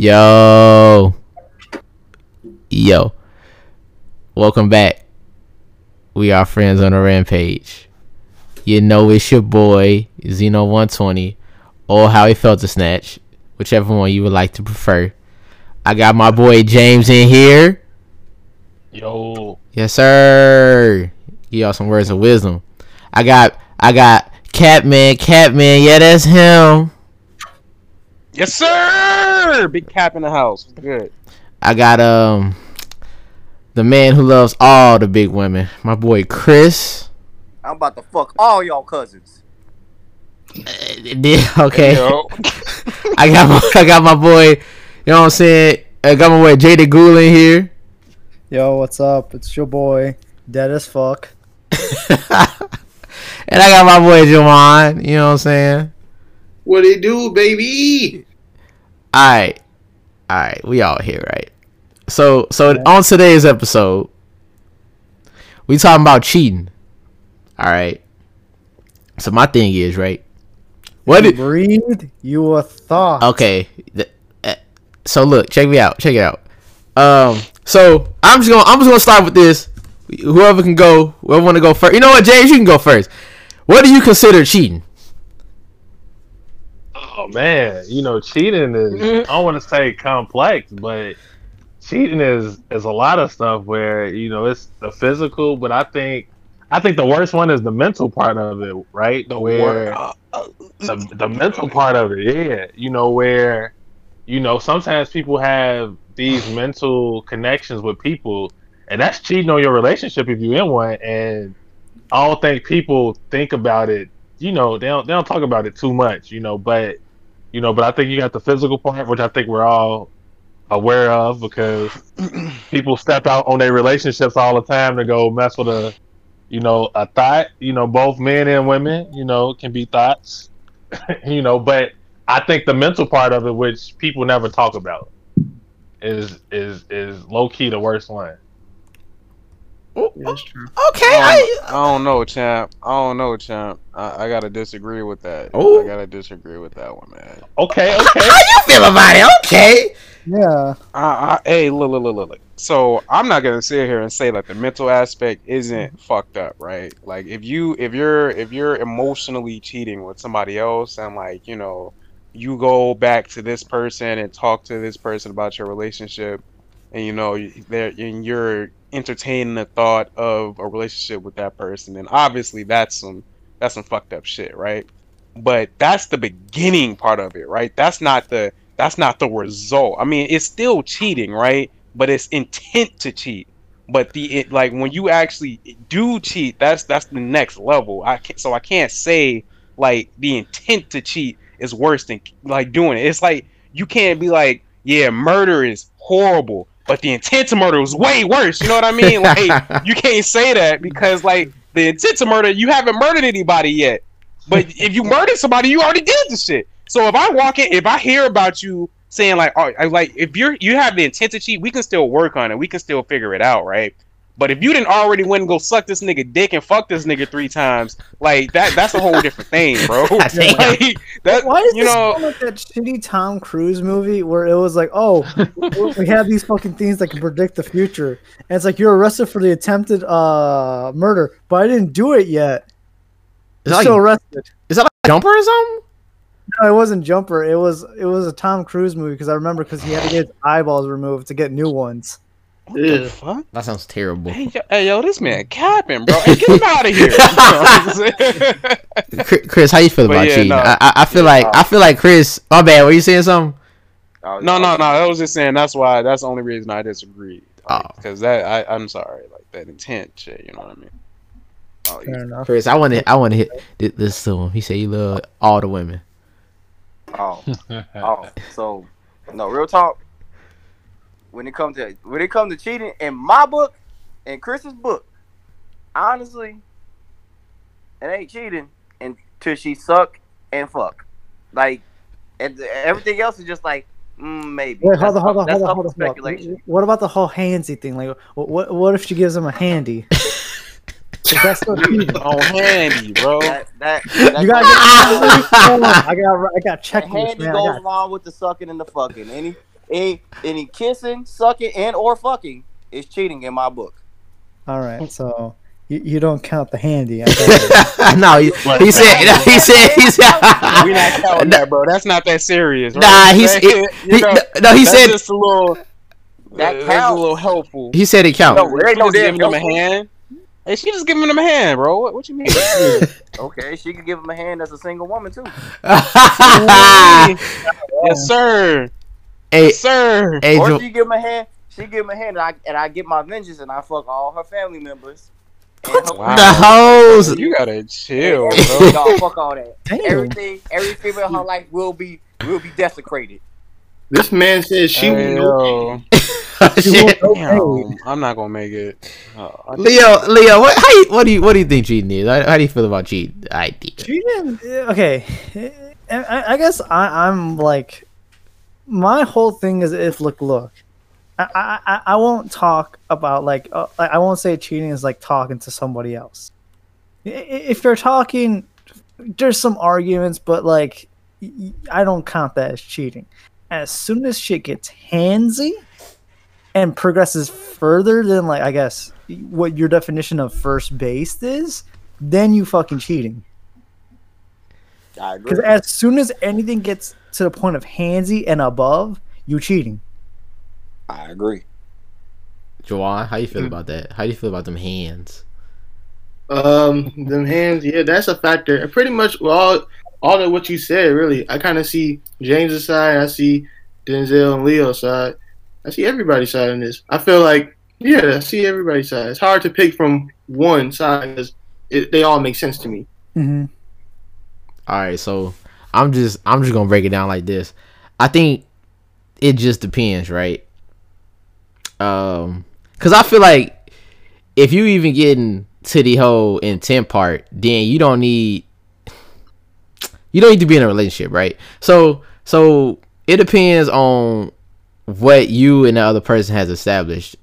Yo. Yo. Welcome back. We are friends on a rampage. You know it's your boy, Xeno120, or how he felt to snatch, whichever one you would like to prefer. I got my boy James in here. Yo. Yes, sir. Give y'all some words of wisdom. I got I got Catman, Catman, yeah, that's him. Yes, sir. Big cap in the house. Good. I got um the man who loves all the big women, my boy Chris. I'm about to fuck all y'all cousins. Yeah, okay. I got my I got my boy, you know what I'm saying? I got my boy Jada Ghoul in here. Yo, what's up? It's your boy, dead as fuck. and I got my boy Jawan, you know what I'm saying? What it do, baby? Alright. Alright, we all here, right? So so on today's episode, we talking about cheating. Alright. So my thing is, right? What did breathe? You a thought? Okay. uh, So look, check me out. Check it out. Um. So I'm just gonna I'm just gonna start with this. Whoever can go, whoever want to go first. You know what, James? You can go first. What do you consider cheating? Oh man, you know, cheating is I don't want to say complex, but cheating is is a lot of stuff where, you know, it's the physical, but I think I think the worst one is the mental part of it, right? The where. Uh, uh, the, the mental part of it, yeah. You know, where you know, sometimes people have these mental connections with people and that's cheating on your relationship if you're in one and I don't think people think about it. You know, they don't they don't talk about it too much. You know, but you know, but I think you got the physical part, which I think we're all aware of because people step out on their relationships all the time to go mess with a, you know, a thought. You know, both men and women, you know, can be thoughts. you know, but I think the mental part of it, which people never talk about, is is is low key the worst one. That's true. Okay. I, don't, I don't know, champ. I don't know, champ. I, I gotta disagree with that. Oh. I gotta disagree with that one, man. Okay, okay. How you feel about it? Okay. Yeah. I, I, hey, look, look, look, look, look. So I'm not gonna sit here and say like the mental aspect isn't mm-hmm. fucked up, right? Like if you if you're if you're emotionally cheating with somebody else and like you know you go back to this person and talk to this person about your relationship, and you know you- they're and you're entertaining the thought of a relationship with that person, and obviously that's some that's some fucked up shit, right? But that's the beginning part of it, right? That's not the that's not the result. I mean, it's still cheating, right? But it's intent to cheat. But the it, like when you actually do cheat, that's that's the next level. I can't, so I can't say like the intent to cheat is worse than like doing it. It's like you can't be like, yeah, murder is horrible, but the intent to murder was way worse. You know what I mean? Like you can't say that because like the intent to murder, you haven't murdered anybody yet. But if you murdered somebody, you already did the shit. So if I walk in, if I hear about you saying like, oh, I- like if you're you have the intent to cheat, we can still work on it. We can still figure it out, right? But if you didn't already went and go suck this nigga dick and fuck this nigga three times, like that that's a whole different thing, bro. Damn. like, that, Why is you this know? like that shitty Tom Cruise movie where it was like, oh, we- we have these fucking things that can predict the future, and it's like you're arrested for the attempted uh murder, but I didn't do it yet. Is You're that, still like, arrested. is that like jumper or something? No, it wasn't Jumper. It was it was a Tom Cruise movie because I remember because he had to get his eyeballs removed to get new ones. What the fuck? That sounds terrible. Hey yo, hey, yo, this man capping, bro. Hey, get him out of here. You know what I'm saying? Chri- Chris, how you feel But about yeah, cheating? no. I, I I feel Yeah, like uh, I feel like Chris. My bad. Were you saying something? Oh, No, no, no. I was just saying that's why. That's the only reason I disagree. Oh. Because that I, I'm sorry, like that intent shit. You know what I mean? Oh, you- Fair. Chris, I want to I want to hit this to him. He said he loved all the women. Oh, oh. So, no, real talk. When it comes to when it comes to cheating, in my book, in Chris's book, honestly, it ain't cheating until she suck and fuck. Like, and everything else is just like mm, maybe. Wait, hold on, hold on, hold on, hold on. hold on. Speculation. What about the whole handsy thing? Like, what what, what if she gives him a handy? Is that still cheating? oh, handy, bro. That that, that You gotta get. I got I got that checklists, handy man. I goes got along with the sucking and the fucking. Any any any kissing, sucking, and or fucking is cheating in my book. All right, so you, you don't count the handy. I got it. no, he, he said. No, he said. He said. We not counting that, bro. That's not that serious. Right? Nah, he's That- he, you know, no. He that's said. just a little. That that's counts. a little helpful. He said it counts. No, there ain't She no just damn giving him a hand. Hey, she just giving him a hand, bro. What, what you mean? Okay, she could give him a hand as a single woman too. yes, sir. Hey, Yes, sir. hey, or she give him a hand. She give him a hand, and I and I get my vengeance, and I fuck all her family members. Her- Wow. the hoes. You gotta chill, everything, bro. dog, fuck all that. Damn. Everything, every female in her life will be will be desecrated. This man says she Hey, will yo. Damn, I'm not gonna make it. I- Leo, Leo, what? How you, what do you what do you think cheating is? How, how do you feel about cheating? I Cheating, eh, okay. I, I guess I, I'm like, my whole thing is if look, look. I, I, I- won't talk about like uh, I won't say cheating is like talking to somebody else. If you're talking, there's some arguments, but like I don't count that as cheating. As soon as shit gets handsy and progresses further than like I guess what your definition of first base is, then you fucking cheating. Because as soon as anything gets to the point of handsy and above, you cheating. I agree. Joanne, how do you feel about that? How do you feel about them hands? Um, them hands, yeah, that's a factor. And pretty much all all of what you said, really. I kind of see James's side. I see Denzel and Leo's side. I see everybody's side in this. I feel like, yeah, I see everybody's side. It's hard to pick from one side because they all make sense to me. Mm-hmm. All right, so I'm just I'm just gonna break it down like this. I think it just depends, right? Um, cause I feel like if you even getting to the whole intent part, then you don't need you don't need to be in a relationship, right? So so it depends on what you and the other person has established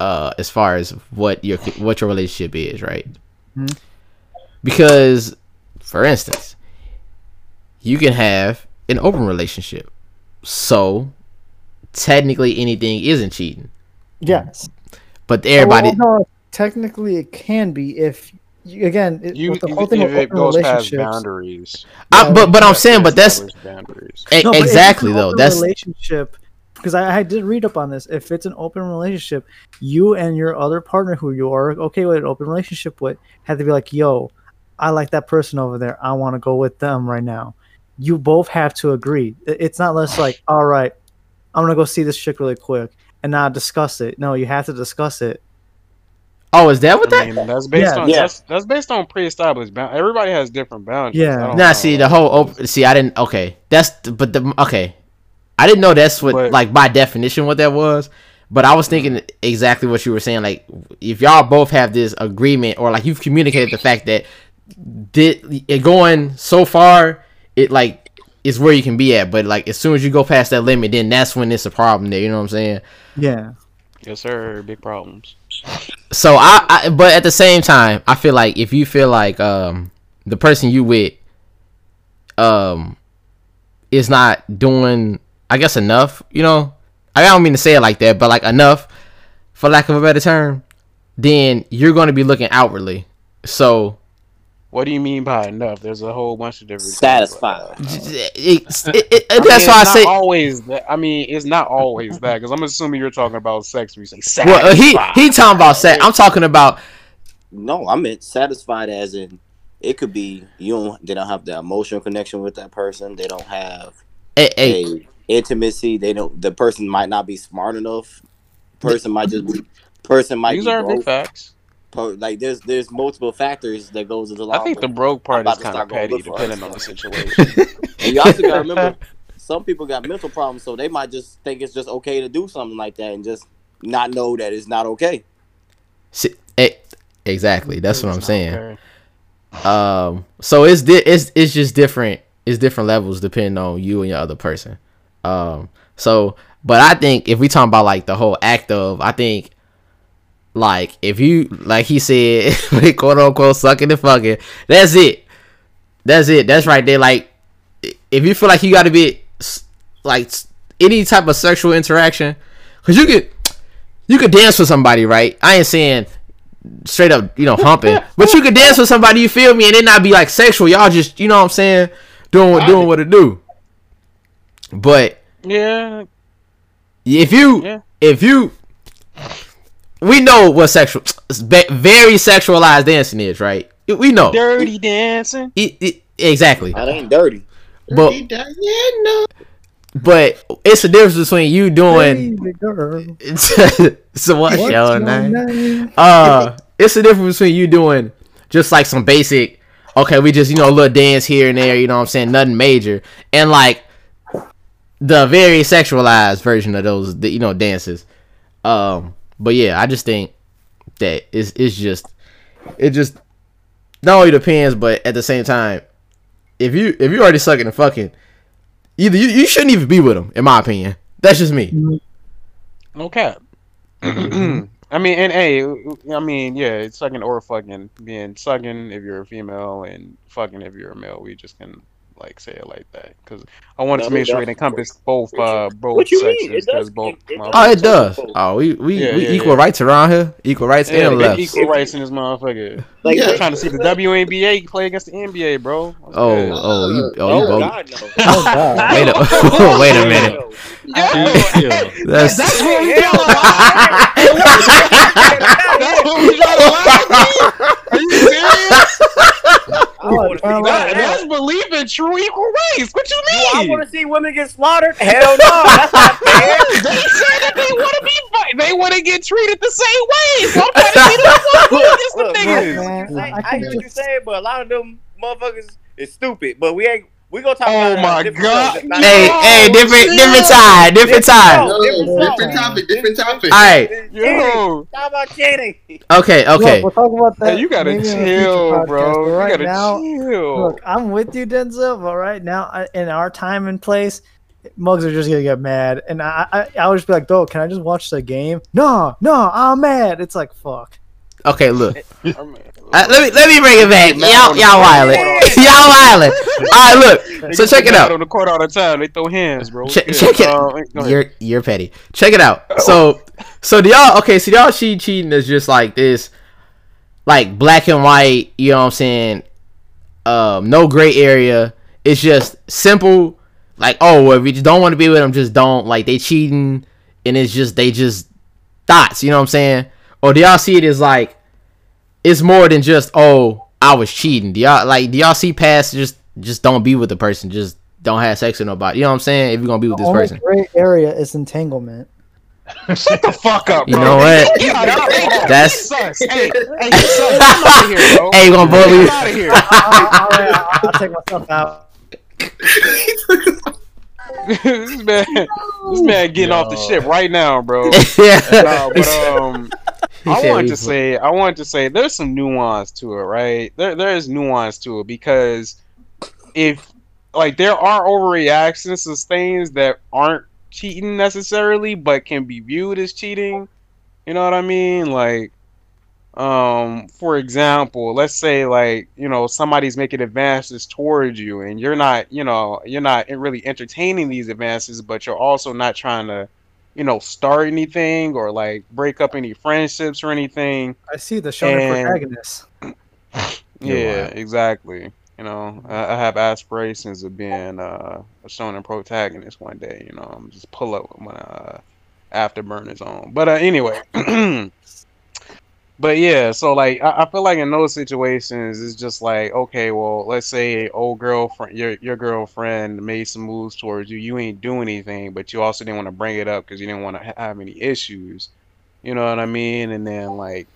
uh as far as what your what your relationship is, right? Mhm. Because for instance, you can have an open relationship. So technically anything isn't cheating. Yes. But everybody Well, no, technically, it can be if you, again it, You, with the whole thing if of it open goes past boundaries. I, but but I'm saying but that's boundaries. e- No, but exactly an though. open That's relationship because I, I did read up on this. If it's an open relationship, you and your other partner who you are okay with an open relationship with have to be like, "Yo, I like that person over there. I want to go with them right now." You both have to agree. It's not less like, "All right, I'm gonna go see this chick really quick and not discuss it." No, you have to discuss it. Oh, is that what I that? mean, that's based Yeah. on Yeah. that's that's based on pre-established boundaries. Everybody has different boundaries. Yeah. Nah, know. see the whole open. See, I didn't. Okay, that's but the okay. I didn't know that's what But- like by definition what that was. But I was thinking exactly what you were saying. Like, if y'all both have this agreement, or like you've communicated the fact that did it going so far, it like is where you can be at. But like as soon as you go past that limit, then that's when it's a problem. There, you know what I'm saying? Yeah. Yes, sir. Big problems. So I, I but at the same time, I feel like if you feel like um the person you with um is not doing I guess enough, you know. I don't mean to say it like that, but like enough for lack of a better term, then you're going to be looking outwardly. So What do you mean by enough? There's a whole bunch of different. Satisfied. it's, it, it, I mean, that's why I say always that. I mean, it's not always that because I'm assuming you're talking about sex. When you say satisfied. well, uh, he he talking about sex. I'm talking about No, I meant satisfied as in it could be you don't they don't have the emotional connection with that person. They don't have hey, hey, a intimacy. They don't the person might not be smart enough. Person might just be person might These be are big facts. Po- Like there's there's multiple factors that goes into the law I think the broke part is to kind of petty, depending on the situation. And you also gotta remember some people got mental problems, so they might just think it's just okay to do something like that and just not know that it's not okay. si- eh, exactly. That's what I'm saying. fair. Um, so it's di- it's it's just different. It's different levels depending on you and your other person. Um, so but I think if we talk about like the whole act of, I think like if you like he said, quote unquote, sucking and fucking, that's it. That's it. That's right there. Like if you feel like you got to be like any type of sexual interaction, because you could you could dance with somebody, right? I ain't saying straight up, you know, humping, but you could dance with somebody. You feel me? And it not be like sexual. Y'all just, you know, what I'm saying, doing what doing what it do. But Yeah, if you Yeah. if you we know what sexual very sexualized dancing is, right? We know. dirty dancing. It- it- exactly. That ain't dirty. But Yeah, no. but it's the difference between you doing so what what's show your name? name? Uh it's the difference between you doing just like some basic okay, we just, you know, a little dance here and there, you know what I'm saying, nothing major. And like the very sexualized version of those you know, dances. Um but yeah, I just think that it's it's just it just not only depends, but at the same time, if you if you already sucking and fucking, either you, you shouldn't even be with them, in my opinion. That's just me. Mm-hmm. No cap. I mean, and hey, I mean, yeah, it's sucking or fucking. Being sucking if you're a female and fucking if you're a male. We just can like say it like that because I wanted No, to make sure it doesn't. encompassed both uh both What you sexes mean? It because does- both. it- it Oh, it does. Oh, we we, Yeah, we yeah, equal yeah. rights around here. Equal rights Yeah, and left. equal rights in this motherfucker. Like, Yeah. I'm trying to see the WNBA play against the NBA, bro. What's Oh, oh, you, oh, oh you both. God, no. Oh god. Wait a, wait a minute. Chill. That's, That's what we hell trying. That's what we trying to. Are you serious? Oh, turn That, around. that's believing true equal rights. What you Do I want to see women get slaughtered? Hell no. That's not fair. they said that they want to be fight. They want to get treated the same way. So I'm trying to see them Look, against the look, niggas. Man, I, I I can hear what you're saying, but a lot of them motherfuckers is stupid. But we ain't. We gonna talk Oh about my on a different God. show. It's not- hey, No, hey, different, chill. different time, different time. No, No, different different topic, different topic. All right. Cheating. Yo, Talk about cheating. Okay, okay. Look, we'll talk about that. hey, you gotta maybe in a future chill, podcast, bro. but You right gotta now, chill. Look, I'm with you, Denzel, but right now, I, in our time and place, mugs are just gonna get mad, and I, I, I'll just be like, "Bro, can I just watch the game?" No, no, I'm mad. It's like, fuck. Okay, look. I mean, Uh, let me let me bring it back. Mad Y'all y'all wildin'. y'all wildin'. All right, look. So check it out. On the court all the time, they throw hands, bro. Check, Yeah, check it. uh, you're you're petty. Check it out. So so do y'all okay? So y'all cheat cheating is just like this, like black and white. You know what I'm saying? Um, no gray area. It's just simple. Like oh, well, if you don't want to be with them, just don't. Like they cheating, and it's just they just thoughts. You know what I'm saying? Or do y'all see it as like it's more than just oh I was cheating? Do y'all like do y'all see past just just don't be with the person, just don't have sex with nobody? You know what I'm saying? If you're gonna be with this Only person. gray area is entanglement. Shut the fuck up, You bro. know what? Get out of here. That's- He sucks. Hey, hey, he sucks. Get out of here, bro. Hey, you gonna bully? Get out of here. I'll, I'll, I'll, I'll take myself out. this man, this man getting off the ship right now, bro. yeah. No, but um, He I wanted to say, I wanted to say, there's some nuance to it, right? There, there is nuance to it because if, like, there are overreactions to things that aren't cheating necessarily, but can be viewed as cheating. You know what I mean? Like, um, for example, let's say like you know somebody's making advances towards you, and you're not, you know, you're not really entertaining these advances, but you're also not trying to you know, start anything or like break up any friendships or anything. I see the shonen And- protagonist. Yeah, exactly. You know, I, I have aspirations of being uh, a shonen protagonist one day. You know, I'm just pull up when uh, Afterburner's on. But uh, anyway, but yeah, so like I, I feel like in those situations, it's just like okay, well, let's say old girlfriend, your your girlfriend made some moves towards you. You ain't doing anything, but you also didn't want to bring it up because you didn't want to have any issues. You know what I mean? And then like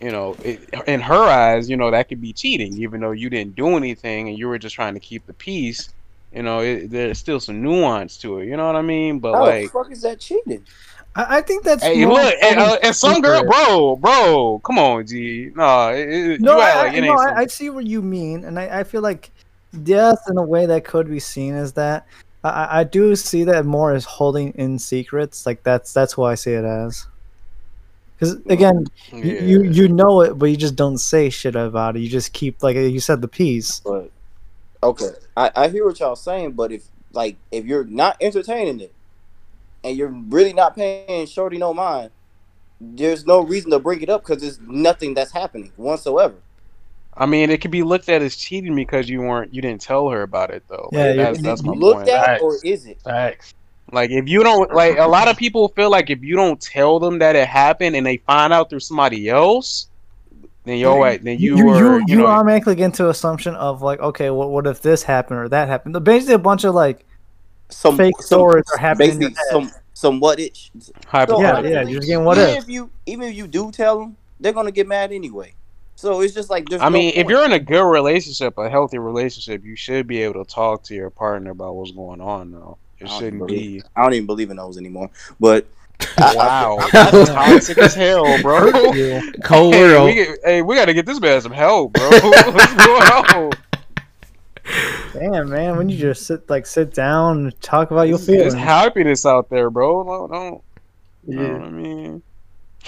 you know, it, in her eyes, you know, that could be cheating, even though you didn't do anything and you were just trying to keep the peace. You know, it, there's still some nuance to it. You know what I mean? But How like, the fuck is that cheating? I, I think that's hey, look, and, uh, and some girl, bro, bro, come on, G, no, it, it, No, you I, like I, it no ain't. I, I see what you mean, and I, I feel like yes, in a way that could be seen as that. I- I, I do see that more as holding in secrets. Like that's that's what I see it as. Because again, y- you you know it, but you just don't say shit about it. You just keep like you said the peace. But okay, I, I hear what y'all saying, but if like if you're not entertaining it, and you're really not paying Shorty no mind, there's no reason to bring it up because there's nothing that's happening whatsoever. I mean, it could be looked at as cheating because you weren't, you didn't tell her about it though. Yeah, Like, that's, that's my Looked point. at Facts. or is it? Facts. Like if you don't, like a lot of people feel like if you don't tell them that it happened and they find out through somebody else, then you're right, then you, you, were, you, you, know, automatically get into assumption of like, okay, what what if this happened or that happened? Basically, a bunch of like Some fake some, stories are happening. basically your some some what it. So, Yeah, yeah, you're just getting what even if. if you even if you do tell them, they're gonna get mad anyway. So it's just like there's. I no mean, if you're in a good relationship, a healthy relationship, you should be able to talk to your partner about what's going on. Though it shouldn't believe- be. I don't even believe in those anymore. But I- I- Wow, that's toxic as hell, bro. Cold Hey, world. we, hey, we gotta get this man some help, bro. What's going on? Damn, man, when you just sit like sit down and talk about your There's feelings. happiness out there, bro. Don't, don't you know Yeah. what I mean?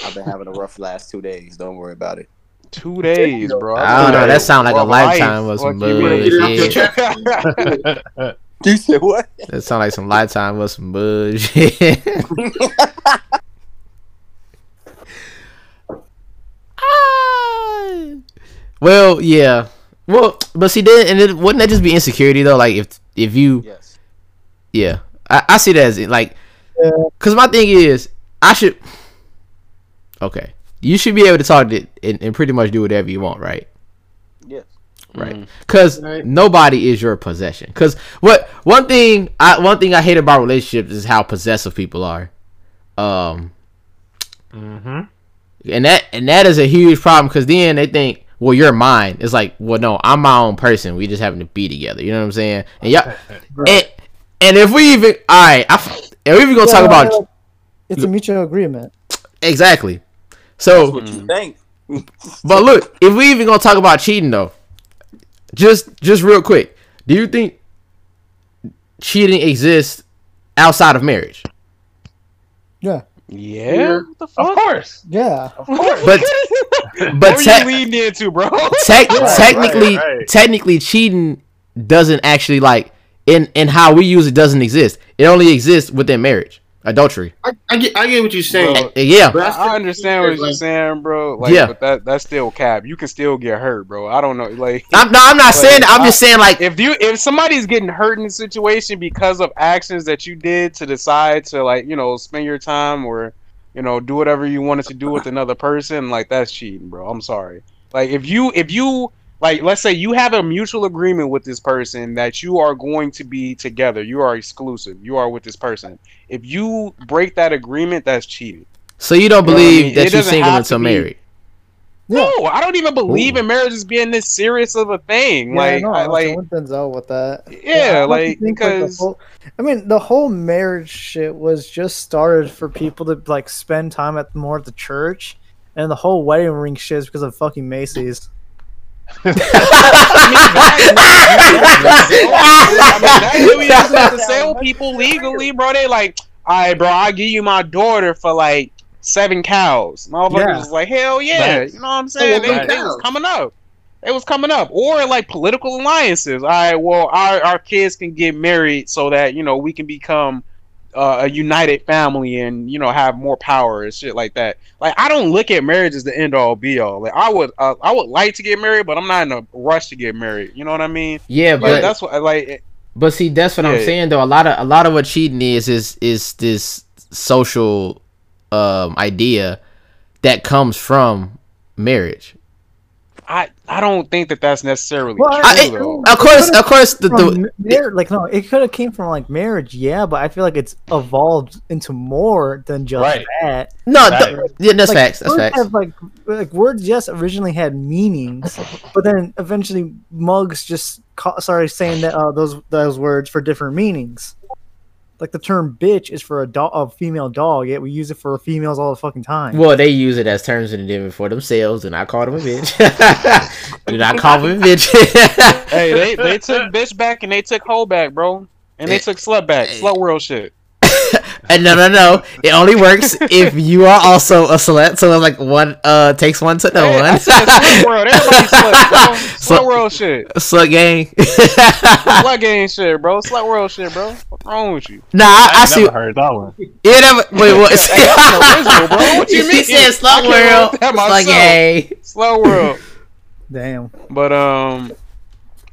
I've been having a rough last two days. Don't worry about it. Two days, bro. I don't know. That sound like a lifetime life. of some Fuck you, man. Get it off your bullshit. chest. You said what? That sound like some lifetime of some bullshit. Ah. well, yeah. Well, but see, then and it, wouldn't that just be insecurity though? Like if if you, yes. yeah, I, I see that as like, Yeah. cause my thing is, I should, okay, you should be able to talk to and, and pretty much do whatever you want, right? Yes. right because Right. nobody is your possession because what one thing i one thing i hate about relationships is how possessive people are um Mm-hmm. and that and that is a huge problem because then they think well you're mine. It's like well no i'm my own person. We just happen to be together. You know what i'm saying? And yeah and, and if we even all right I, f- if we even gonna talk Yeah, about it's a mutual agreement. exactly. So What you think? But look, if we even gonna talk about cheating though, just just real quick, do you think cheating exists outside of marriage? Yeah, Yeah. Yeah. What the Of course. yeah. But what but were te- you leading into, bro? tec- Right, technically right, right. technically cheating doesn't actually like in in how we use it doesn't exist. It only exists within marriage, adultery. I, I get I get what you're saying. Bro, Uh, yeah, But I I understand what you're saying, bro. Like, Yeah. but that that's still cap. You can still get hurt, bro. I don't know, like. I'm no, I'm not saying that. I'm just saying like if you if somebody's getting hurt in a situation because of actions that you did to decide to like you know spend your time or you know do whatever you wanted to do with another person like that's cheating bro i'm sorry like if you if you like let's say you have a mutual agreement with this person that you are going to be together you are exclusive you are with this person if you break that agreement that's cheating so you don't You know I believe mean? that It you're single have to until be- married. Yeah. no i don't even believe Ooh. in marriage as being this serious of a thing Yeah, like no, I, I'm like with Denzel with that. Yeah, I like, think, the because- whole- I mean, the whole marriage shit was just started for people to like spend time at more at the church, and the whole wedding ring shit is because of fucking Macy's. I mean, that's what we just have to sell people legally, bro. They like, all right, bro, I'll give you my daughter for like seven cows. Motherfuckers Yeah. was like, hell yeah. Facts. You know what I'm saying? They, Facts. they was coming up. It was coming up. Or like political alliances. All right, well, our, our kids can get married so that, you know, we can become uh, a united family and, you know, have more power and shit like that. Like, I don't look at marriage as the end all be all. Like, I would, uh, I would like to get married, but I'm not in a rush to get married. You know what I mean? Yeah, Like, but that's what, like, But see, that's what I'm saying though. A lot of a lot of what cheating is is is this social um idea that comes from marriage. I I don't think that that's necessarily Well, true I- though. Of course, of course, the, the mar- like no, it could have came from like marriage, yeah, but I feel like it's evolved into more than just Right. that. no, Facts. th- yeah, that's like, facts. That's words facts. Have, like, like words, yes, originally had meanings, but then eventually mugs just ca- started saying that uh, those those words for different meanings. Like the term "bitch" is for a dog, a female dog, yet we use it for females all the fucking time. Well, they use it as terms of endearment for themselves, and I call them a bitch. Do not call them a bitch. hey, they they took bitch back and they took hoe back, bro. And they took slut back, Hey. slut world shit. and no, no, no. It only works if you are also a slut. So it's like one uh takes one to know Hey, I one. said slut world. Everybody slut, bro. Slut- Slut world shit. Slut gang. Slut game shit, bro. Slut world shit, bro. What's wrong with you? nah, I, I I see. never heard that one. You never. Wait, what? Hey, original, bro. What you He mean? said I slut came world. Slut myself. gang. Slut world. Damn. But um,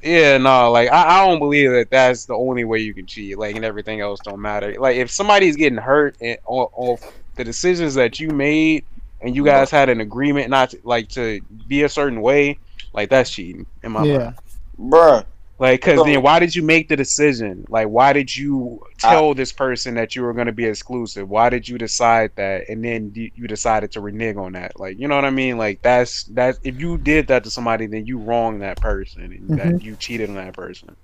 yeah, no, like I, I don't believe that that's the only way you can cheat. Like, and everything else don't matter. Like, if somebody's getting hurt and off, off the decisions that you made, and you guys had an agreement not to, like to be a certain way, like that's cheating in my Yeah. mind. Bruh. Like, cause So- then why did you make the decision? Like, why did you tell this person that you were going to be exclusive? Why did you decide that? And then you you decided to renege on that. Like, you know what I mean? Like, that's that's if you did that to somebody, then you wronged that person and that you cheated on that person.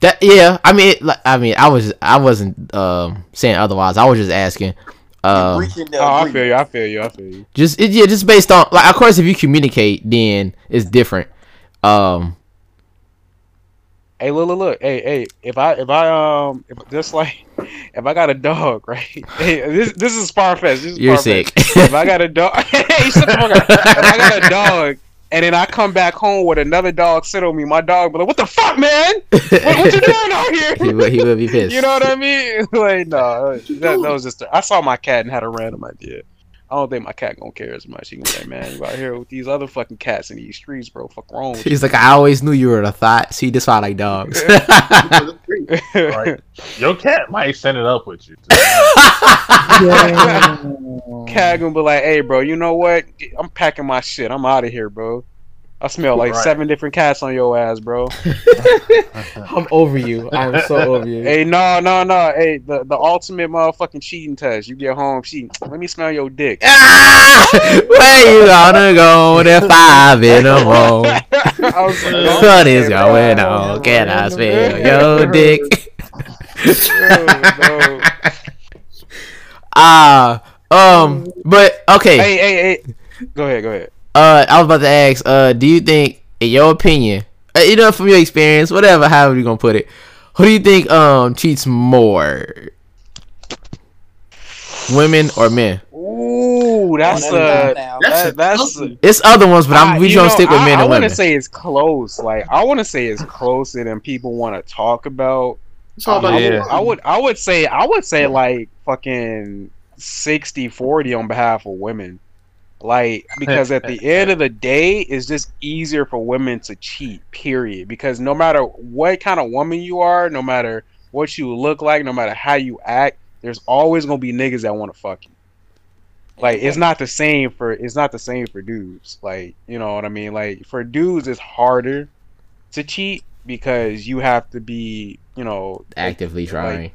That yeah. I mean, like, I mean, I was I wasn't um saying otherwise. I was just asking. you Um, Oh, I feel you. I feel you. I feel you. just it, yeah, just based on like, of course, if you communicate, then it's different. Um, Hey, look, look, look. Hey, hey. If I, if I, um, if just like, if I got a dog, right? Hey, this, this is far fetched. This is you're far-fetched. sick. if I got a dog, hey, shut the fuck up. If I got a dog, and then I come back home with another dog sit on me, my dog be like, "What the fuck, man? What, what you doing out here?" he here?" will, he will be pissed. You know what I mean? Like, no, that, that was just. I saw my cat and had a random idea. I don't think my cat gonna care as much. He gonna say, "Man, you out here with these other fucking cats in these streets, bro? Fuck wrong with you?" He's like, I always knew you were a thought. See, this why I like dogs. Right. Your cat might send it up with you. Cat gonna be like, "Hey, bro, you know what? I'm packing my shit. I'm out of here, bro. I smell like Right. seven different cats on your ass, bro." I'm over you. I'm so over you. Hey, no, no, no. Hey, the, the ultimate motherfucking cheating test. You get home, cheating. Let me smell your dick. Ah! Where you gonna go at five in the morning? I was like, What is going on? Can I smell your dick? no. Ah, um, but okay. Hey, hey, hey. Go ahead, go ahead. Uh, I was about to ask. Uh, do you think, in your opinion, uh, you know, from your experience, whatever, however you gonna put it, who do you think um cheats more, women or men? Ooh, that's a now. that, that's. tough. It's other ones, but I'm we gonna stick with I, men I and want to say it's close. Like I want to say it's closer than people want to talk about. It's all about Yeah. I would I would say I would say like fucking 60 40 on behalf of women. Like because at the end of the day it's just easier for women to cheat, period. Because no matter what kind of woman you are, no matter what you look like, no matter how you act, there's always going to be niggas that want to fuck you. Like it's not the same for it's not the same for dudes. Like, you know what I mean? Like for dudes it's harder to cheat because you have to be, you know, Actively trying.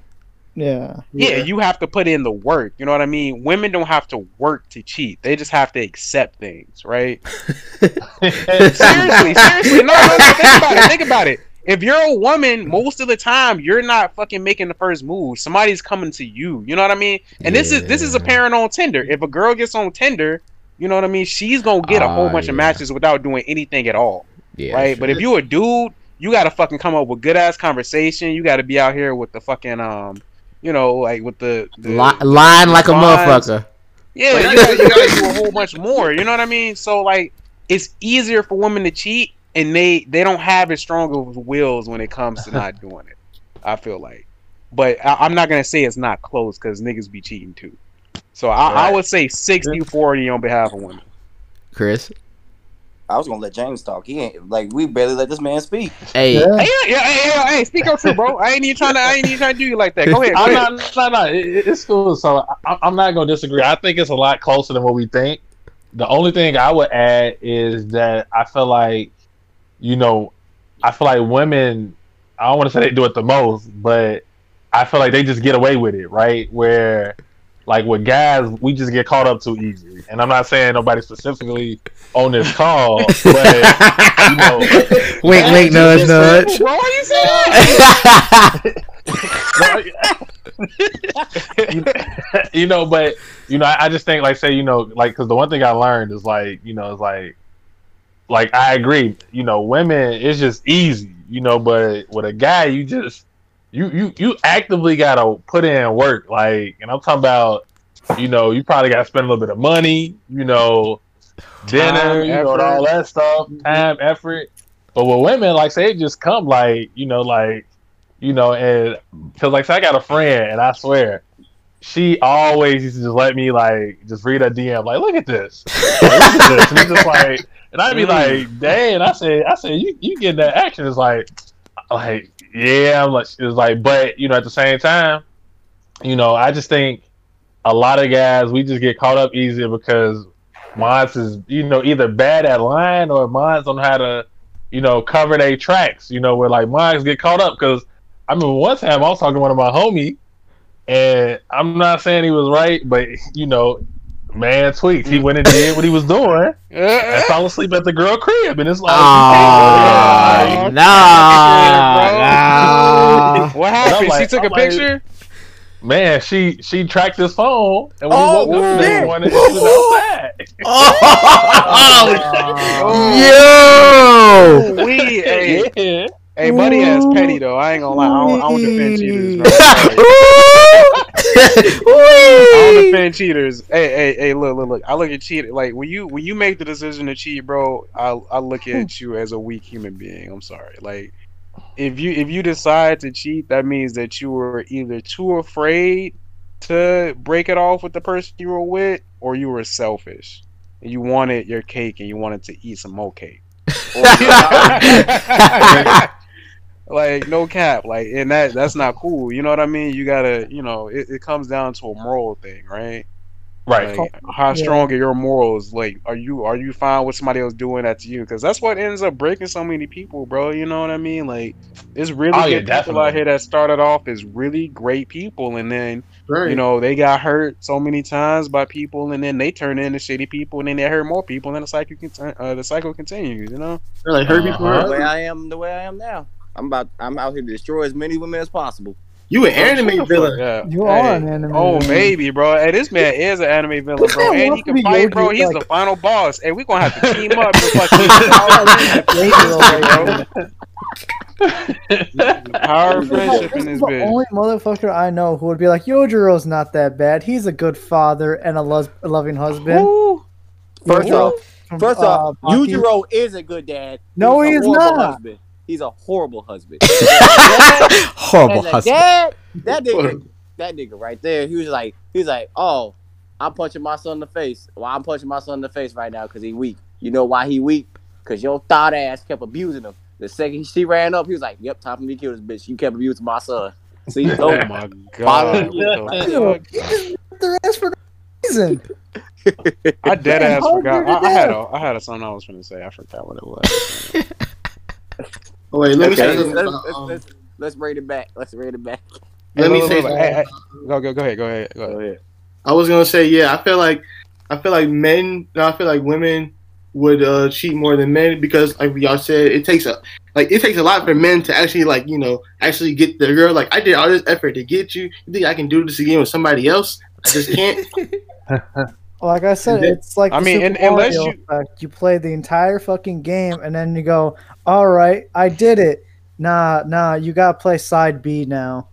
Yeah. yeah, you have to put in the work. You know what I mean? Women don't have to work to cheat. They just have to accept things, right? seriously, seriously. No, no, no. Think about it. Think about it. If you're a woman, most of the time you're not fucking making the first move. Somebody's coming to you. You know what I mean? And this is this is Yeah. apparent on Tinder. If a girl gets on Tinder, you know what I mean? She's gonna get a whole Ah, bunch of matches without doing anything at all Yeah, right? sure. But if you're a dude, you gotta fucking come up with good ass conversation. You gotta be out here with the fucking um, you know, like with the, the Li- lying like a motherfucker. yeah, you gotta, you gotta do a whole bunch more. You know what I mean? So like, it's easier for women to cheat, and they they don't have as strong of wills when it comes to not doing it. I feel like, but I, I'm not gonna say it's not close because niggas be cheating too. So I, I would say 60-40 on behalf of women. Chris. I was gonna let James talk. He ain't like we barely let this man speak. Hey, Yeah. Hey, yeah, yeah, hey, hey, hey, speak up, true, bro. I ain't even trying to, I ain't even trying to do you like that. Go ahead, go I'm ahead. not, no, no, it, it- it's cool. So I, I'm not gonna disagree. I think it's a lot closer than what we think. The only thing I would add is that I feel like, you know, I feel like women. I don't want to say they do it the most, but I feel like they just get away with it, right? Where, like with guys, we just get caught up too easy. And I'm not saying nobody specifically on this call, but you know, wink, wink, nudge, nudge. Bro, why you say that? you, you know, but you know, I, I just think like say you know, like because the one thing I learned is like you know, it's like like I agree. You know, women it's just easy. You know, but with a guy, you just you you you actively gotta put in work. Like, and I'm talking about, you know, you probably gotta spend a little bit of money, you know, dinner, Time, you know, and all that stuff, mm-hmm. time, effort. But with women, like say, it just come like, you know, like, you know, and because like say I got a friend, and I swear, she always used to just let me like just read a DM, like, look at this, like, look at this, and just like, and I'd be mm. like, dang, I said, I said, you you get that action, it's like, like, yeah, like, it's like, but you know, at the same time, you know, I just think a lot of guys we just get caught up easier because Mons is, you know, either bad at line or Mons on how to, you know, cover their tracks. You know, where like Mons get caught up because I mean one time I was talking to one of my homie, and I'm not saying he was right, but you know, man tweaked. He went and did what he was doing and fell asleep at the girl crib, and it's like, Ah, yeah, nah, nah. What happened? like- she took I'm a like- picture. man, she she tracked his phone, and when Oh, he woke up the shit. next morning, she was outside. Oh, yo! we, hey, yeah. hey, buddy, ass petty though. I ain't gonna lie. I don't, I don't defend cheaters, bro. I don't defend cheaters. Hey, hey, hey, look, look, look. I look at cheat like when you when you make the decision to cheat, bro. I I look at you as a weak human being. I'm sorry. Like if you if you decide to cheat, that means that you were either too afraid to break it off with the person you were with, or you were selfish. And you wanted your cake and you wanted to eat some more cake. like no cap like and that that's not cool you know what i mean you gotta you know it, it comes down to a moral thing right Right. like, how Yeah. strong are your morals like are you are you fine with somebody else doing that to you because that's what ends up breaking so many people bro you know what i mean like it's really Oh, yeah, good people out here that started off as really great people and then Right. you know they got hurt so many times by people and then they turn into shitty people and then they hurt more people and then the cycle conti- uh, the cycle continues you know They're like hurt people. Uh-huh. the way. I am, the way I am now. I'm about. I'm out here to destroy as many women as possible. You an anime villain. Yeah. You Hey, are an anime Oh, villain. maybe, bro. Hey, this man is an anime villain, bro. And he can be fight, bro. He's like- the final boss. And we're gonna have to team up to fucking power of friendship in This this is the bitch. only motherfucker I know who would be like, Yujiro's not that bad. He's a good father and a, lo- loving husband. Woo. First off, first uh, off, Baki. Yujiro is a good dad. No, He's he is not. Husband. He's a horrible husband. Horrible As husband. dad, that nigga, that nigga right there, he was like, he was like, oh, I'm punching my son in the face. Well, I'm punching my son in the face right now because he weak. You know why he weak? Because your thought ass kept abusing him. The second she ran up, he was like, yep, time for me to kill this bitch. You kept abusing my son. See, Oh oh, my god. Yeah. What the Ew, fuck? he just put ass for no reason. I dead ass forgot. I, I had that? a I had a something I was gonna say. I forgot what it was. Oh wait, let me say let's, let's, um, let's, let's rate it back. Let's rate it back. let me Look, say look, look, something. hey, hey, Go go go ahead. Go ahead. Go ahead. Go ahead. I was gonna say, yeah, I feel like I feel like men no, I feel like women would uh cheat more than men because like y'all said, it takes a like it takes a lot for men to actually like, you know, actually get the girl. Like I did all this effort to get you. You think I can do this again with somebody else? I just can't. Like I said, then- it's like I the mean, Super and- unless you- effect. you play the entire fucking game and then you go, "All right, I did it." Nah, nah, you gotta play side B now.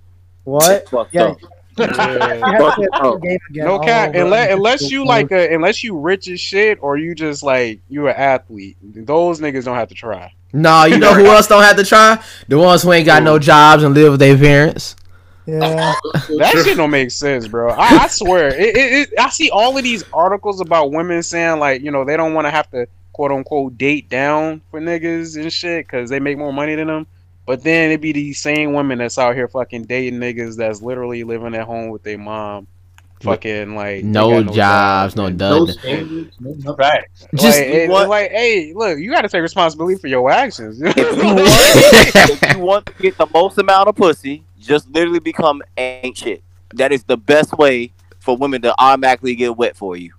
What? Fucked Yeah. up. You have to play the game again. No all cap. Unless unless you like a, unless you rich as shit or you just like you an athlete. Those niggas don't have to try. Nah, you know who else don't have to try? The ones who ain't got no jobs and live with their parents. Yeah. That shit don't make sense, bro. I, I swear. It, it, it, I see all of these articles about women saying like, you know, they don't want to have to quote unquote date down for niggas and shit because they make more money than them. But then it'd be these same women that's out here fucking dating niggas that's literally living at home with their mom, fucking like they No got jobs, no and- No nothing. no nothing. Facts. Just like, it- like, hey, look, you got to take responsibility for your actions. If you, want, if you want to get the most amount of pussy, just literally become ancient. That is the best way for women to automatically get wet for you.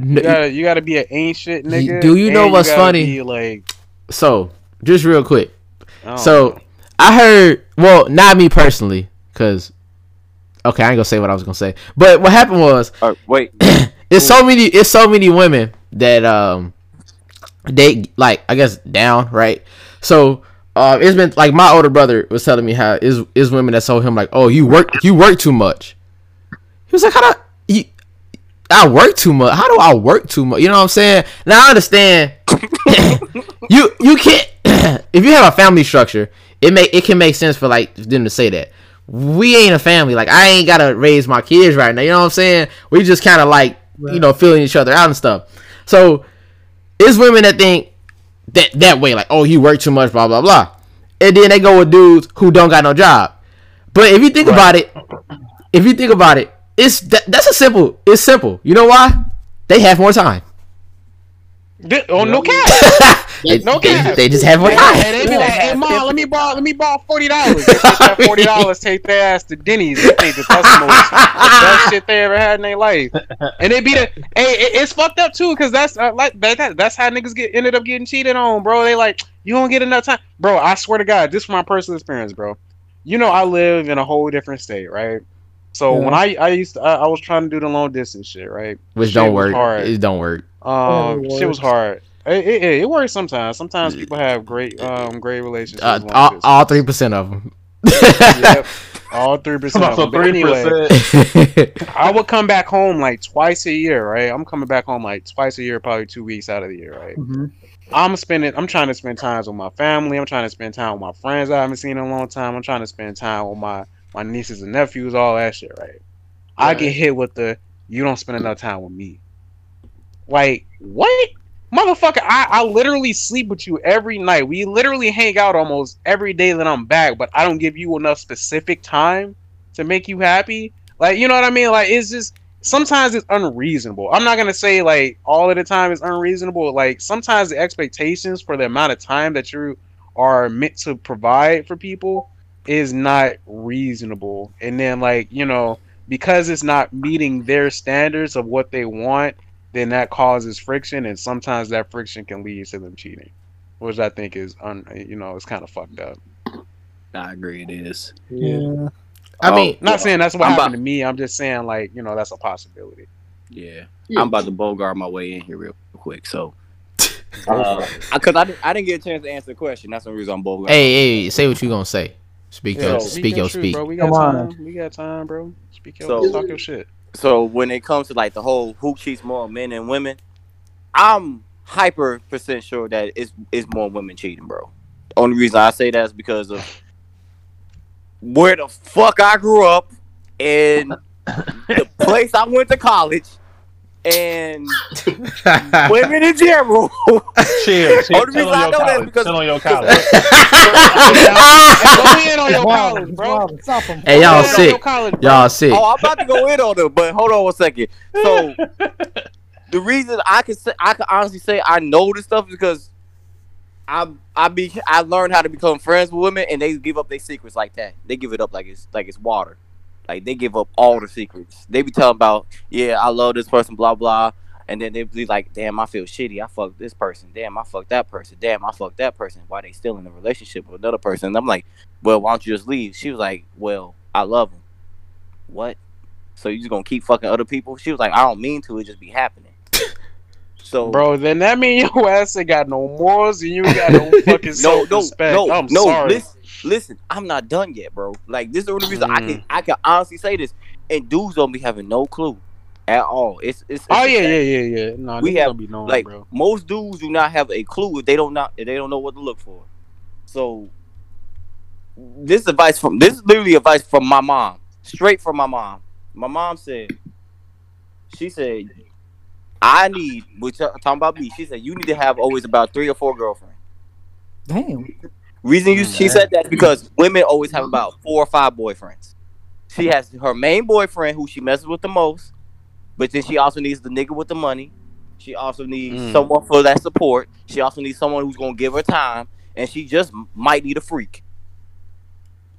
N- you gotta, you gotta be an ancient nigga. Do you know what's what's funny? like, so, just real quick. I So, know. I heard, well, not me personally, because, okay, I ain't gonna say what I was gonna say. But what happened was, Or, wait, it's so many, it's so many women that, um, they, like, I guess, down, right? So, uh, it's been like my older brother was telling me how is is women that told him like, oh, you work you work too much. He was like, how do you, I work too much? How do I work too much? You know what I'm saying? Now I understand. you you can't if you have a family structure, it may it can make sense for like them to say that. We ain't a family. Like I ain't gotta raise my kids right now. You know what I'm saying? We just kind of like you know feeling each other out and stuff. So it's women that think that that way, like oh you work too much, blah blah blah, and then they go with dudes who don't got no job. But if you think about it, if you think about it, it's that, that's a simple. It's simple. You know why? They have more time. Th- Oh no cap. they, No they- cap. they just have more Hey, time. they be like, hey mom, let me borrow, let me borrow forty dollars. Take that forty dollars, take their ass to Denny's. They think the customers the best shit they ever had in their life, and they be the. Hey, it- it's fucked up too, cause that's uh, like that, that. That's how niggas get ended up getting cheated on, bro. They like you don't get enough time, bro. I swear to God, this is my personal experience, bro. You know, I live in a whole different state, right? So Yeah. when I I used to I, I was trying to do the long distance shit, right? Which Shit don't work. hard. It don't work. Um, Never shit was hard. It, it, it, it works sometimes. Sometimes people have great um great relationships. Uh, long all, three percent of them. Yep. All three percent. About so three anyway, percent. I would come back home like twice a year, right? I'm coming back home like twice a year, probably two weeks out of the year, right? Mhm. I'm spending. I'm trying to spend time with my family. I'm trying to spend time with my friends I haven't seen in a long time. I'm trying to spend time with my my nieces and nephews, all that shit, right? I get hit with the you don't spend enough time with me. Like what? Motherfucker, I, I literally sleep with you every night. We literally hang out almost every day that I'm back, but I don't give you enough specific time to make you happy. Like, you know what I mean? Like, it's just sometimes it's unreasonable. I'm not gonna say like all of the time it's unreasonable. Like sometimes the expectations for the amount of time that you are meant to provide for people is not reasonable. And then like, you know, because it's not meeting their standards of what they want, then that causes friction and sometimes that friction can lead to them cheating. Which I think is un you know, it's kind of fucked up. I agree. It is. Yeah. I Oh, mean, Not saying that's what I'm happened about- to me. I'm just saying like, you know, that's a possibility. Yeah. Yeah. I'm about to bogart my way in here real quick. So, uh, because I, didn't- I didn't get a chance to answer the question. That's the reason I'm bogarting. hey, hey, say what you're gonna say. Speak Yeah, your speak speak your truth, speak. bro. We got Come on. time. We got time, bro. Speak your So- talk your shit. So when it comes to like the whole who cheats more, men and women, I'm hyper percent sure that it's it's more women cheating, bro. Only reason I say that is because of where the fuck I grew up and the place I went to college and women in general. Chill, chill, Only reason I on your know that is because- Chill on your college. Hey, go in on your Wow, bro. Stop him. Hey, y'all Go sick. college. Y'all sick. Oh, I'm about to go in on them, but hold on one second. So the reason I can say I can honestly say I know this stuff is because I I be I learned how to become friends with women and they give up their secrets like that. They give it up like it's like it's water. Like they give up all the secrets. They be telling about, yeah, I love this person, blah blah. And then they be like, damn, I feel shitty. I fucked this person. Damn, I fucked that person. Damn, I fucked that person. Why they still in a relationship with another person? And I'm like, well, why don't you just leave? She was like, well, I love him. What? So you just gonna keep fucking other people? She was like, I don't mean to. It just be happening. So Bro, then that mean your ass ain't got no morals and you got no fucking no, no, self-respect. no, I'm no. sorry. Listen, listen. I'm not done yet, bro. Like this is the only reason I Mm. can I can honestly say this. And dudes don't be having no clue at all. It's it's, it's Oh a yeah, yeah, yeah, yeah. No, We we have, have be knowing, like bro. most dudes do not have a clue if they don't not if they don't know what to look for. So this advice from this is literally advice from my mom, straight from my mom. My mom said, she said, I need. Which uh, talking about me. She said you need to have always about three or four girlfriends. Damn. Reason you she said that because women always have about four or five boyfriends. She has her main boyfriend who she messes with the most, but then she also needs the nigga with the money. She also needs Mm. someone for that support. She also needs someone who's gonna give her time, and she just might need a freak.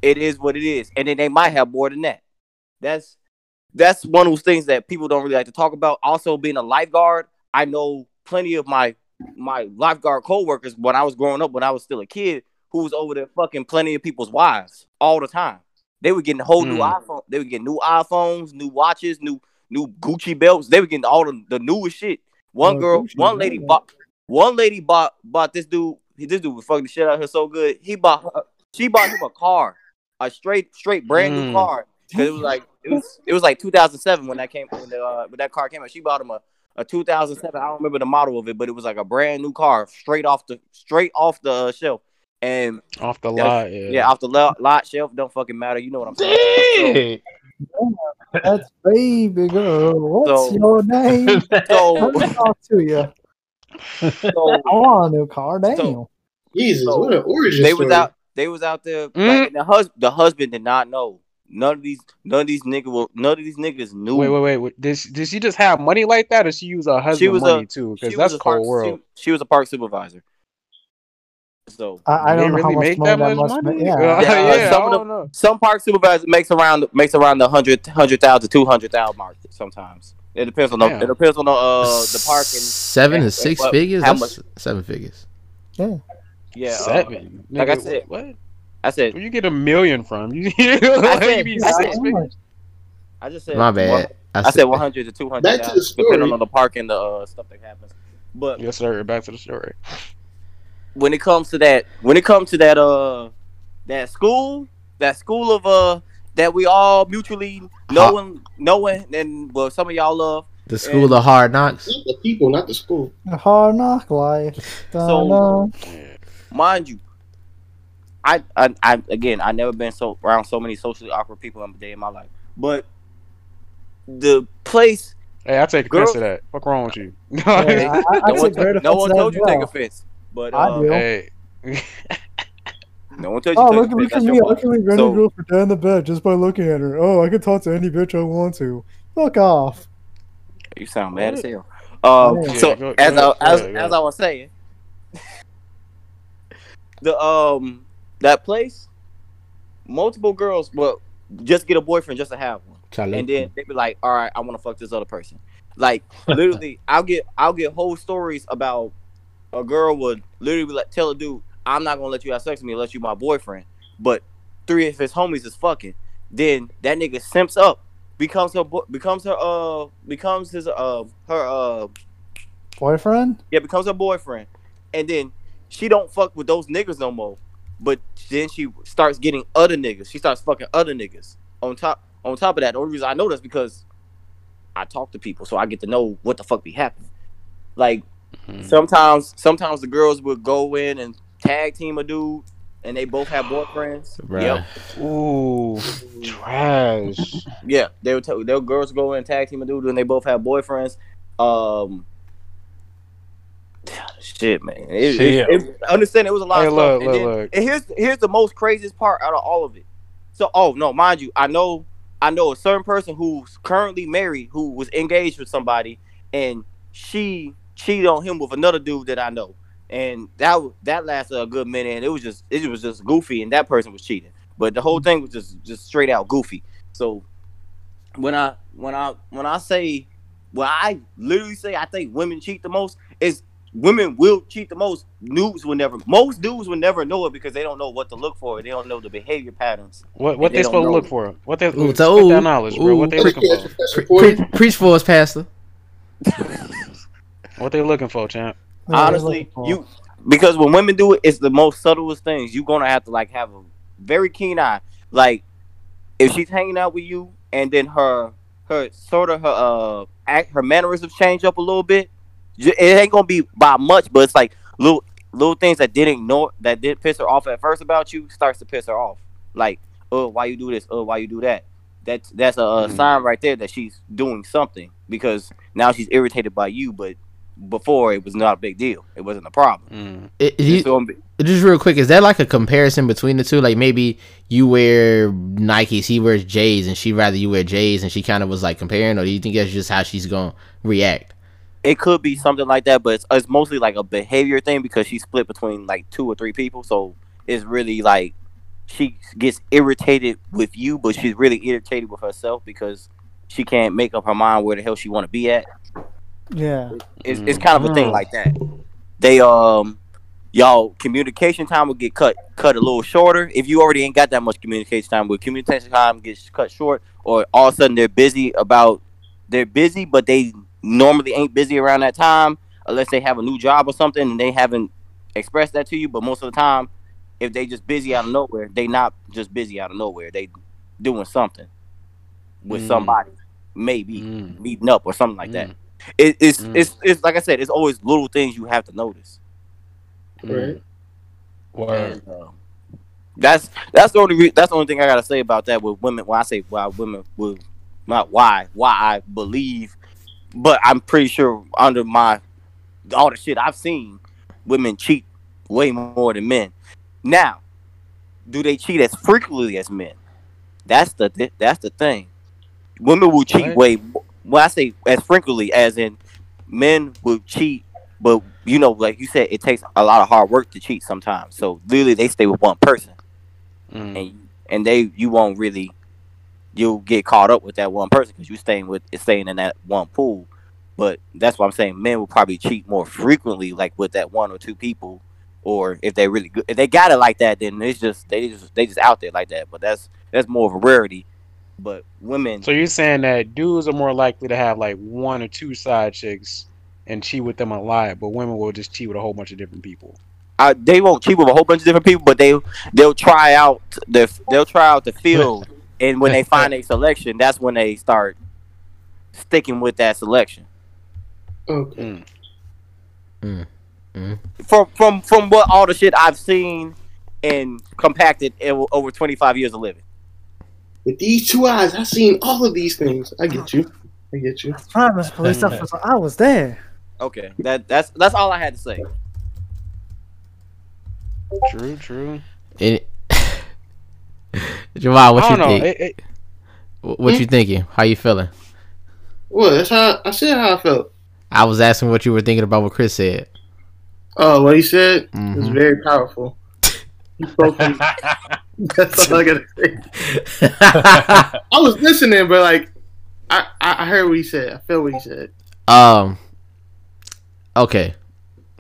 It is what it is, and then they might have more than that. That's that's one of those things that people don't really like to talk about. Also, being a lifeguard, I know plenty of my my lifeguard coworkers when I was growing up, when I was still a kid, who was over there fucking plenty of people's wives all the time. They were getting whole new Mm. iPhone. They were getting new iPhones, new watches, new new Gucci belts. They were getting all the, the newest shit. One Oh, girl, Gucci, one lady yeah. bought one lady bought bought this dude this dude was fucking the shit out of her so good. He bought her, she bought him a car, a straight straight brand new Mm. car. Cause it was like it was it was like 2007 when that came when, the, uh, when that car came out. She bought him a, a 2007. I don't remember the model of it, but it was like a brand new car, straight off the straight off the uh, shelf. And Off the lot, yeah. yeah, off the lot, lot shelf, don't fucking matter. You know what I'm saying? Dang. That's baby girl. What's So- your name? So, Let me talk to you. so I want a new car. Damn. So- Jesus, So, what an origin they story. was out they was out there Mm. like, the hus- the husband did not know none of these none of these niggas will none of these niggas knew Wait, wait, wait, wait. Did she, did she just have money like that, or she use her husband was money a- too? she Because was that's a cold park, world. She, she was a park supervisor so I, I Do don't they know how really much make money that that much must money? make. Uh, Yeah. Yeah, yeah, some of the- some park supervisor makes around makes around the hundred hundred thousand two hundred thousand mark sometimes it depends on the Damn. it depends on the uh the park and seven and- to six and figures. how That's seven figures. yeah uh, Seven. like I said- what? I said Where you get a million from? You, I said- you be I six said- figures? I just said My one- bad. I said 100 to 200 Back to the story. depending on the park and the uh, stuff that happens. But Yes, sir. Back to the story. When it comes to that, when it comes to that, uh, that school, that school of uh, that we all mutually knowing, knowing, and well, some of y'all love. The school of hard knocks. The people, not the school. A hard knock life. So- Dun-dun. mind you, I, I, I again, I never been so around so many socially awkward people in a day in my life. But the place, Hey, I take Girl- offense to that. Fuck wrong with you? Yeah, I, I, I no one, no one told you to take well. offense. But I uh, do. hey, no one told you Oh, look, take look at me. your Look fault. at me running So- girl for down the bed just by looking at her. Oh, I can talk to any bitch I want to. Fuck off. You sound mad as hell. Um, Yeah, so go- as go I, as, ahead, go as I was saying, the um that place, multiple girls will just get a boyfriend just to have one, Charlie. and then they be like, "All right, I want to fuck this other person." Like literally, I'll get I'll get whole stories about a girl would literally be like, tell a dude, "I'm not gonna let you have sex with me unless you my boyfriend," but three of his homies is fucking. Then that nigga simps up, becomes her bo- becomes her uh becomes his uh her uh Boyfriend? yeah becomes her boyfriend, and then she don't fuck with those niggas no more. But then she starts getting other niggas. She starts fucking other niggas. On top on top of that, the only reason I know that's because I talk to people, so I get to know what the fuck be happening. Like Mhm. sometimes sometimes the girls would go in and tag team a dude, and they both have boyfriends. Bruh. Yep. ooh, trash. Yeah, they would tell they would girls go in and tag team a dude and they both have boyfriends. Um, shit, man. It, Shit. it, it, understand it was a lot Hey, of look, stuff. look, and, then- look. and here's here's the most craziest part out of all of it. So, oh no, mind you, I know I know a certain person who's currently married who was engaged with somebody, and she cheated on him with another dude that I know, and that that lasted a good minute, and it was just it was just goofy, and that person was cheating, but the whole thing was just just straight out goofy. So when I when I when I say when I literally say I think women cheat the most, is women will cheat the most. Dudes will never. Most dudes will never know it because they don't know what to look for. They don't know the behavior patterns. What what They they, supposed to look for? What they Ooh, spit so- that knowledge, bro? What they looking for? Pre- pre- preach for us, pastor. What they looking for, champ? Yeah, Honestly, for- you because when women do it, it's the most subtlest things. You're gonna have to like have a very keen eye. Like if she's hanging out with you and then her her sort of her uh act her mannerisms change up a little bit. It ain't gonna be by much, but it's like little little things that didn't know that didn't piss her off at first about you starts to piss her off. Like, oh, why you do this? Oh, why you do that? That's that's a, a Mhm. sign right there that she's doing something because now she's irritated by you, but before it was not a big deal. It wasn't a problem. Mm. It- you- gonna just real quick, is that like a comparison between the two? Like maybe you wear Nikes, he wears J's, and she rather you wear J's, and she kind of was like comparing, or do you think that's just how she's gonna react? it could be something like that, but it's, it's mostly like a behavior thing because she's split between like two or three people. So it's really like she gets irritated with you, but she's really irritated with herself because she can't make up her mind where the hell she want to be at. Yeah. It's, it's kind of a thing Mm. like that. They um y'all communication time will get cut cut a little shorter if you already ain't got that much communication time. With communication time gets cut short, or all of a sudden they're busy about they're busy, but they normally ain't busy around that time unless they have a new job or something and they haven't expressed that to you. But most of the time, if they just busy out of nowhere, they not just busy out of nowhere. They doing something with Mm. somebody, maybe Mm. meeting up or something like that. Mm. It, it's Mm. it's it's like I said, it's always little things you have to notice. Right. Word. And, uh, that's that's the only re- that's the only thing I gotta say about that with women. Why I say why women will not why why I believe, but I'm pretty sure under my all the shit I've seen, women cheat way more than men. Now, do they cheat as frequently as men? That's the thi- that's the thing. Women will cheat Right. way. When I say as frequently, as in men will cheat, but you know, like you said, it takes a lot of hard work to cheat sometimes. So literally, they stay with one person, Mm. and and they you won't really you'll get caught up with that one person because you're staying with staying in that one pool. But that's why I'm saying men will probably cheat more frequently, like with that one or two people, or if they really good, if they got it like that, then it's just they just they just out there like that. But that's that's more of a rarity. But women, So you're saying that dudes are more likely to have like one or two side chicks and cheat with them a lot, but women will just cheat with a whole bunch of different people. I, they won't cheat with a whole bunch of different people, but they they'll try out the they'll try out the field, and when they find a selection, that's when they start sticking with that selection. Okay. Mm. Mm. Mm. From from from what all the shit I've seen and compacted over 25 years of living. With these two eyes, I've seen all of these things. I get you. I get you. I Promise, police officer, I was there. Okay, that that's that's all I had to say. True, true. And Jamal, what I you don't know. think? It, it, Wh- What you thinking? How you feeling? Well, that's how I said how I felt. I was asking what you were thinking about what Chris said. Oh, what he said was Mhm. very powerful. He spoke from- That's all I gotta say. I was listening, but like, I, I heard what he said. I felt what he said. um. Okay,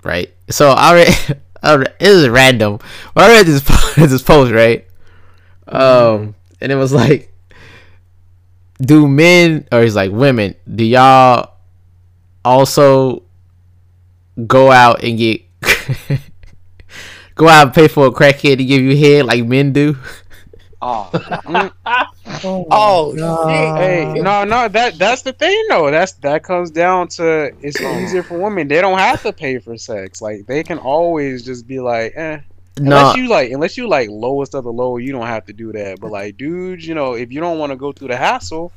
right. So I read. I read it was random. But I read this this post right. Um, and it was like, do men or he's like women? Do y'all also go out and get go out and pay for a crackhead to give you head like men do? Oh, Oh, Oh, no. hey, no, no, that that's the thing though. That's that comes down to it's easier for women. They don't have to pay for sex. Like they can always just be like, eh. No, Unless you like, unless you like lowest of the low, you don't have to do that. But like, dudes, you know, if you don't want to go through the hassle,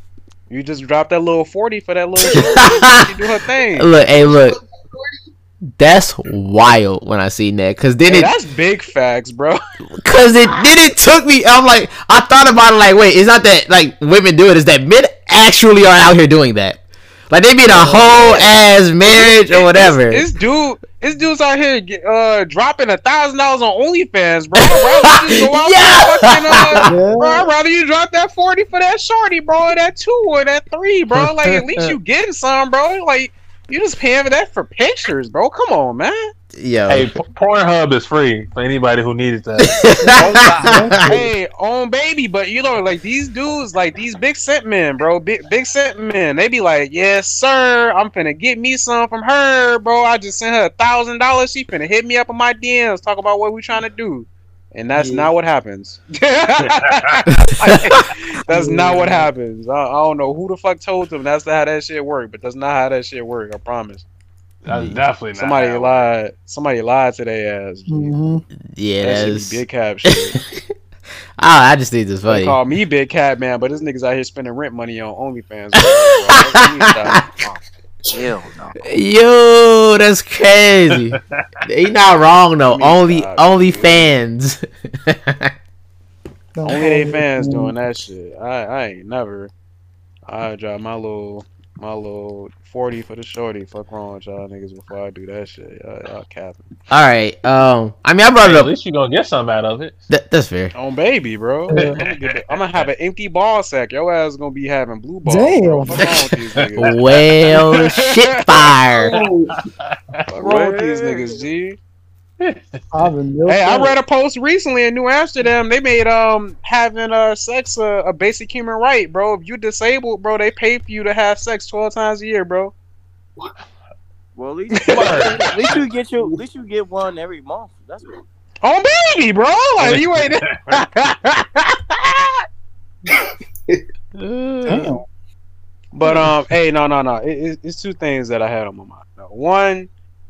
you just drop that little forty for that little. shorty, she do her thing. look, hey, look. That's wild when I seen that, cause then Hey, it that's big facts, bro. Cause it then it took me. I'm like, I thought about it. Like, wait, it's not that like women do. It's that men actually are out here doing that. Like they be in a whole ass marriage or whatever. This, this dude, this dude's out here get- uh dropping a thousand dollars on OnlyFans, bro. I'd rather just go out Yeah. fucking, uh, Yeah. bro, I'd rather you drop that forty for that shorty, bro, or that two or that three, bro. Like at least you getting some, bro. Like you just paying for that for pictures, bro. Come on, man. Yo, hey, P- Pornhub is free for anybody who needed that. hey, on baby, but you know, like these dudes, like these big scent men, bro, big big scent men, they be like, yes, sir, I'm finna get me some from her, bro. I just sent her a thousand dollars. She finna hit me up on my DMs, talk about what we trying to do, and that's Yeah. not what happens. that's not what happens. I, I don't know who the fuck told them that's how that shit work, but that's not how that shit work. I promise. That's definitely not. Somebody how lied. Somebody lied to their ass. G. Mhm. yeah, That that's. be big cap shit. Ah, I just think it's They funny. call me Big Cat Man, but this nigga's out here spending rent money on OnlyFans. Bro. Let me stop. hell no. Yo, that's crazy. He not wrong though. Let me Only, stop, only dude. fans. Don't Only they fans doing that shit. I, I ain't never. I drive my little my little forty for the shorty. Fuck wrong with y'all niggas before I do that shit. Y'all, y'all capping. All right. Um, I mean, I brought it up. At least you gonna get something out of it. That, that's fair. On baby, bro. I'm gonna, the- I'm gonna have an empty ball sack. Your ass is gonna be having blue balls. Bro. Damn. Fuck wrong with these niggas. Well, shit fire. Fuck wrong with these niggas, G. I've been real Hey, I read a post recently in New Amsterdam. They made um having uh sex a, a basic human right, bro. If you disabled, bro, they pay for you to have sex twelve times a year, bro. Well, at least, at least you get your, at least you get one every month. That's what. On baby, bro. Like you ain't. Damn. But um, hey, no, no, no. It, it, it's two things that I had on my mind. No, One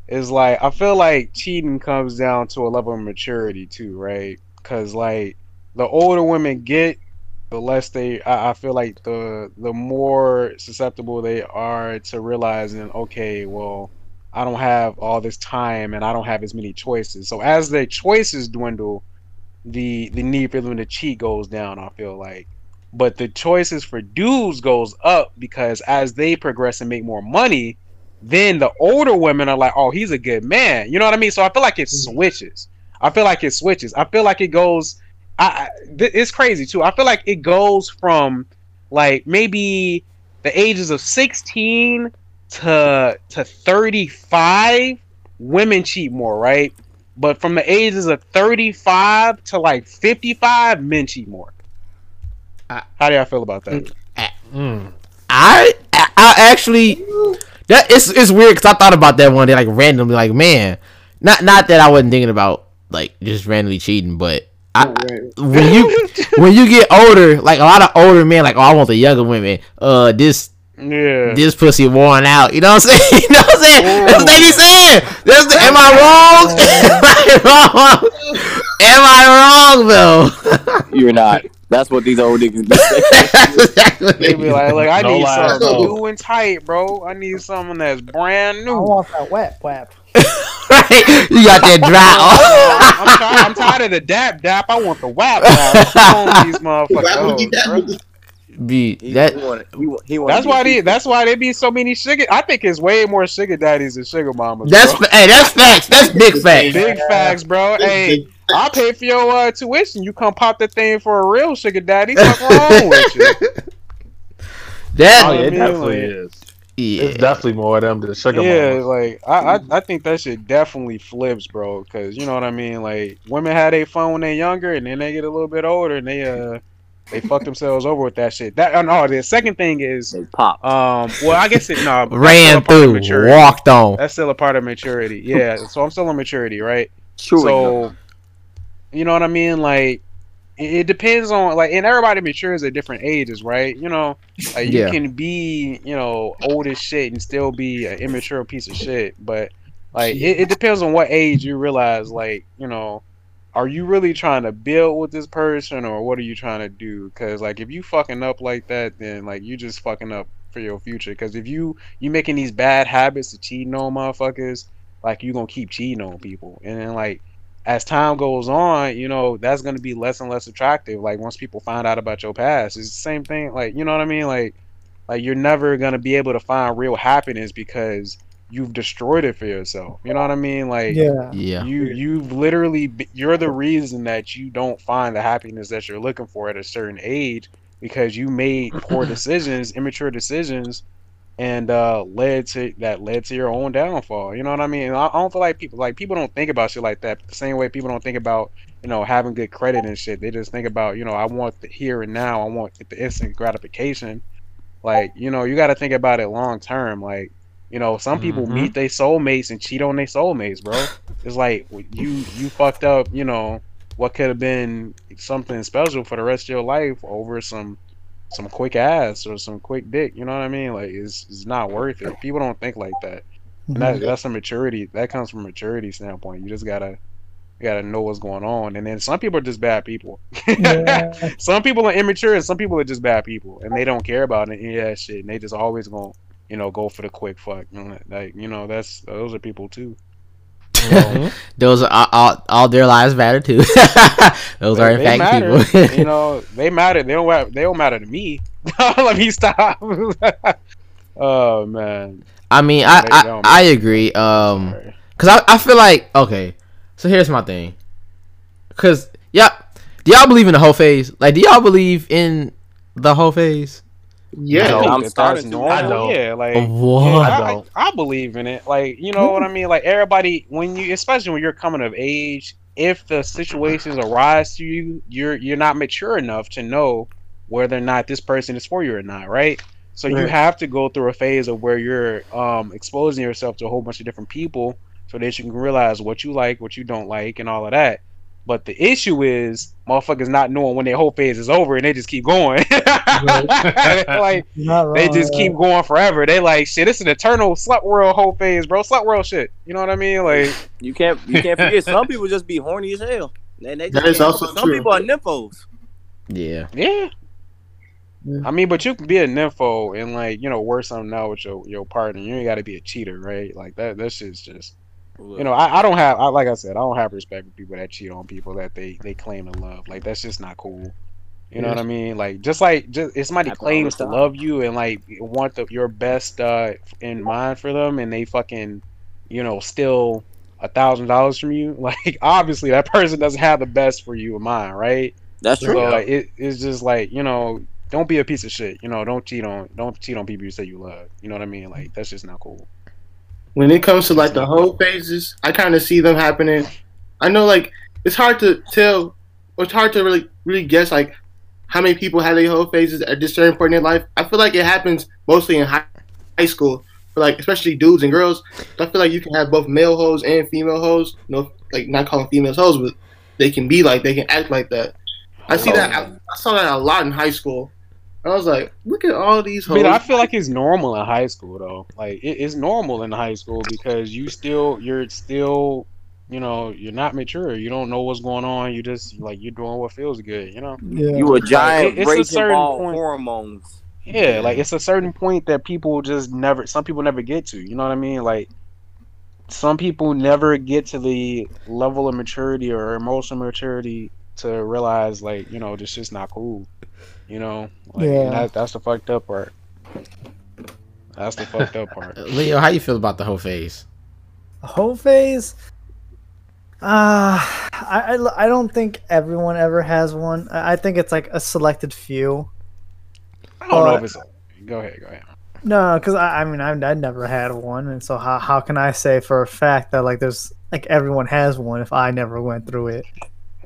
is like I feel like cheating comes down to a level of maturity too, right? Because like the older women get, the less they. I, I feel like the the more susceptible they are to realizing, okay, well, I don't have all this time and I don't have as many choices. So as their choices dwindle, the the need for them to cheat goes down. I feel like but the choices for dudes goes up because as they progress and make more money then the older women are like oh he's a good man. You know what i mean? So i feel like it switches. I feel like it switches. I feel like it goes I, th- it's crazy too. I feel like it goes from like maybe the ages of 16 to to 35 women cheat more right? But from the ages of 35 to like 55 men cheat more. I- how do y'all feel about that? Mm. I I I actually that it's it's weird because I thought about that one day like randomly like man not not that I wasn't thinking about like just randomly cheating but I, when you when you get older like a lot of older men like oh I want the younger women. Uh this Yeah. this pussy worn out. You know what I'm saying? You know what I'm saying? That's what they be saying. That's the, am I wrong? Am I wrong? Am I wrong though? You're not. That's what these old niggas be saying. exactly They be like, like I No need lies, something no. new and tight, bro. I need something that's brand new. I want that wet wap. right you got that dry I'm, tired, I'm tired of the dap dap. I want the wap whap. Come on, these motherfuckers. would you bro. that? be He, that he wanted, he, wa- he wanted That's why they. That's why there be so many sugar. I think it's way more sugar daddies than sugar mamas. That's bro. hey, that's facts. That's big facts. big facts, bro. Hey, I'll pay for your uh, tuition. You come pop the thing for a real sugar daddy. What's wrong with you? That Oh, I yeah, it definitely is. yeah. It's definitely more of them than sugar yeah, mamas. like I, I, I think that shit definitely flips, bro. Because you know what I mean. Like women had their fun when they're younger, and then they get a little bit older, and they uh they fuck themselves over with that shit. That and oh, the second thing is They pop. um. Well, I guess it no that's ran through, maturity. walked on. That's still a part of maturity. Yeah. so I'm still in maturity, right? True. so you know what I mean? Like it, depends on like and everybody matures at different ages, right? You know, like you Yeah. can be, you know, old as shit and still be an immature piece of shit. But like it, it depends on what age you realize, like, you know, are you really trying to build with this person or what are you trying to do? Cause like if you fucking up like that, then like you just fucking up for your future. Cause if you you making these bad habits of cheating on motherfuckers, like you gonna keep cheating on people. And then like as time goes on, you know, that's gonna be less and less attractive. Like once people find out about your past, it's the same thing. Like you know what I mean? Like like you're never gonna be able to find real happiness because you've destroyed it for yourself. You know what I mean? Like Yeah. Yeah. you you've literally you're the reason that you don't find the happiness that you're looking for at a certain age because you made poor decisions, immature decisions, and uh led to that led to your own downfall. You know what I mean? I, I don't feel like people like people don't think about shit like that the same way people don't think about you know having good credit and shit. They just think about you know I want the here and now. I want the instant gratification. Like you know you got to think about it long term. Like you know some people Mhm. meet their soulmates and cheat on their soulmates, bro. It's like you you fucked up. You know what could have been something special for the rest of your life over some some quick ass or some quick dick. You know what I mean? Like it's it's not worth it. People don't think like that. And that, mm-hmm. that's a maturity. That comes from maturity standpoint. You just gotta you gotta know what's going on. And then some people are just bad people. Yeah. some people are immature and some people are just bad people and they don't care about it. Yeah, shit. And they just always gonna you know go for the quick fuck. Like you know that's those are people too. Those are all, all, all their lives matter too. Those are in They fact matter. people. you know, they matter. They don't. wa- They don't matter to me. Let me stop. oh man. I mean, I I, I agree. Um, cause I, I feel like okay. So here's my thing. Cause yeah, do y'all believe in the whole phase? Like, do y'all believe in the whole phase? Yeah, No. I think I'm starting to. I don't. Yeah, like What? yeah, I I, don't. I, I believe in it. Like you know what I mean. Like everybody, when you, especially when you're coming of age, if the situations arise to you, you're you're not mature enough to know whether or not this person is for you or not, right? So you have to go through a phase of where you're um, exposing yourself to a whole bunch of different people, so that you can realize what you like, what you don't like, and all of that. But the issue is motherfuckers not knowing when their whole phase is over, and they just keep going. like Not they just yeah. keep going forever. They like shit. It's an eternal slut world whole phase, bro. Slut world shit. You know what I mean? Like You can't you can't forget some people just be horny as hell. And they That is can't- also some true. people are nymphos. Yeah. yeah. Yeah. I mean, but you can be a nympho and like you know work something out with your your partner. You ain't got to be a cheater, right? Like that. That shit's just you know. I, I don't have. I, like I said, I don't have respect for people that cheat on people that they they claim to love. Like that's just not cool. You know what I mean? Like just like just if somebody Happen claims to love you and like want the, your best uh in mind for them, and they fucking you know steal a thousand dollars from you, like obviously that person doesn't have the best for you in mind, right? That's So true. like it, it's just like you know, don't be a piece of shit. You know, don't cheat on don't cheat on people you say you love. You know what I mean? Like that's just not cool. When it comes to like the whole phases, I kind of see them happening. I know like it's hard to tell, or it's hard to really really guess like how many people have their whole phases at this certain point in their life. I feel like it happens mostly in high, high school, for like especially dudes and girls. I feel like you can have both male hoes and female hoes. You know, like not calling females hoes, but they can be like they can act like that. I see that. Oh. I, I saw that a lot in high school. I was like, look at all these I mean, I feel like it's normal in high school though. Like it, it's normal in high school because you still you're still you know you're not mature. You don't know what's going on. You just like you're doing what feels good. You know. Yeah. You a giant it- it's a certain ball point. hormones. Yeah, like it's a certain point that people just never. Some people never get to. You know what I mean? Like some people never get to the level of maturity or emotional maturity to realize like you know this shit's not cool. You know, like, Yeah. that, that's the fucked up part. That's the fucked up part. Leo, how you feel about the whole phase? whole phase uh I, I i don't think everyone ever has one i I think it's like a selected few I don't know if it's. Go ahead, go ahead. no because I, I mean I, I never had one and so how, how can i say for a fact that like there's like everyone has one if i never went through it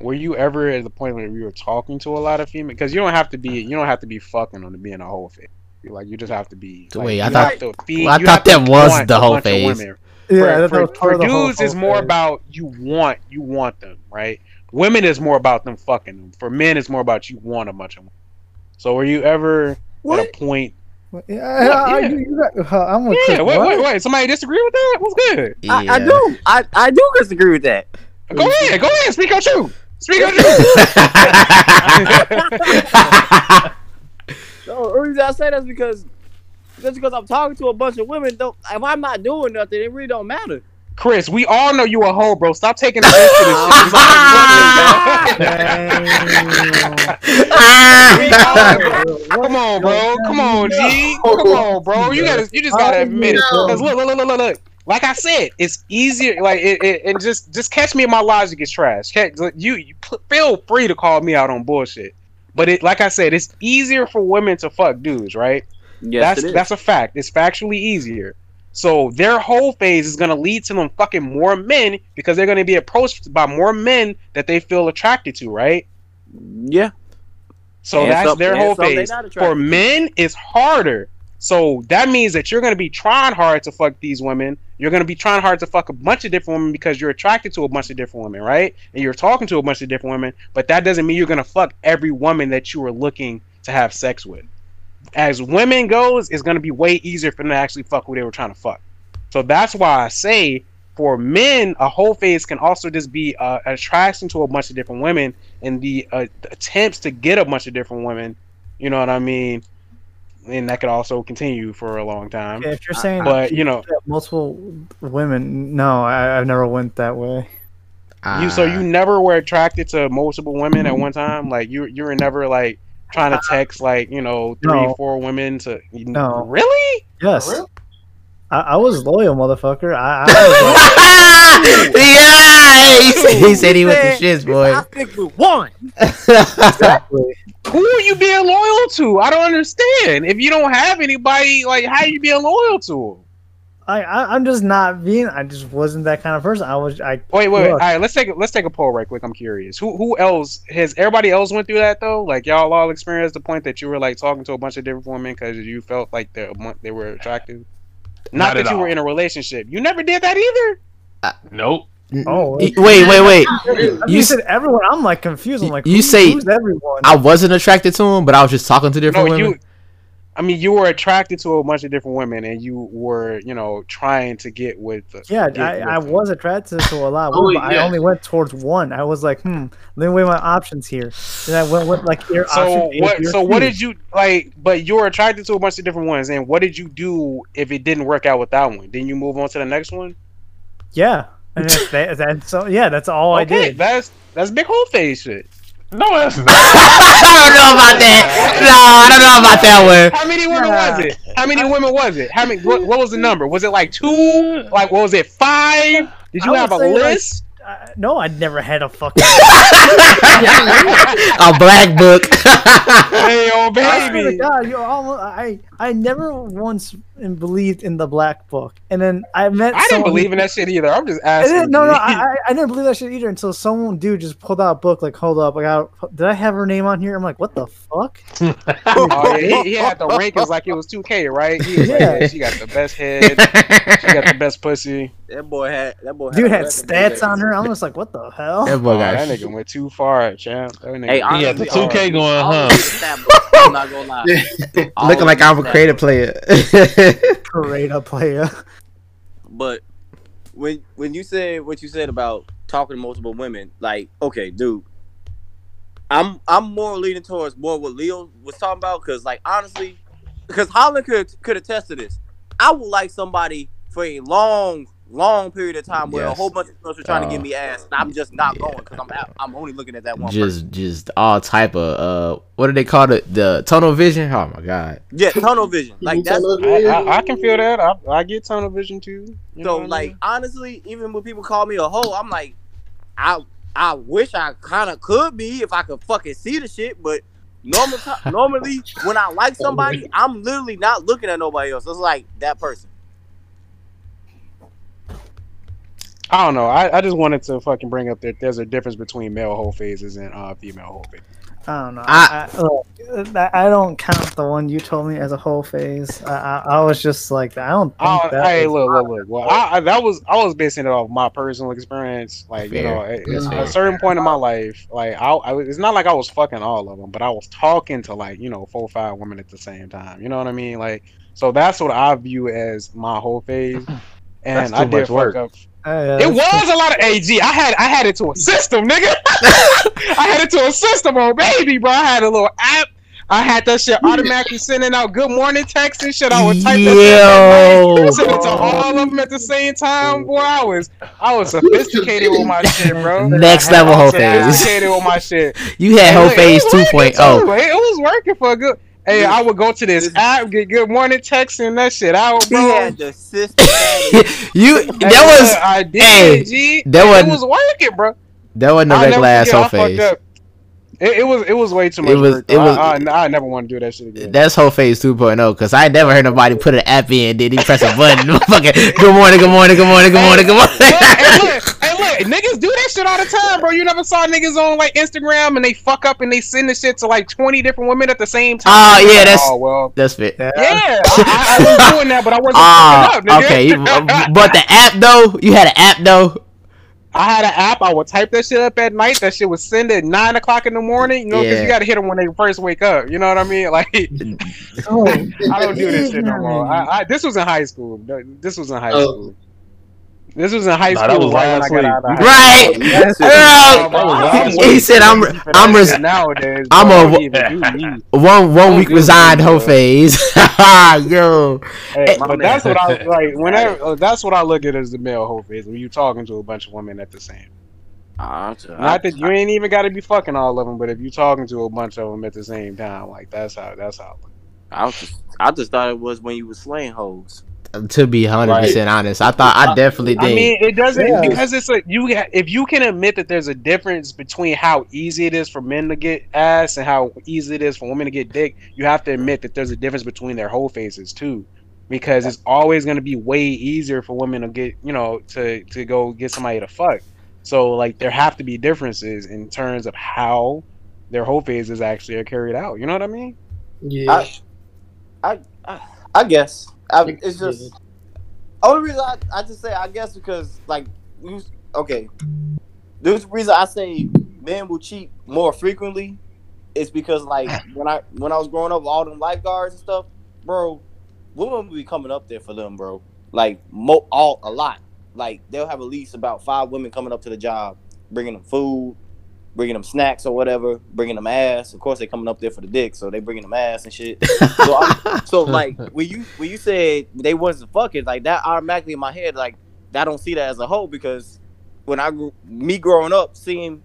were you ever at the point where you were talking to a lot of females? Because you don't have to be you don't have to be fucking on to be in a whole phase. Like you just have to be. Like, Wait, I thought feed, well, I thought that was the whole phase. Yeah, for, for, for dudes whole, whole is phase. more about you want you want them right. Women is more about them fucking them. For men, it's more about you want a bunch of. Women. So were you ever what? at a point yeah, yeah. I, you, got, uh, I'm gonna yeah, wait, wait, wait. Somebody disagree with that? What's good? Yeah. I, I, do. I, I do disagree with that. Go ahead. Go ahead. Speak out you. 300. no, the reason I say that's because just because I'm talking to a bunch of women, don't if I'm not doing nothing, it really don't matter. Chris, we all know you a hoe, bro. Stop taking the rest of this shit. Come on, bro. Come on, G. Come on, bro. You gotta, you just gotta admit it. Cause look, look, look, look, look. Like I said, it's easier. Like, it, it, and just, just catch me if my logic is trash. You, you feel free to call me out on bullshit. But it, like I said, it's easier for women to fuck dudes, right? Yes, that's it is. that's a fact. It's factually easier. So their whole phase is gonna lead to them fucking more men because they're gonna be approached by more men that they feel attracted to, right? yeah. So And that's some- their whole phase. For men, it's harder. So that means that you're gonna be trying hard to fuck these women. You're gonna be trying hard to fuck a bunch of different women because you're attracted to a bunch of different women, right? And you're talking to a bunch of different women, but that doesn't mean you're gonna fuck every woman that you are looking to have sex with. As women goes, it's gonna be way easier for them to actually fuck who they were trying to fuck. So that's why I say for men, a whole phase can also just be uh, attraction to a bunch of different women and the uh, attempts to get a bunch of different women. You know what I mean? And that could also continue for a long time. if you're saying But you know, multiple women no I, i've never went that way you so you ah. never were attracted to multiple women at one time. Like you, you were never like trying to uh-huh. text like you know three, No. four women to. No. really? yes For? I, I was loyal motherfucker i, I was yeah, he said, he said he was the said, shits, boy. I stick with one. exactly Who are you being loyal to? I don't understand. If you don't have anybody, like how are you being loyal to them? I, I I'm just not being. I just wasn't that kind of person. I was. I Wait, wait, wait. All Look. right, let's take a, let's take a poll right quick. I'm curious. Who who else has everybody else went through that though? Like y'all all experienced the point that you were like talking to a bunch of different women because you felt like they they were attractive. Not, Not that at you were in a relationship. You never did that either. Nope. Oh Y- Wait, wait, wait. You, You said everyone. I'm like confused. I'm like, You who- say- everyone? I wasn't attracted to him, but I was just talking to No, different women. you. I mean, you were attracted to a bunch of different women, and you were, you know, trying to get with. The, yeah, get I, with I was attracted to a lot of Oh, women, but yeah. I only went towards one. I was like, hmm, let me weigh my options here. And I went with like here. So option what? here So what did you like? But you were attracted to a bunch of different ones, and what did you do if it didn't work out with that one? Didn't you move on to the next one? Yeah, and that's, that, that's so yeah, that's all I okay, did. that's that's big whole face shit. No, that's not. I don't know about that. No, I don't know about that one. How many women was it? How many women was it? How many? What, what was the number? Was it like two? Like what was it? Five? Did you I have a would say, like, list? Uh, no, I'd never had a fucking. A black book. hey, oh I baby. God, you almost, I I never once believed in the black book, and then I met. I didn't believe in that shit either. I'm just I asking. didn't, no, no, G. I, I, I didn't believe that shit either until someone dude just pulled out a book. Like, hold up, I got. Did I have her name on here? I'm like, what the fuck? Oh, yeah, he, he had the rankings like it was 2K, right? He was like, Yeah. yeah, she got the best head, she got the best pussy. That boy had that boy. Dude a had stats on her. I'm just like, what the hell? that Oh, boy that got nigga went too far, champ. That nigga Hey, went He had the 2K going, huh? don't need a stat book, I'm not gonna lie. Looking like I'm a creative player. Great a player. But when when you said what you said about talking to multiple women, like, okay, dude, I'm I'm more leaning towards more what Leo was talking about because, like, honestly, because Holland could could attest to this. I would like somebody for a long, long period of time where a whole bunch of girls are trying to Oh. give me ass, and I'm just not Yeah. going because I'm out, I'm only looking at that one. person. just, just all type of uh, what do they call it? The tunnel vision. Oh my god. Yeah, tunnel vision. Like that's I, I, I can feel that. I, I get tunnel vision too. You know So what I like mean? honestly, even when people call me a hoe, I'm like, I I wish I kind of could be if I could fucking see the shit, but normal ti- normally when I like somebody, I'm literally not looking at nobody else. It's like that person. I don't know. I, I just wanted to fucking bring up that there's a difference between male whole phases and uh, female whole phases. I don't know. I- I, look, I, I don't count the one you told me as a whole phase. I, I, I was just like, I don't think Oh, that. hey, look, look, look. Well, I, I, that was I was basing it off my personal experience. Like, you know, at, That's at a certain point in my life, like, I, I, was- it's not like I was fucking all of them, but I was talking to like, you know, four or five women at the same time. You know what I mean? Like, so that's what I view as my whole phase. And That's I did much fuck work. up. Uh, It was a lot of AG. I had I had it to a system, nigga. I had it to a system on baby, bro. I had a little app. I had that shit automatically sending out good morning texts and shit. I would type that shit Yo. send it to all of them at the same time. Boy, I was I was sophisticated with my shit, bro. Next level whole phase. Sophisticated with my shit. You had whole phase 2.0. working, too. It was working for a good. Hey, I would go to this app, get good morning texts and that shit out, He bro. had the system. you Hey, that was I did, hey, G. that wasn't- was working, bro. that wasn't a I'll regular never ass forget, whole I fucked phase. up. It, it was it was way too much It was- work. it was- I, I, I never want to do that shit again. That's whole phase 2.0 because I never heard nobody put an app in, then he press a button. Fucking good morning, good morning, good morning, good morning, good morning. Look, hey, look, hey, look, niggas do that shit all the time, bro. You never saw niggas on like Instagram and they fuck up and they send the shit to like twenty different women at the same time. Oh, yeah, that's- oh well. That's fit. yeah. Yeah, I, I, I was doing that, but I wasn't Ah, fucking up, nigga. okay. you- But the app though, you had an app though. I had an app. I would type that shit up at night. That shit was send at nine o'clock in the morning. You know, because Yeah. you got to hit them when they first wake up. You know what I mean? Like, Oh, I don't do this shit no more. I, I, this was in high school. This was in high Oh. school. This was in high Nah, school. that was right when I last got week. out of high Right. school. Yes, Earl, was he said, "I'm- For that I'm res- nowadays. I'm bro, a- don't even do me. One one week resigned this, whole bro. phase. Yo, Hey, but man that's what I like. Whenever uh, that's what I look at as the male whole phase. When you talking to a bunch of women at the same. Ah, Not that you ain't even got to be fucking all of them, but if you talking to a bunch of them at the same time, like that's how that's how. I. I, just, I just thought it was when you were slaying hoes. To be hundred percent honest, I thought I definitely did. I mean, it doesn't Yeah. because it's like you. ha- If you can admit that there's a difference between how easy it is for men to get ass and how easy it is for women to get dick, you have to admit that there's a difference between their whole faces too. because it's always going to be way easier for women to get you know to to go get somebody to fuck. So like there have to be differences in terms of how their whole phases actually are carried out. You know what I mean? Yeah. I, I, I guess. I, it's just only reason I, I just say I guess because like you okay. The reason I say men will cheat more frequently is because like when I when I was growing up, all them lifeguards and stuff, bro, women would be coming up there for them, bro. Like mo all a lot. Like they'll have at least about five women coming up to the job, bringing them food, bringing them snacks or whatever, bringing them ass. Of course, they coming up there for the dick, so they bringing them ass and shit. So, I'm, so like when you when you said they wasn't fucking, like that automatically in my head, like I don't see that as a whole because when I grew, me growing up, seeing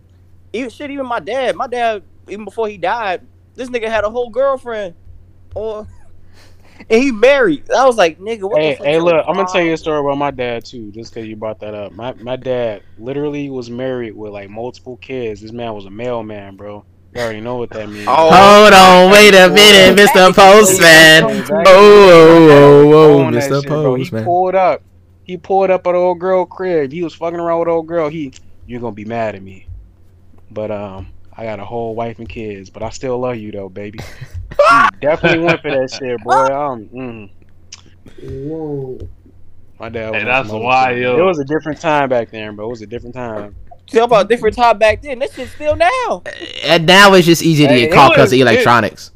even shit, even my dad, my dad, even before he died, this nigga had a whole girlfriend, or and he married. I was like, nigga, what Hey, the fuck? hey, look, I'm gonna tell you a story about my dad too, just because you brought that up. My my dad literally was married with like multiple kids. This man was a mailman, bro. You already know what that means. Oh. Hold on, wait a minute, Mr. Postman. Exactly. Oh, oh, oh, oh, Mr. shit, bro. He Postman. pulled up. He pulled up at old girl crib. He was fucking around with old girl. He, you're gonna be mad at me, but um, I got a whole wife and kids. But I still love you though, baby. definitely went for that shit, boy. Um, mm. Whoa. My dad. Hey, was that's why some wild. other shit. It was a different time back then, bro. It was a different time. Tell about a different time back then. This shit still now. And now it's just easy to get it caught because of was- it- electronics.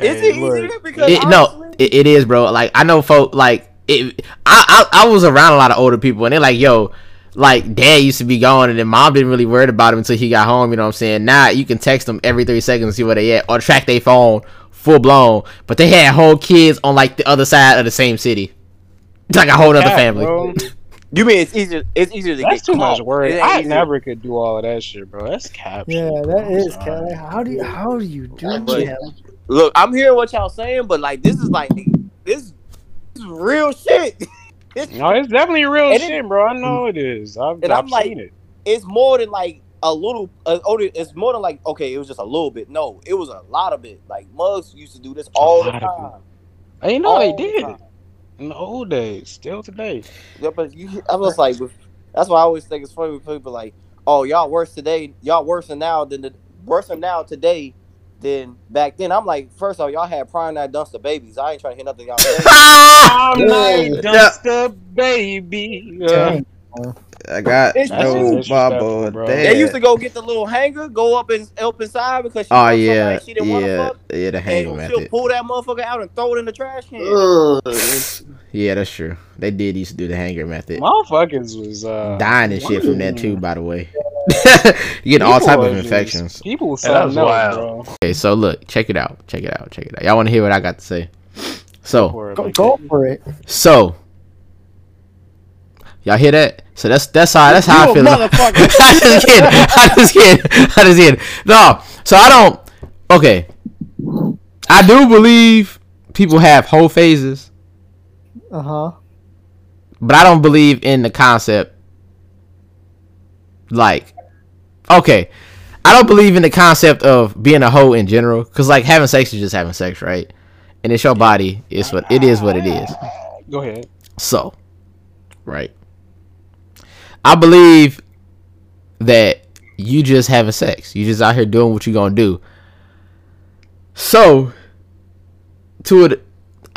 Is Hey, it look. easier? Because It, no, it, it is, bro. Like I know folk like it. I, I I was around a lot of older people, and they're like, "Yo, like dad used to be gone, and then mom didn't really worry about him until he got home." You know what I'm saying? Now you can text them every three seconds, see where they at, or track their phone full blown. But they had whole kids on like the other side of the same city. It's like a whole other Yeah, family. bro. You mean it's easier? It's easier to That's get too much caught. work. It I easier. never could do all of that shit, bro. That's cap. Yeah, shit, that bro. is I'm cat. sorry. How do you how do you do But- that? Look, I'm hearing what y'all saying, but like this is like this, this is real shit. It's, No, it's definitely real And it- shit, bro. I know it is. I've, And I've I'm like- seen it. it's more than like a little. Uh, oh, it's more than like okay, it was just a little bit. No, it was a lot of it. Like mugs used to do this all the lot of it. time. I know all they did time. in the old days, still today. Yeah, but you, I was like, that's why I always think it's funny when people like, oh, y'all worse today, y'all worse than now than the worse than now today than back then. I'm like, first off, y'all had prime night dumpster babies. I ain't trying to hear nothing y'all say. I'm Yeah. not just a baby. Dang. I got It's That's no disrespectful, bro. They used to go get the little hanger, go up and up inside because she Oh yeah, she didn't want to yeah, fuck. yeah. The hanger And she'll method. pull that motherfucker out and throw it in the trash can. Ugh, Yeah, that's true. They did used to do the hanger method. Motherfuckers was uh, Dying and shit from that too, by the way. you get people all type of was just- infections. People was Hey, that was something else, wild. bro. Okay, so look, check it out, check it out, check it out. Y'all want to hear what I got to say? So, For it, Go, go for it. so, y'all hear that? So that's that's how that's how I You a feel. about- motherfucker. I just kidding. I just kidding. I just kidding. No, so I don't. Okay, I do believe people have whole phases, Uh huh. but I don't believe in the concept. Like, okay, I don't believe in the concept of being a hoe in general, because like having sex is just having sex, right? And it's your body. It's what it is. What it is. Go ahead. So, right. I believe that you just having sex. You just out here doing what you gonna do. So, to it,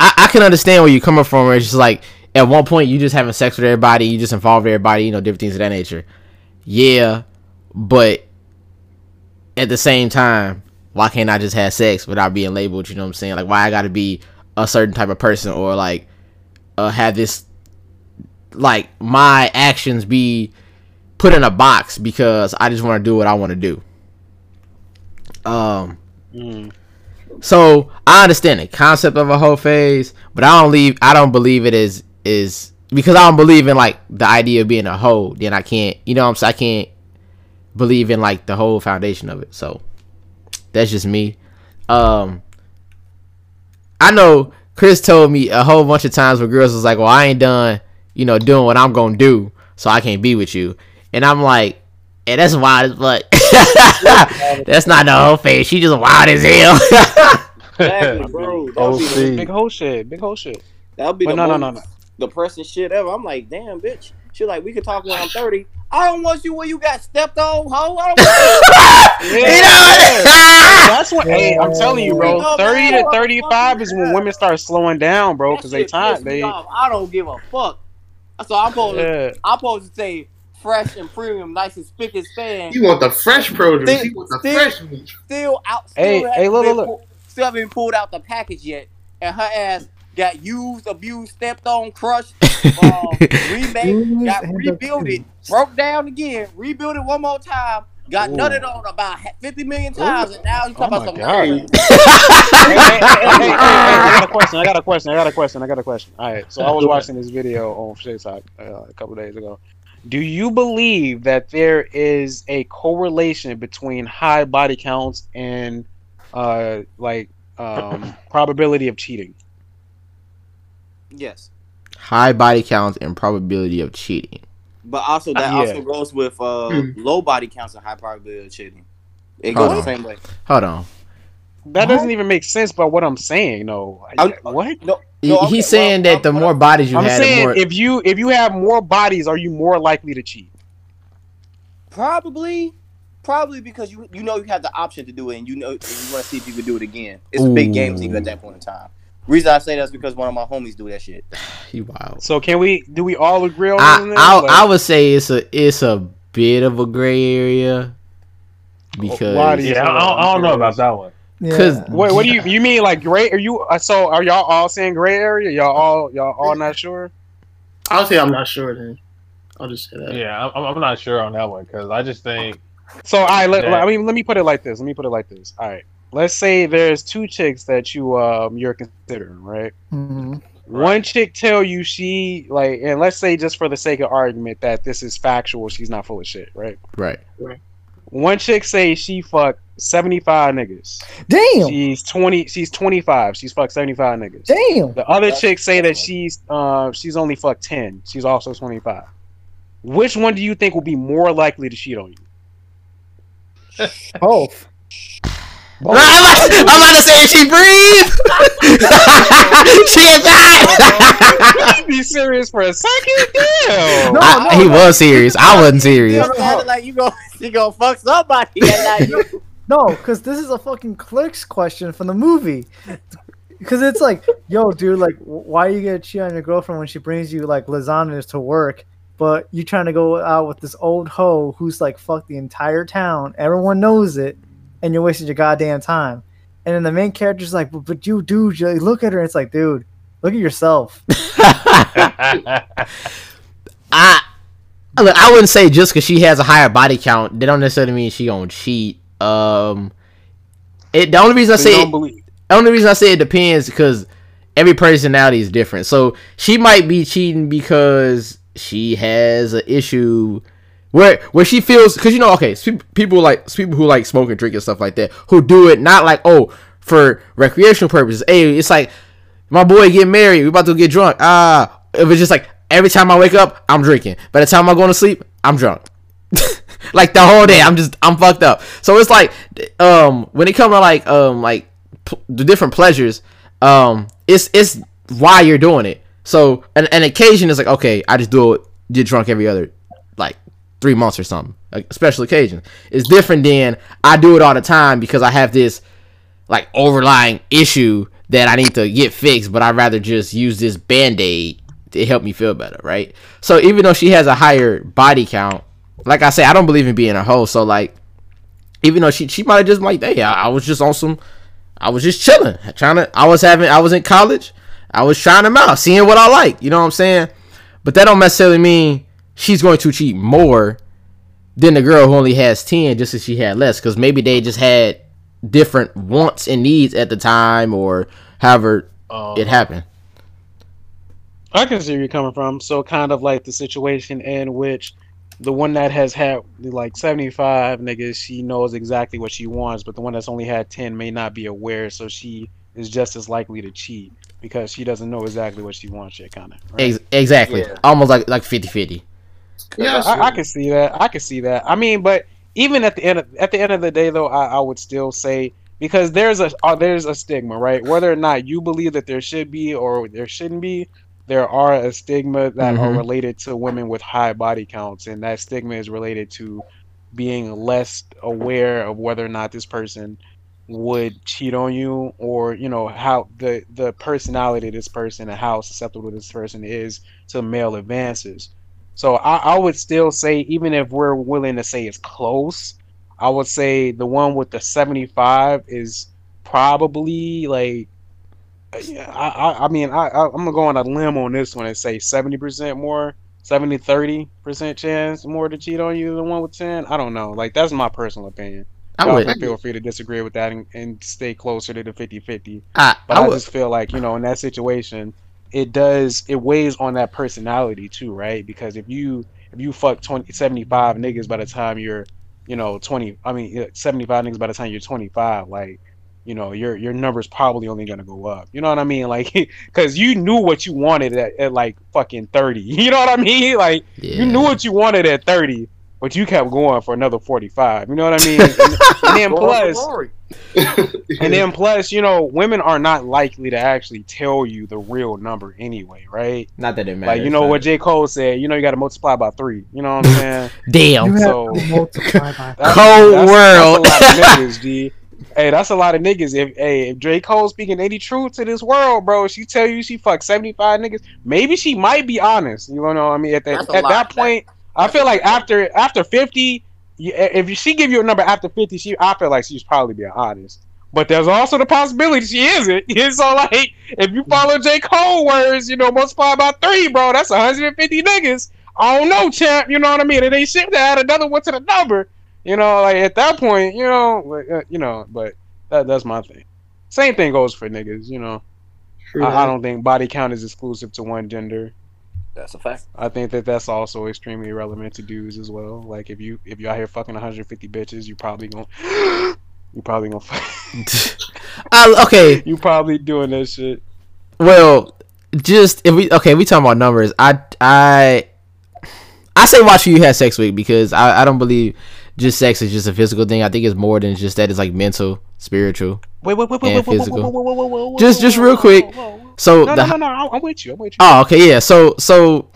I, I can understand where you're coming from. Where it's just like at one point you just having sex with everybody, you just involve everybody, you know, different things of that nature. Yeah, but at the same time, why can't I just have sex without being labeled? You know what I'm saying? Like, why I got to be a certain type of person or like uh, have this like my actions be put in a box because I just want to do what I want to do. Um, Mm. so I understand the concept of a whole phase, but I don't leave. I don't believe it is is because I don't believe in like the idea of being a hoe. Then I can't. You know what I'm saying? I can't believe in like the whole foundation of it. So that's just me. Um, I know Chris told me a whole bunch of times where girls was like, "Well, I ain't done, you know, doing what I'm gonna do, so I can't be with you." And I'm like, "And that's wild as fuck. that's not the whole face. She just wild as hell." Exactly, bro. That would be the, Big whole shit. Big whole shit. that would be But the no, no, most no, depressing shit ever. I'm like, damn, bitch. She like, we could talk when I'm 30. I don't want you when you got stepped on, ho. I don't want You know? That's what. Hey, I'm telling you, bro. Yeah. Thirty to thirty-five is when women start slowing down, bro, because they shit time pissed they. off. I don't give a fuck. So I'm supposed to, I'm supposed to say fresh and premium, nice and spick and span. You want the fresh produce. Still- You want the still- fresh meat. Still out. Still Hey, haven't hey, look, been look, pull- Still haven't pulled out the package yet, and her ass got used, abused, stepped on, crushed, uh, remade, got rebuilt it, broke down again, rebuilt it one more time, got Ooh. nutted on about 50 million times, and now you Oh talking my about some God. hey, hey, hey, hey, hey, hey, I got a question. I got a question. I got a question. I got a question. All right. So I was watching this video on TikTok uh, a couple days ago. Do you believe that there is a correlation between high body counts and uh like um probability of cheating? Yes. High body counts and probability of cheating. But also that Yeah. also goes with uh, Hmm. low body counts and high probability of cheating. It Hold goes the on. same way. Hold on. That doesn't even make sense by what I'm saying. No. I'm- what? No, no, okay, He's saying well, that the I'm- more bodies you I'm had, the saying more. if you if you have more bodies, are you more likely to cheat? Probably, probably because you you know you have the option to do it, and you know you want to see if you can do it again. It's a big game to at that point in time. Reason I say that's because one of my homies do that shit. He wild. So can we? Do we all agree on I, this? I, Like- I would say it's a it's a bit of a gray area because Why do you- Yeah, I, don't- I don't know about that one. because Yeah. Wait, what do you you mean like gray? Are you uh, so? Are y'all all saying gray area? Y'all all y'all all not sure? I'll say I'm not sure then. I'll just say that. Yeah, I'm, I'm not sure on that one because I just think So I let, Yeah. I mean let me put it like this. Let me put it like this. All right. Let's say there's two chicks that you um you're considering, right? Mhm. One chick tell you she like, and let's say just for the sake of argument that this is factual, she's not full of shit, right? right. right. One chick say she fucked seventy five niggas. Damn. She's twenty. She's twenty five. She's fucked seventy five niggas. Damn. The other That's- chick say that she's uh she's only fucked ten. She's also twenty five. Which one do you think will be more likely to cheat on you? Both. I'm, about, I'm about to say she breathed. she is not. Be serious for a second, damn. No, I- no, he no. was serious. I wasn't You serious. like you go you go fuck somebody. No, because this is a fucking clicks question from the movie. Because it's like, yo, dude, like, wh- why you gonna cheat on your girlfriend when she brings you like lasagnas to work, but you trying to go out with this old hoe who's like fucked the entire town, everyone knows it, and you're wasting your goddamn time. And then the main character's like, but, but you, dude, you look at her, and it's like, dude, look at yourself. I look, I wouldn't say just because she has a higher body count, that don't necessarily mean she gonna cheat. Um, it the only reason I say it, the only reason I say it depends because every personality is different. So she might be cheating because she has an issue where where she feels because you know okay people like people who like smoke and drink and stuff like that who do it not like oh for recreational purposes. Hey, it's like my boy get married, we about to get drunk. Ah, it was just like every time I wake up, I'm drinking. By the time I go to sleep, I'm drunk. like the whole day, I'm just I'm fucked up. So it's like, um, when it comes to like um like the different pleasures, um, it's it's why you're doing it. So an, an occasion is like okay, I just do it, get drunk every other three months or something. A special occasion. It's different than I do it all the time because I have this like overlying issue that I need to get fixed, but I'd rather just use this band aid to help me feel better, right? So even though she has a higher body count, like I say, I don't believe in being a hoe. So like, even though she she might have just like, hey, I, I was just on some, I was just chilling, trying to. I was having, I was in college, I was trying them out, seeing what I like. You know what I'm saying? But that don't necessarily mean she's going to cheat more than the girl who only has ten, just as she had less, because maybe they just had different wants and needs at the time, or however um, it happened. I can see where you're coming from. So kind of like the situation in which the one that has had like 75 niggas, she knows exactly what she wants, but the one that's only had 10 may not be aware, so she is just as likely to cheat because she doesn't know exactly what she wants yet, kind of. Right? Ex- exactly, Yeah. almost like like 50-50. Yeah, I, I can see that. I can see that. I mean, but even at the end of, at the end of the day, though, I, I would still say because there's a uh, there's a stigma, right? Whether or not you believe that there should be or there shouldn't be, there are a stigma that are Mhm. related to women with high body counts, and that stigma is related to being less aware of whether or not this person would cheat on you or you know how the the personality of this person and how susceptible this person is to male advances so I, I would still say even if we're willing to say it's close i would say the one with the 75 is probably like I, I, I mean I, I i'm gonna go on a limb on this one and say 70% more 70 30% chance more to cheat on you than one with 10 i don't know. Like that's my personal opinion. I Y'all would. feel free to disagree with that and, and stay closer to the 50-50 I, but I I, just feel like you know in that situation it does it weighs on that personality too right? Because if you if you fuck 20 75 niggas by the time you're you know 20 i mean 75 niggas by the time you're 25 like you know your your number's probably only gonna go up. You know what i mean? Like because you knew what you wanted at, at like fucking 30 you know what i mean? Like Yeah. you knew what you wanted at 30 but you kept going for another 45 you know what i mean and, and then plus and then plus, you know, women are not likely to actually tell you the real number anyway, right? Not that it matters. Like you know but- what J. Cole said, you know you gotta multiply by three. You know what I'm saying? Damn. You so- to multiply by That's- Cold that's, world. That's a lot of niggas, Hey, that's a lot of niggas. If hey, if J. Cole speaking any truth to this world, bro, she tell you she fucked 75 niggas, maybe she might be honest. You know what I mean? At that at that point, I feel like after after 50, if she give you a number after 50, she I feel like she's probably being honest. But there's also the possibility she isn't. It's so like, if you follow J. Cole words, you know, multiply by three, bro, that's 150 niggas. I don't know, champ. You know what I mean? And they should to add another one to the number. You know, like at that point, you know, uh, you know. But that that's my thing. Same thing goes for niggas. You know, I, I don't think body count is exclusive to one gender. That's a fact. I think that that's also extremely relevant to dudes as well. Like if you if you out here fucking 150 bitches, you probably gonna you probably gonna I, okay. you probably doing that shit. Well, just if we okay, we talking about numbers. I I I say watch who you have sex with because I, I don't believe just sex is just a physical thing. I think it's more than just that. It's like mental, spiritual. Wait, wait, wait, And wait, wait, wait, physical. wait, wait, wait, wait, wait, wait, Just- wait, just wait, real wait, quick. wait, wait, wait. So No, the no, no, no. I'm with you. I'm with you. Oh, okay, yeah. So so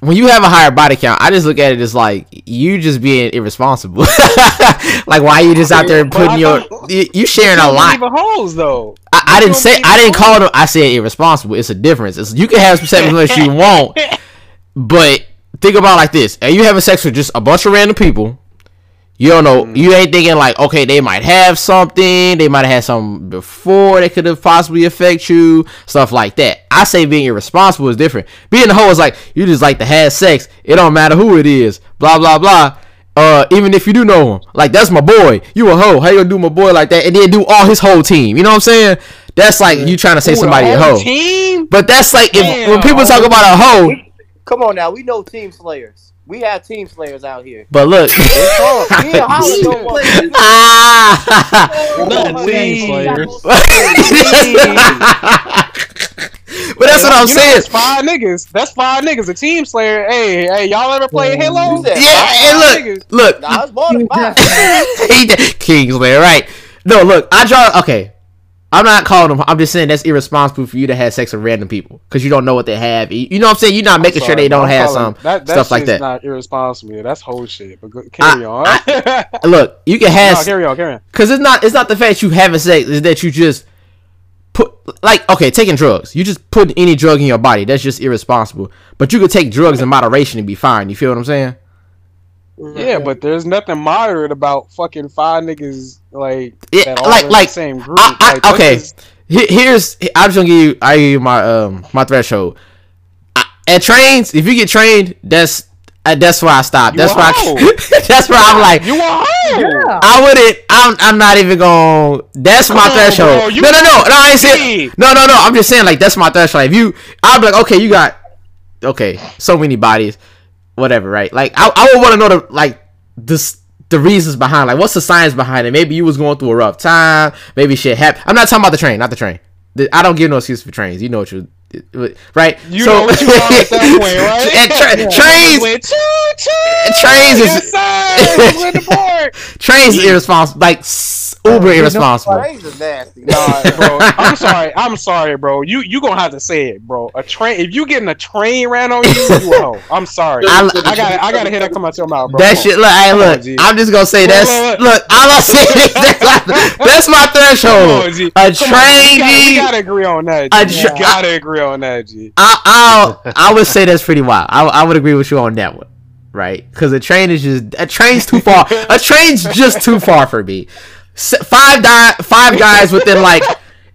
when you have a higher body count, I just look at it as like you just being irresponsible. like why are you just out there putting your you, sharing a lot. Even hoes though. I, I didn't say I didn't call them. I said irresponsible. It's a difference. It's, you can have sex as much as you want, but think about it like this: and you having sex with just a bunch of random people. You don't know. You ain't thinking like, okay, they might have something. They might have had something before that could have possibly affect you. Stuff like that. I say being irresponsible is different. Being a hoe is like you just like to have sex. It don't matter who it is. Blah blah blah. Uh, even if you do know him, like that's my boy. You a hoe? How you gonna do my boy like that? And then do all his whole team. You know what I'm saying? That's like you trying to say Ooh, somebody a whole hoe. Team. But that's like if Damn. when people talk about a hoe. Come on now, we know team slayers. We have team slayers out here. But look. Me and Holland don't ah. Team slayers. but that's what I'm You know, saying. That's five niggas. That's five niggas. A team slayer. Hey, hey, y'all ever play Halo? You said Yeah, and Five look, niggas. look, Nah, it's more than five. he did- Kingsman, right? No, look, I draw. Okay, I'm not calling them. I'm just saying that's irresponsible for you to have sex with random people because you don't know what they have. You know what I'm saying? You're not making sure they don't have calling- some that, that stuff like that. Not irresponsible. That's whole shit. But go, carry on. Look, you can no, have carry on. Carry on. because it's not it's not the fact you having sex is that you just put like okay taking drugs you just put any drug in your body that's just irresponsible but you could take drugs in moderation and be fine you feel what i'm saying Yeah, but there's nothing moderate about fucking five niggas like Yeah, that all like- in like, the same group. I- I- Like, okay. just- Here- here's i'm just gonna give you i give you my um my threshold I, at trains if you get trained that's uh, that's where i stop You that's why. I, that's where i'm like you a hoe. Yeah. I wouldn't. I'm. I'm not even gonna. That's my Come on, threshold. bro, no, no, no, no. I ain't saying. Hey. No, no, no. I'm just saying like that's my threshold. If you, I'll be like, okay, you got, okay, so many bodies, whatever, right? Like I, I would want to know the like this the reasons behind like what's the science behind it. Maybe you was going through a rough time. Maybe shit happened. I'm not talking about the train, not the train. The- I don't give no excuse for trains. You know what you. Right, You know what you are at that point, right? tra- Yeah. trains, choo. trains is- Yes, sir. Who's with the board? trains is irresponsible. Like uber you know, irresponsible. Trains is nasty. Nah, bro. I'm sorry. I'm sorry, bro. You you gonna have to say it, bro. A train. If you getting a train ran on you, you hoe. I'm sorry. I- I, got I gotta hear that come out your mouth, bro. That shit. Look, hey, Come on, look. G. I'm just gonna say Look, that's look, look. All I'm saying is that's my, that's my Come on, threshold. G. A Come on, train, we gotta, we gotta agree on that. A G. tra- We gotta agree on that, G. I, I'll, I would say that's pretty wild. I, I would agree with you on that one, right? Because a train is just a train's too far. A train's just too far for me. Five di- five guys within like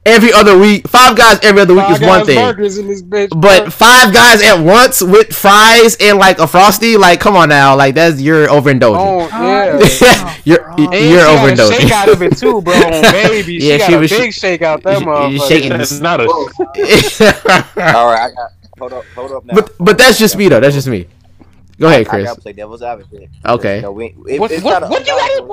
every other week. Five guys every other week Five is one thing. in this bitch, But bro. five guys at once with fries and like a frosty, like come on now, like that's you're overindulging. Oh, oh yeah. you're oh, And you're she overindulging. shake out of it too, bro. On baby, she Yeah, got she a was sh- big shake out that she- motherfucker. shaking It's not a. All right, I got. Hold up, hold up now. but but that's just me though. That's just me. Go ahead, I Chris. gotta play devil's advocate. Okay. You know, we, it, What- it's what- what you gotta-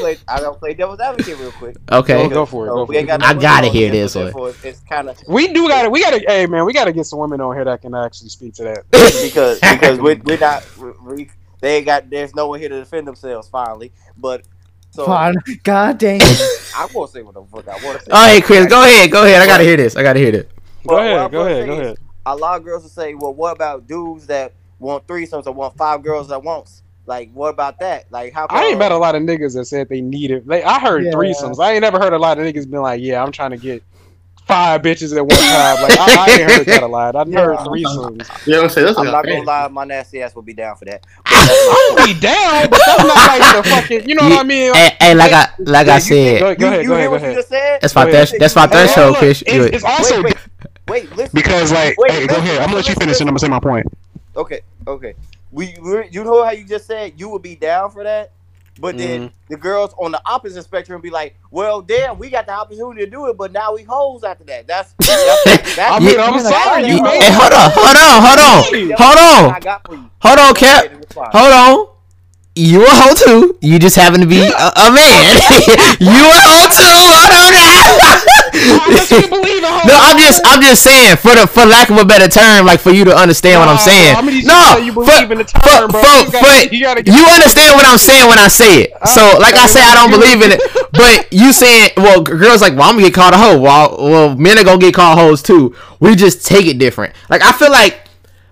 play, I gotta play devil's advocate real quick. Okay. Go- go for it, So go for it. got I gotta hear this one. It's, it's kind of We do gotta, we gotta, hey man, we gotta get some women on here that can actually speak to that. because because we we're not we, we- they got there's no one here to defend themselves finally. But so Fine. God dang. I won't say what the fuck I want to say. Oh hey Chris, go ahead, go ahead. I gotta hear this. I gotta hear this. Go Well, ahead, go ahead, go ahead. A lot of girls will say, "Well, what about dudes that want threesomes or want five girls at once?" Like, what about that? Like, how? I ain't come- met a lot of niggas that said they needed. Like I heard Yeah. threesomes. I ain't never heard a lot of niggas been like, "Yeah, I'm trying to get five bitches at one time." Like I, I ain't heard that a lot. I Yeah. heard threesomes. You know what I'm saying? That's I'm not a gonna lie, my nasty ass would be down for that. I'll be down, but that's not like the fucking. You know what I mean? Hey, hey, like I like I Yeah, you- said, Go, go you ahead, you go hear ahead, go what you ahead. just said? that's my Go thresh, ahead. that's my Hey, threshold, look, Chris. It's, it's also Wait, wait, listen. because like, Wait, hey, listen, go ahead. I'm gonna let you listen, finish, and I'm gonna say my point. Okay, okay. We, we you know how you just said you would be down for that, but then Mm-hmm. the girls on the opposite spectrum be like, "Well, damn, we got the opportunity to do it, but now we hoes after that." That's that's, that's I mean, Yeah. I'm sorry, you Hey, hey, hold on, hold on, hold on, hold on, I got for you. hold on, Cap. Hold on. You a hoe too. You just happen to be a, a man. you a hoe too. Hold on now. Unless you believe in No, I'm just I'm just saying for the for lack of a better term, like for you to understand what I'm saying. bro, I'm gonna you no, to say you for- in the for- bro. for- You gotta- for- you gotta you understand what I'm saying when I say it. So, like I say, I don't believe in it. But you saying, well, g- girls like, well, I'm gonna get called a hoe. Well, well, men are gonna get called hoes too. We just take it different. Like I feel like.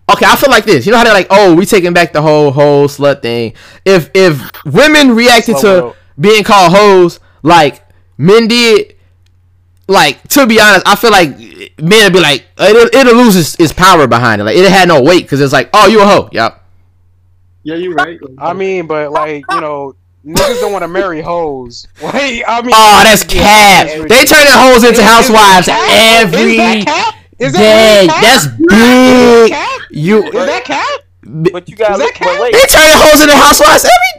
Okay, I feel like this. You know how they're like, oh, we taking back the whole whole slut thing. If if women reacted Slow to world. being called hoes like men did, like to be honest, I feel like men would be like uh, it'll, it'll lose its, its power behind it. Like it had no weight because it's like, oh, you a hoe. Yep. Yeah, you're right. I mean, but like you know, niggas don't want to marry hoes. Wait, I mean, Oh, that's cap. They turn turning hoes into housewives every Is that cap? Is that day. really cap? That's Is big. that cap? You Is that cap? But you got Is that to cap? wait. they turning hoes into housewives every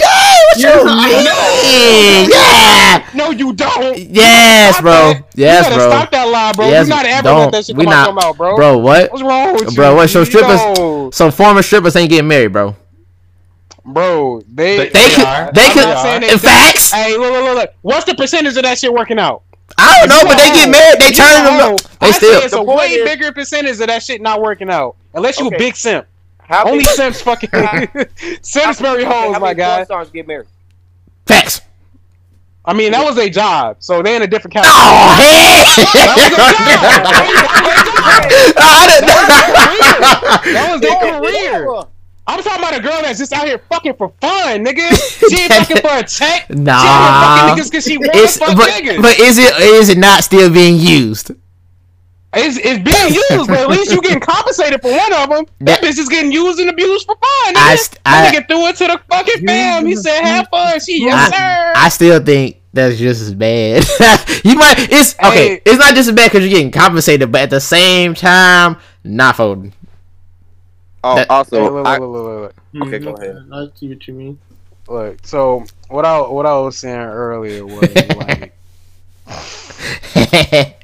day. What you mean? Yeah. No, you don't. Yes, Stop bro. that. Yes, you gotta bro. Stop that lie, bro. Yes, We're not ever don't. let that shit We come out not- your mouth, bro. Bro, what? What's wrong with you? Bro, what? So strippers, No. so former strippers ain't getting married, bro. Bro, they They- They could, they could. not saying they- In facts, Hey, look, look, look, look. What's the percentage of that shit working out? I don't know, but they get married. They If you turning them. up. They I still. say it's The a way is- bigger percentage of that shit not working out. Unless you Okay. a big simp. How Only many, simps fucking simps marry okay, hoes, how my many porn guy. stars get married? Facts. I mean, that was their job, so they in a different oh, category. Oh, hey! That was their career. I'm talking about a girl that's just out here fucking for fun, nigga. She ain't fucking for a check. She out Nah. fucking niggas because she wants It's, fuck but, niggas. but is it is it not still being used? It's, it's being used, but at least you getting compensated for one of them. That That- bitch is getting used and abused for fun. I st- I- nigga threw it to the fucking fam. He said, "Have fun." She, yes, sir. I still think that's just as bad. you might. It's okay. Hey. It's not just as bad because you're getting compensated, but at the same time, not folding. Oh, That- Hey, also, look, I, look, look, look, look. Okay, go mm-hmm. ahead. I see what you mean. Look, so what I what I was saying earlier was like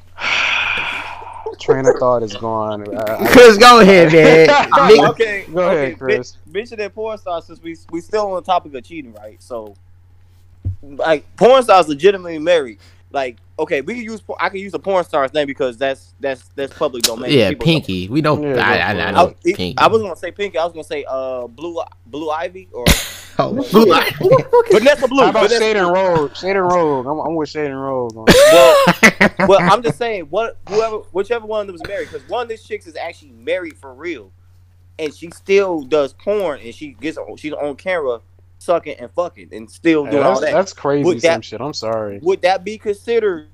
train of thought is gone. I, I, Chris, go ahead, man. Nigga- okay, Go ahead, Chris. men- Mention that porn stars since we we still on the topic of cheating, right? So, like, porn stars legitimately married. Like, okay, we can use I can use the porn star's name because that's that's that's public domain. Yeah, People know. Pinky. We know. Yeah, I, I, I go for know I, Pinky. I was gonna say Pinky. I was gonna say uh Blue Blue Ivy or Oh, Who the fuck is Vanessa Blue. How about Vanessa Shaden Blue. Rogue? Shaden Rogue. I'm, I'm with Shaden Rogue. Well, well, I'm just saying, what whoever, whichever one of them was married, because one of these chicks is actually married for real, and she still does porn, and she gets she's on camera, sucking and fucking, and still Hey, doing all that's, that. that's crazy. Would Some that- shit. I'm sorry. Would that be considered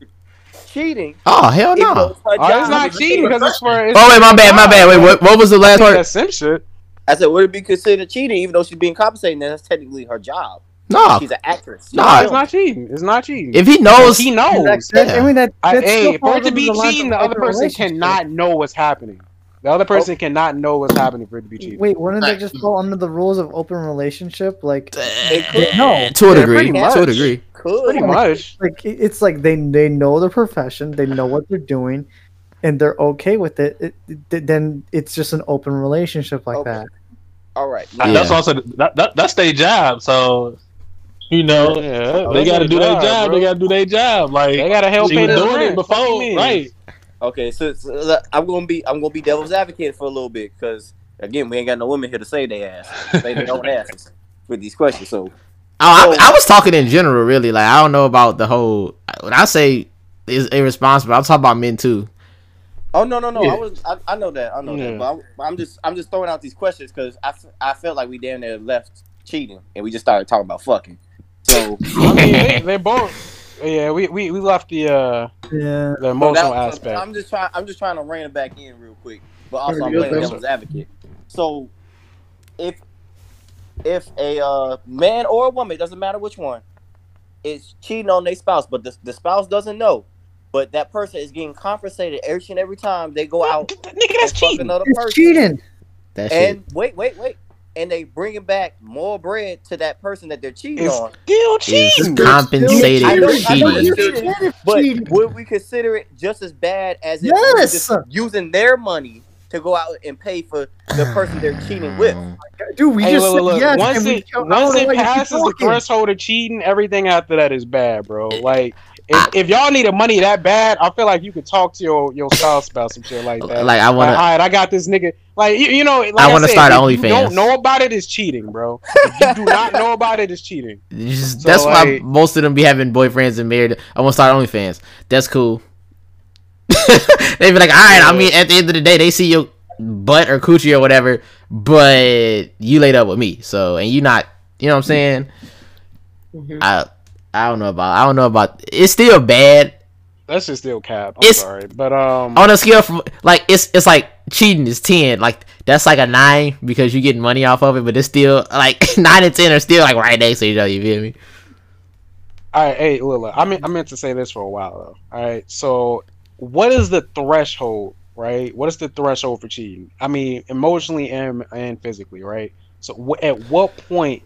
cheating? oh hell no. it's Oh, it's not cheating because it's for. It's Oh wait, my bad, my bad. Wait, what? What was the last part? That's sim shit. I said, would it be considered cheating, even though she's being compensated? That's technically her job. No. She's an actress. No, No, I- it's not cheating. It's not cheating. If he knows, he knows. That- I mean, that, I, that hey, for it to be under the cheating, the other person cannot know what's happening. The other oh. person cannot know what's happening for it to be cheating. Wait, wouldn't that Right. just fall under the rules of open relationship? Like, It could, no, to a degree, to a degree. could. Pretty much. like it's like they they know their profession, they know what they're doing, and they're okay with it. it, it- then it's just an open relationship like Okay. that. All right. Yeah. That's also that, that that's their job. So you know Yeah, they got to do their job. bro. They got to do their job. Like They gotta help she pay was doing rent. it before, mean? right? Okay, so, so I'm gonna be I'm gonna be devil's advocate for a little bit because again we ain't got no women here to say they ass, save their own asses with these questions. So Oh, I, I was talking in general, really. Like I don't know about the whole. When I say is irresponsible, I'm talking about men too. oh no no no Yeah. I was I, I know that I know Yeah. that, but I'm, I'm just I'm just throwing out these questions because I, f- I felt like we damn near left cheating and we just started talking about fucking. So I mean, they, they both. Yeah, we, we, we left the uh Yeah, the emotional that- aspect. I'm just trying. I'm just trying to rein it back in real quick, but also I'm Yeah, playing yeah. devil's advocate. So, if if a uh, man or a woman, it doesn't matter which one, is cheating on their spouse, but the, the spouse doesn't know, but that person is getting compensated every and every time they go out Nigga, that's cheating. another it's cheating. That shit. and wait, wait, wait, and they bringing back more bread to that person that they're cheating It's on. still Is cheating. compensated I know- I know cheating. But would we consider it just as bad as if Yes. just using their money to go out and pay for the person they're cheating with? Dude, we Hey, just look, look, look. yes. once and we, it once it why you keep passes the threshold of cheating, everything after that is bad, bro. Like if, if y'all needed money that bad, I feel like you could talk to your, your spouse about some shit like that. Like I want all to. right, I got this nigga. Like you, you know, like I wanna said, start if OnlyFans. You don't know about it is cheating, bro. If you do not know about it is cheating. Just, So, that's why most of them be having boyfriends and married. I want to start OnlyFans. That's cool. they be like, all right. I mean, at the end of the day, they see your butt or coochie or whatever, but you laid up with me. So, and you not. You know what I'm saying? Mhm. I I don't know about. I don't know about. It's still bad That's just still cap. I'm It's- sorry, but um, on a scale from like it's it's like cheating is ten. Like that's like a nine because you're getting money off of it, but it's still like nine and ten are still like right next to each other. You feel me? All right, hey, look, I meant I meant to say this for a while though. All right, so what is the threshold, right? What is the threshold for cheating? I mean, emotionally and and physically, right? So wh- at what point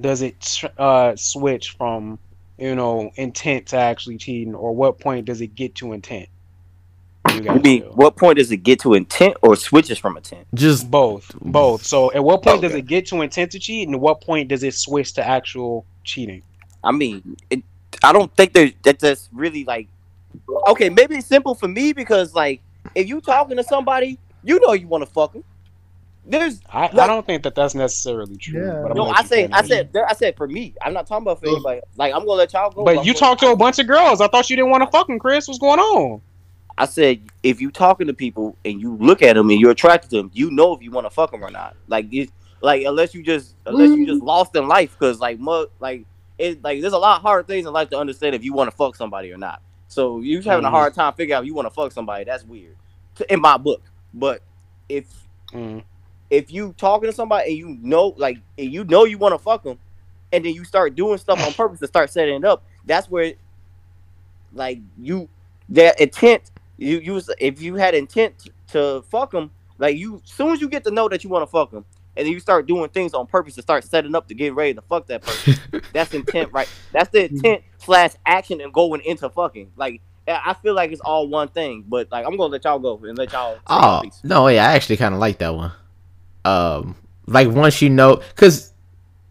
does it tr- uh switch from you know intent to actually cheating, or what point does it get to intent? You I mean, feel? what point does it get to intent or switches from intent? Just both, both. So at what point does it get to intent to cheat, and at what point does it switch to actual cheating? I mean, it, I don't think there's that that's really like. Okay, maybe it's simple for me because like if you talking to somebody, you know you want to fuck them. There's I, I don't think that that's necessarily true. Yeah. but I'm no, I say, I said, there, I said for me. I'm not talking about for anybody. Like I'm gonna let y'all go. But I'm you gonna- talked to a bunch of girls. I thought you didn't want to fucking Chris. What's going on? I said if you talking to people and you look at them and you're attracted to them, you know if you want to fuck them or not. Like it, like unless you just unless you just lost in life, because like mu- like it like there's a lot of hard things in life to understand if you want to fuck somebody or not. So you having a Mhm. hard time figuring out if you want to fuck somebody. That's weird, in my book. But if Mm. If you talking to somebody and you know like and you know you want to fuck them, and then you start doing stuff on purpose to start setting it up, that's where like you that intent you use if you had intent to fuck them, like you soon as you get to know that you want to fuck them, and then you start doing things on purpose to start setting up to get ready to fuck that person. that's intent, right? That's the intent slash action and going into fucking. Like I I feel like it's all one thing, but like I'm gonna let y'all go and let y'all. oh no, yeah, I actually kind of like that one. Um, like once you know, cause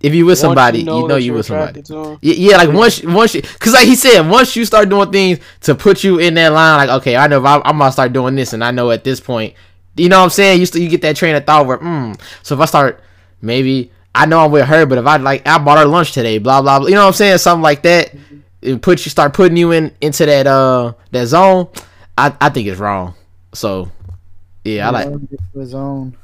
If you with somebody, you know, you you're with somebody. attracted to 'em, Yeah, yeah, like once, once, you, cause like he said, once you start doing things to put you in that line, like okay, I know if I, I'm gonna start doing this, and I know at this point, you know what I'm saying, you still you get that train of thought where, mm, so if I start, maybe I know I'm with her, but if I like I bought her lunch today, blah blah, blah you know what I'm saying, something like that, it put you start putting you in into that uh that zone, I I think it's wrong. So, yeah, I like. His own.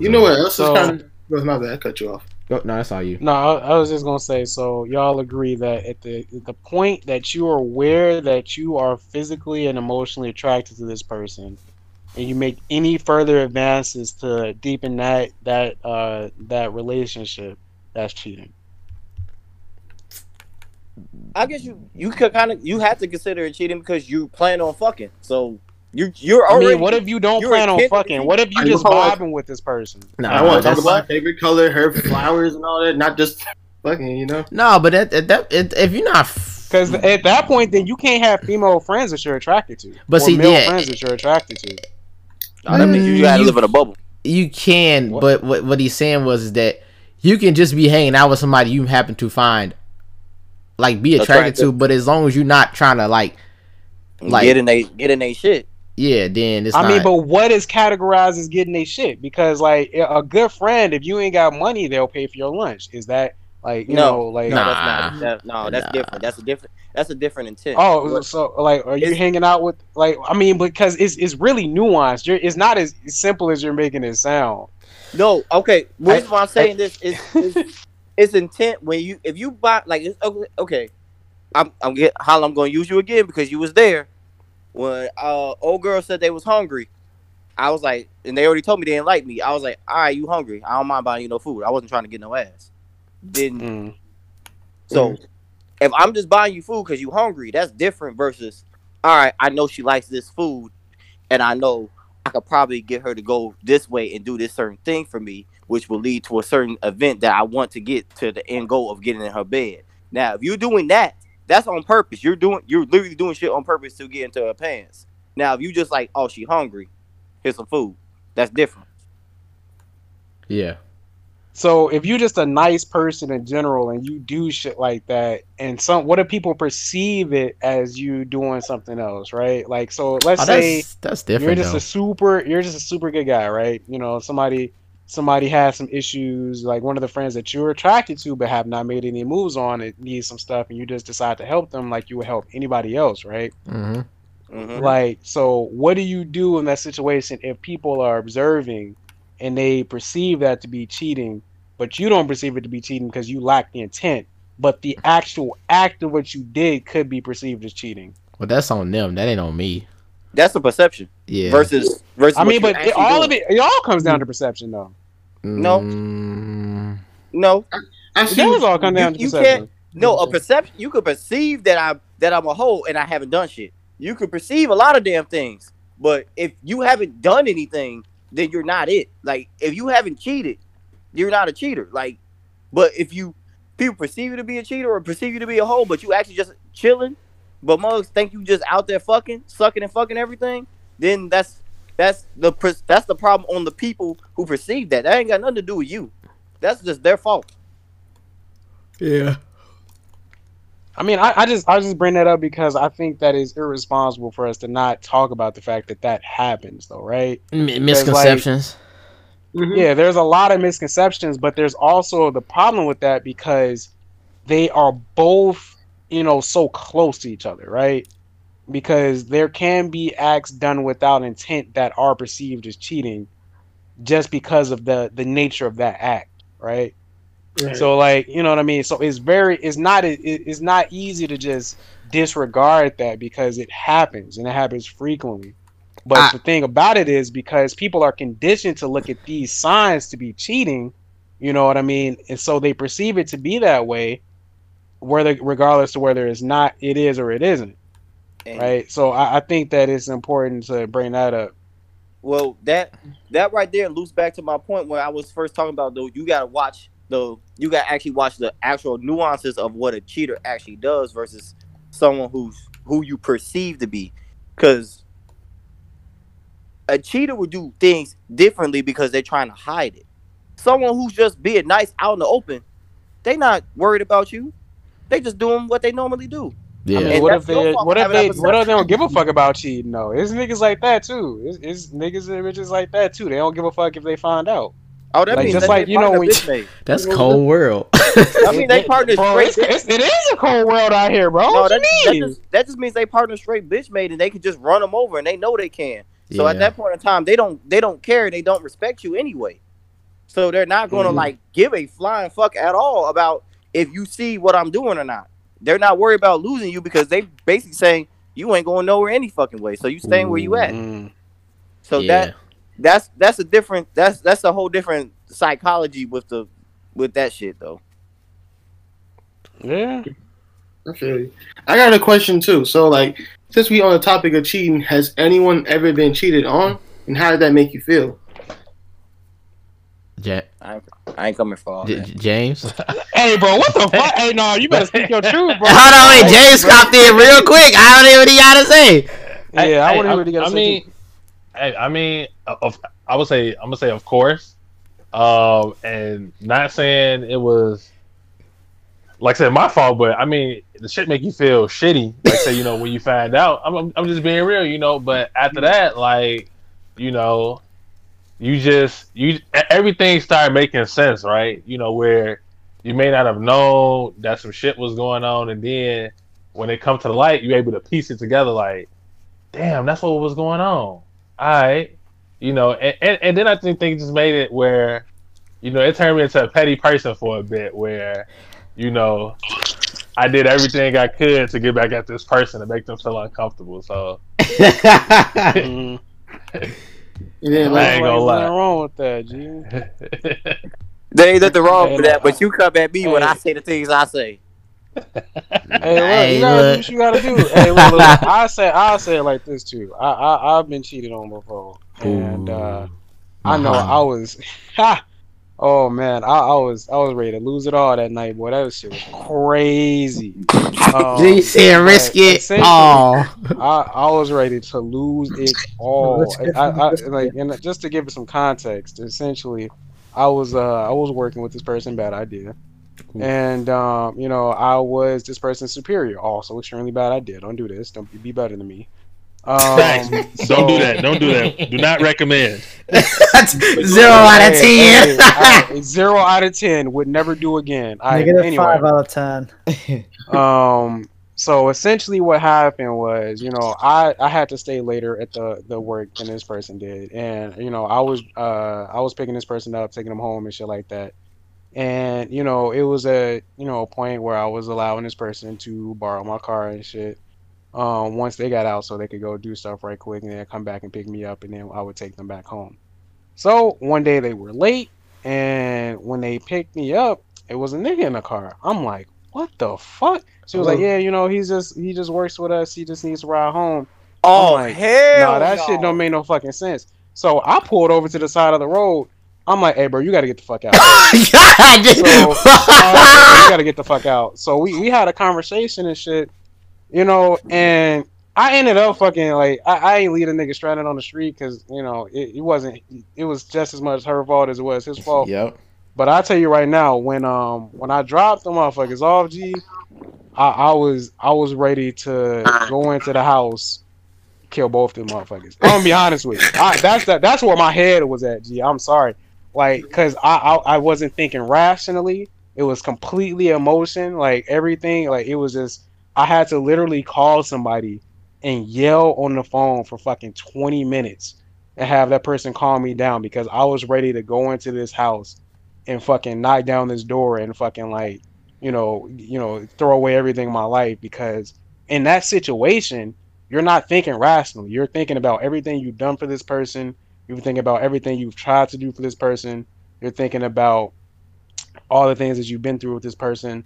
You know what else So- is kind of? Well, my bad, I cut you off. Go- No, that's all you. No, I, I was just gonna say. So y'all agree that at the at the point that you are aware that you are physically and emotionally attracted to this person, and you make any further advances to deepen that that uh that relationship, that's cheating. I guess you you could kind of you have to consider it cheating because you plan on fucking. So you you're I already. mean, what if you don't plan on fucking? What if you I just know. vibing with this person? Nah, I want to talk about her favorite color, her flowers, and all that, not just fucking. You know. No, but that, that, that it, if you're not, f- Because at that point, then you can't have female friends that you're attracted to, But or see, male yeah. friends that you're attracted to. I that means you, you gotta You- live in a bubble. you can, What? but what what he's saying was is that you can just be hanging out with somebody you happen to find, like be attracted to, but as long as you're not trying to like, Like- get in they get in they shit. Yeah, then it's I not. mean, but what is categorized as getting a shit? Because like a good friend, if you ain't got money, they'll pay for your lunch. Is that like you No, know like No, Nah. that's not. That, no, that's Nah. different. That's a different. That's a different intent. oh What- so like are you It's- hanging out with like I mean because it's it's really nuanced. You're, it's not as simple as you're making it sound. No, okay. The I- reason why I'm saying this is, is it's intent when you if you buy like it's, okay, okay. I'm I'm get how I'm going to use you again because you was there when uh old girl said they was hungry. I was like, and they already told me they didn't like me. I was like, all right, you hungry? I don't mind buying you no food. I wasn't trying to get no ass. Then Mm. so if I'm just buying you food because you hungry, that's different versus all right, I know she likes this food and I know I could probably get her to go this way and do this certain thing for me, which will lead to a certain event that I want to get to the end goal of getting in her bed. Now, if you're doing that, that's on purpose. You're doing you're literally doing shit on purpose to get into her pants. Now, if you just like, oh, she hungry, here's some food. That's different. yeah, So if you're just a nice person in general and you do shit like that, and some what if people perceive it as you doing something else, right? Like so, let's oh, say. that's that's you're just though. a super you're just a super good guy right you know somebody somebody has some issues like one of the friends that you're attracted to but have not made any moves on it needs some stuff and you just decide to help them like you would help anybody else right hmm Mhm. like so what do you do in that situation if people are observing and they perceive that to be cheating but you don't perceive it to be cheating because you lack the intent but the actual act of what you did could be perceived as cheating Well, that's on them. That ain't on me. That's a perception Yeah. versus versus. i mean but it, all doing. of it it all comes down to perception though No. Mm, No, I It see. does all come down to you perception. can't- No, a perception. You could perceive that I'm that I'm a hoe and I haven't done shit. You could perceive a lot of damn things, but if you haven't done anything, then you're not it. Like if you haven't cheated, you're not a cheater. Like, but if you people perceive you to be a cheater or perceive you to be a hoe, but you actually just chilling, but mugs think you just out there fucking, sucking and fucking everything, then that's that's the that's the problem on the people who perceive that. That ain't got nothing to do with you. That's just their fault. yeah. I mean, I, I just I just bring that up because I think that is irresponsible for us to not talk about the fact that that happens, though, right? M- misconceptions. Mhm. Yeah, there's a lot of misconceptions, but there's also the problem with that because they are both, you know, so close to each other, right? Because there can be acts done without intent that are perceived as cheating just because of the the nature of that act, right? Right. So like, you know what I mean? So it's very it's not it, it's not easy to just disregard that because it happens and it happens frequently. But I- the thing about it is because people are conditioned to look at these signs to be cheating, you know what I mean? And so they perceive it to be that way, whether regardless to whether it's not it is or it isn't. And- Right. So I, I think that it's important to bring that up. Well, that that right there loops back to my point where I was first talking about though. You gotta watch the you gotta actually watch the actual nuances of what a cheater actually does versus someone who's who you perceive to be, because a cheater would do things differently because they're trying to hide it. someone who's just being nice out in the open, they not worried about you. They just doing what they normally do. Yeah. I mean, what if they what if they what if they don't give a fuck about cheating though? It's niggas like that too. It's, it's niggas and bitches like that too. They don't give a fuck if they find out. Oh, that Like, means just that like, you know, partner when- bitch made. That's cold world. I mean, they partner Bro, straight. it's, it's, it is a cold world out here, bro. No, what that, you that mean? just that just means they partner straight bitch made, and they can just run them over, and they know they can. So at that point in time, they don't they don't care, they don't respect you anyway. So they're not going to Mhm. like give a flying fuck at all about if you see what I'm doing or not. They're not worried about losing you because they basically saying you ain't going nowhere any fucking way. So you staying where you at. Mm. So Yeah. that that's that's a different that's that's a whole different psychology with the with that shit though. Yeah. I feel you. I got a question too. So, like, since we on the topic of cheating, has anyone ever been cheated on, and how did that make you feel? Yeah. I ain't, I ain't coming for all J- that. James. Hey, bro, what the fuck? hey, no, you better speak your truth, bro. Hold on, wait. James copped in real quick. I don't know what he got to say. Yeah, I Hey, want to I- hear what you got to I say. mean, too. hey, I mean, of, I would say, I'm gonna say, of course, um, and not saying it was, like I said, my fault, but I mean, the shit make you feel shitty. Like say, you know, when you find out, I'm, I'm, I'm just being real, you know. But after that, like, you know, you just you e- everything started making sense, right? You know, where you may not have known that some shit was going on, and then when it come to the light, you're able to piece it together, like, damn, that's what was going on. All right, you know, and, and, and then I think things just made it where, you know, it turned me into a petty person for a bit, where, you know, I did everything I could to get back at this person to make them feel uncomfortable. So Mm. And then, I ain't gonna Like, lie. nothing wrong with that, G. There ain't nothing wrong with that, but you come at me when. I say the things I say. Hey, look, Hey, you gotta look. do what you gotta do. Hey, look, look, I say, I say it like this too. I, I, I've been cheated on before, and uh, I know I was, ha, oh man, I, I was, I was ready to lose it all that night, boy. That shit was crazy. Um, G said but risk it essentially, all. I, I was ready to lose it all. Let's I, I, like, and just to give it some context, essentially, I was uh I was working with this person, bad idea, and um you know I was this person's superior, also extremely bad idea. Don't do this. Don't be- be better than me. Um, Facts. so- Don't do that. Don't do that. Do not recommend. Zero out of Hey, ten. hey, I- zero out of ten would never do again. I, Negative anyway, five out of ten. um so essentially what happened was you know i i had to stay later at the the work than this person did and you know i was uh i was picking this person up taking them home and shit like that and you know it was a you know a point where i was allowing this person to borrow my car and shit um once they got out so they could go do stuff right quick and then come back and pick me up and then i would take them back home so one day they were late and when they picked me up it was a nigga in the car i'm like what the fuck she was like, Oh. "Yeah, you know, he's just he just works with us. He just needs to ride home." Oh like, hell nah, that no. shit don't make no fucking sense. So I pulled over to the side of the road. I'm like, "Hey, bro, you got to get the fuck out. God. So, uh, you got to get the fuck out." So we we had a conversation and shit, you know, and I ended up fucking like I, I ain't leave a nigga stranded on the street because you know it, it wasn't it was just as much her fault as it was his fault. Yep. But I tell you right now, when um when I dropped the motherfuckers off, G, I, I was I was ready to go into the house, kill both of them motherfuckers. I'm gonna be honest with you. I, that's that that's where my head was at, G. I'm sorry, like, cause I, I I wasn't thinking rationally. It was completely emotion, like everything. Like it was just I had to literally call somebody and yell on the phone for fucking 20 minutes and have that person calm me down because I was ready to go into this house and fucking knock down this door and fucking like you know you know throw away everything in my life because in that situation you're not thinking rationally you're thinking about everything you've done for this person. You're thinking about everything you've tried to do for this person. You're thinking about all the things that you've been through with this person.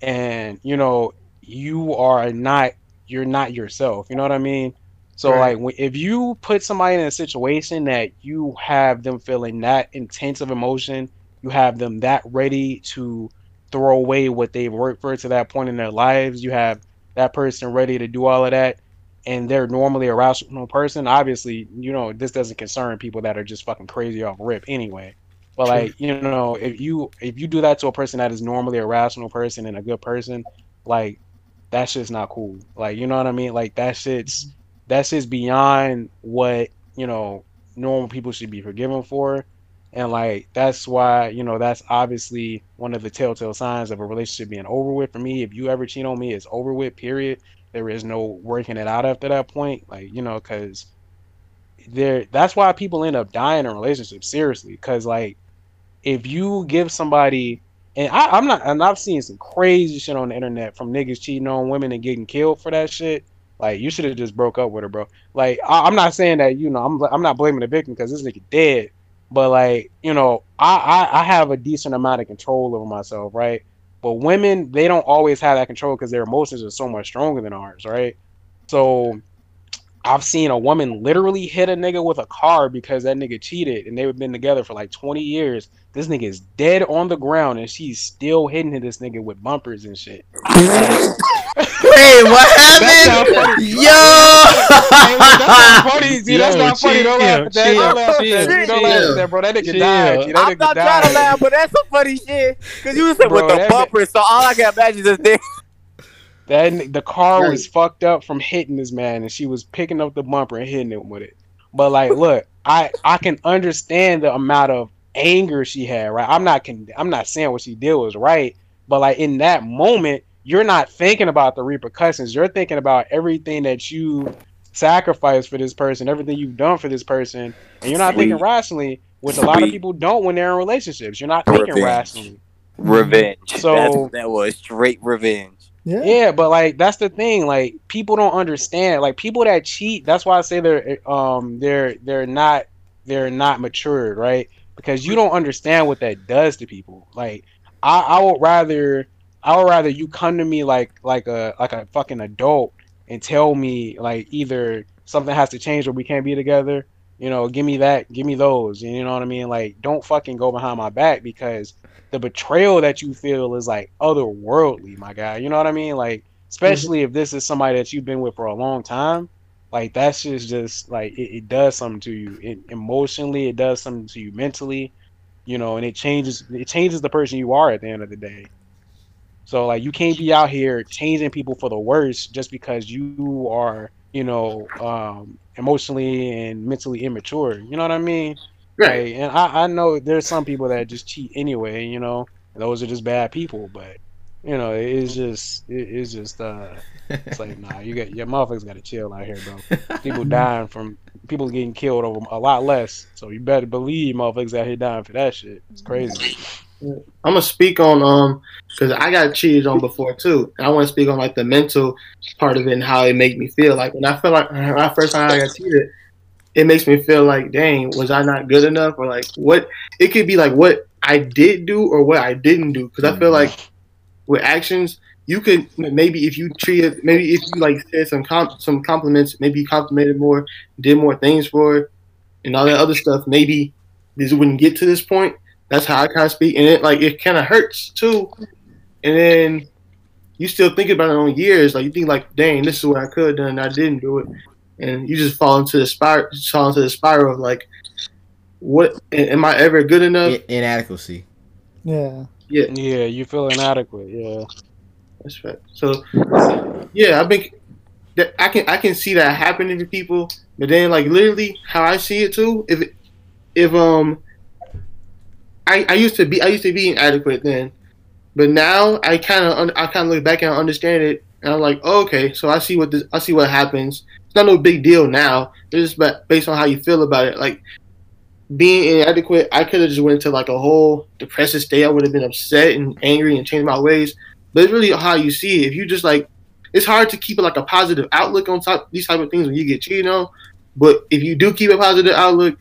And you know you are not you're not yourself you know what i mean so Right. like if you put somebody in a situation that you have them feeling that intense of emotion you have them that ready to throw away what they've worked for to that point in their lives you have that person ready to do all of that and they're normally a rational person obviously you know this doesn't concern people that are just fucking crazy off rip anyway But True. like you know, if you if you do that to a person that is normally a rational person and a good person, like that shit's not cool. Like you know what I mean? Like that shit's mm-hmm. that shit's beyond what you know normal people should be forgiven for. And like that's why you know that's obviously one of the telltale signs of a relationship being over with. For me, if you ever cheat on me, it's over with. Period. There is no working it out after that point. Like you know, because there that's why people end up dying in relationships seriously because like if you give somebody and I, i'm not and i've seen some crazy shit on the internet from niggas cheating on women and getting killed for that shit. Like you should have just broke up with her bro. Like I, i'm not saying that you know i'm, I'm not blaming the victim because this nigga dead. But like you know I, I i have a decent amount of control over myself right? But women they don't always have that control because their emotions are so much stronger than ours right? So I've seen a woman literally hit a nigga with a car because that nigga cheated and they've been together for like 20 years. This nigga is dead on the ground and she's still hitting this nigga with bumpers and shit. Wait, what happened? Yo! Hey, that's not funny, Z. That's not funny. Don't laugh at that. Don't laugh at that. Don't laugh at that, bro. That nigga chill. died. G. That I'm nigga not died. trying to laugh, but that's some funny shit. Cause you said Bro, with the bumpers, so all I can imagine is this. That the car was fucked up from hitting this man, and she was picking up the bumper and hitting him with it. But like, look, I I can understand the amount of anger she had. Right, I'm not con- I'm not saying what she did was right, but like in that moment, you're not thinking about the repercussions. You're thinking about everything that you sacrificed for this person, everything you've done for this person, and you're not thinking rationally, which a lot of people don't when they're in relationships. You're not thinking Revenge. rationally. Revenge. So- that was straight revenge. Yeah. Yeah, but like that's the thing. Like people don't understand. Like people that cheat. That's why I say they're um they're they're not they're not matured, right? Because you don't understand what that does to people. Like I I would rather I would rather you come to me like like a like a fucking adult and tell me like either something has to change or we can't be together. You know, give me that, give me those. You know what I mean? Like don't fucking go behind my back because the betrayal that you feel is like otherworldly, my guy. You know what I mean? Like, especially if this is somebody that you've been with for a long time, like that's just just like it, it does something to you it, emotionally. It does something to you mentally, you know, and it changes it changes the person you are at the end of the day. So like, you can't be out here changing people for the worse just because you are, you know, um, emotionally and mentally immature. You know what I mean? Right. Like, and I, I know there's some people that just cheat anyway, you know. Those are just bad people, but you know, it is just it is just uh it's like nah, you got your motherfuckers gotta chill out here, bro. People dying from people getting killed over a lot less. So you better believe motherfuckers out here dying for that shit. It's crazy. I'm gonna speak on um because I got cheated on before too. And I want to speak on like the mental part of it and how it made me feel. Like when I feel like when I first time I got cheated, it makes me feel like, dang, was I not good enough? Or like what? It could be like what I did do or what I didn't do. Because I feel mm-hmm. like with actions, you could maybe if you treated maybe if you like said some com- some compliments, maybe you complimented more, did more things for, and all that other stuff. Maybe this wouldn't get to this point. That's how I kind of speak, and it like it kind of hurts too. And then you still think about it on years, like you think like, dang, this is what I could have done, I didn't do it, and you just fall into the spiral, fall into the spiral of like, what am I ever good enough? I- inadequacy. Yeah. Yeah, Yeah, you feel inadequate, yeah. That's right. So, yeah, I think that I can I can see that happening to people, but then like literally how I see it too. If if um, I I used to be I used to be inadequate then, but now I kind of I kind of look back and I understand it, and I'm like, oh, okay, so I see what this I see what happens. It's not no big deal now. It's just based on how you feel about it. Like being inadequate, I could have just went into like a whole depressive state. I would have been upset and angry and changed my ways. But it's really how you see it. If you just like, it's hard to keep like a positive outlook on top these type of things when you get cheated on. But if you do keep a positive outlook,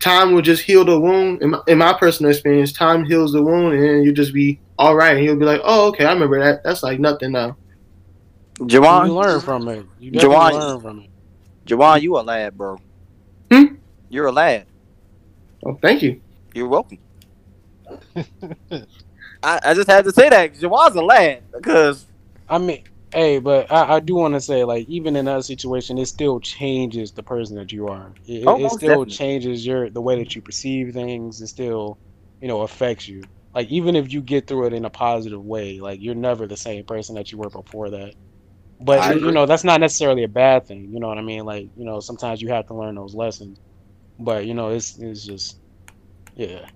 time will just heal the wound. In my, in my personal experience, time heals the wound, and then you just be all right, and you'll be like, oh, okay, I remember that. That's like nothing now. You Jawan, learn from it. You definitely Jawan- learn from it. Jawan, you a lad, bro. Hmm? You're a lad. Oh, thank you. You're welcome. I, I just had to say that Jawan's a lad because I mean, Hey, but I, I do want to say, like, even in that situation, it still changes the person that you are. It, Oh, it still definitely. changes your the way that you perceive things. It still, you know, affects you. Like, even if you get through it in a positive way, like, you're never the same person that you were before that. But I you know, that's not necessarily a bad thing. You know what I mean? Like, you know, sometimes you have to learn those lessons. But you know, it's it's just, yeah.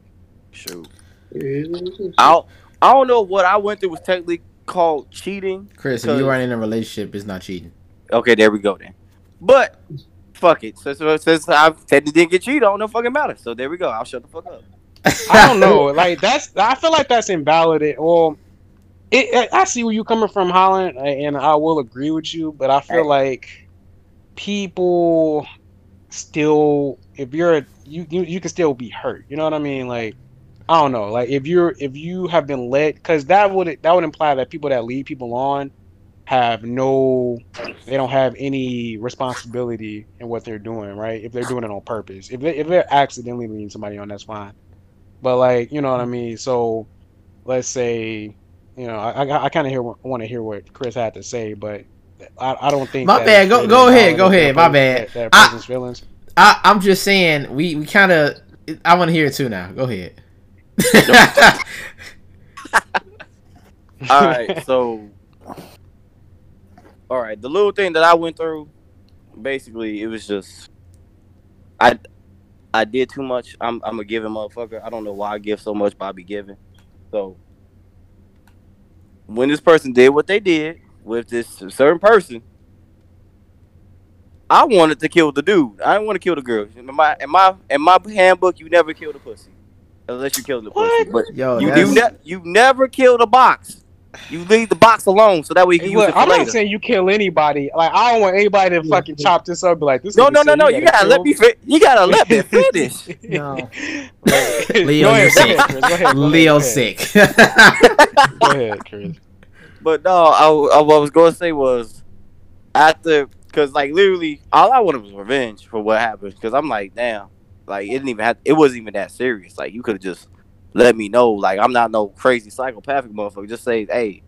Shoot. It is what it is. I don't, I don't know what I went through was technically called cheating. Chris, if you aren't in a relationship, it's not cheating. Okay, there we go then. But fuck it. Since, since I technically didn't get cheated, I don't know fucking matter. So there we go. I'll shut the fuck up. I don't know. Like that's I feel like that's invalidated. Well, it, I see where you're coming from, Holland, and I will agree with you. But I feel Hey. like people still, if you're you, you you can still be hurt. You know what I mean? Like I don't know. Like if you're if you have been led, because that would that would imply that people that lead people on have no they don't have any responsibility in what they're doing right if they're doing it on purpose if, they, if they're accidentally leading somebody on that's fine but like, you know what I mean. So, let's say, you know, I I, I kind of hear want to hear what Chris had to say, but I, I don't think. My bad. Go- go ahead. Go ahead. My bad. That, that I, feelings. I I'm just saying we, we kind of. I want to hear it too now. Go ahead. All right, so all right, the little thing that I went through, basically, it was just I I did too much. I'm I'm a giving motherfucker. I don't know why I give so much, but I be giving. So when this person did what they did with this certain person, I wanted to kill the dude. I didn't want to kill the girl. In my in my in my handbook, you never kill the pussy unless you kill the pussy. But Yo, you that's, do ne- you never kill the box. You leave the box alone so that way you can Hey, use look, it for I'm later. not saying you kill anybody. Like, I don't want anybody to fucking chop this up. Be like, this. no, no, no, no. You gotta kill let me. Fi- you gotta let me finish. No. Leo, ahead, you go sick. Go ahead, go ahead, Leo go sick. Go ahead, Chris. But no, I, I, what I was gonna say was after, cause like literally, all I wanted was revenge for what happened. Cause I'm like, damn, like it didn't even have. It wasn't even that serious. Like you could have just let me know. Like I'm not no crazy psychopathic motherfucker. Just say, hey,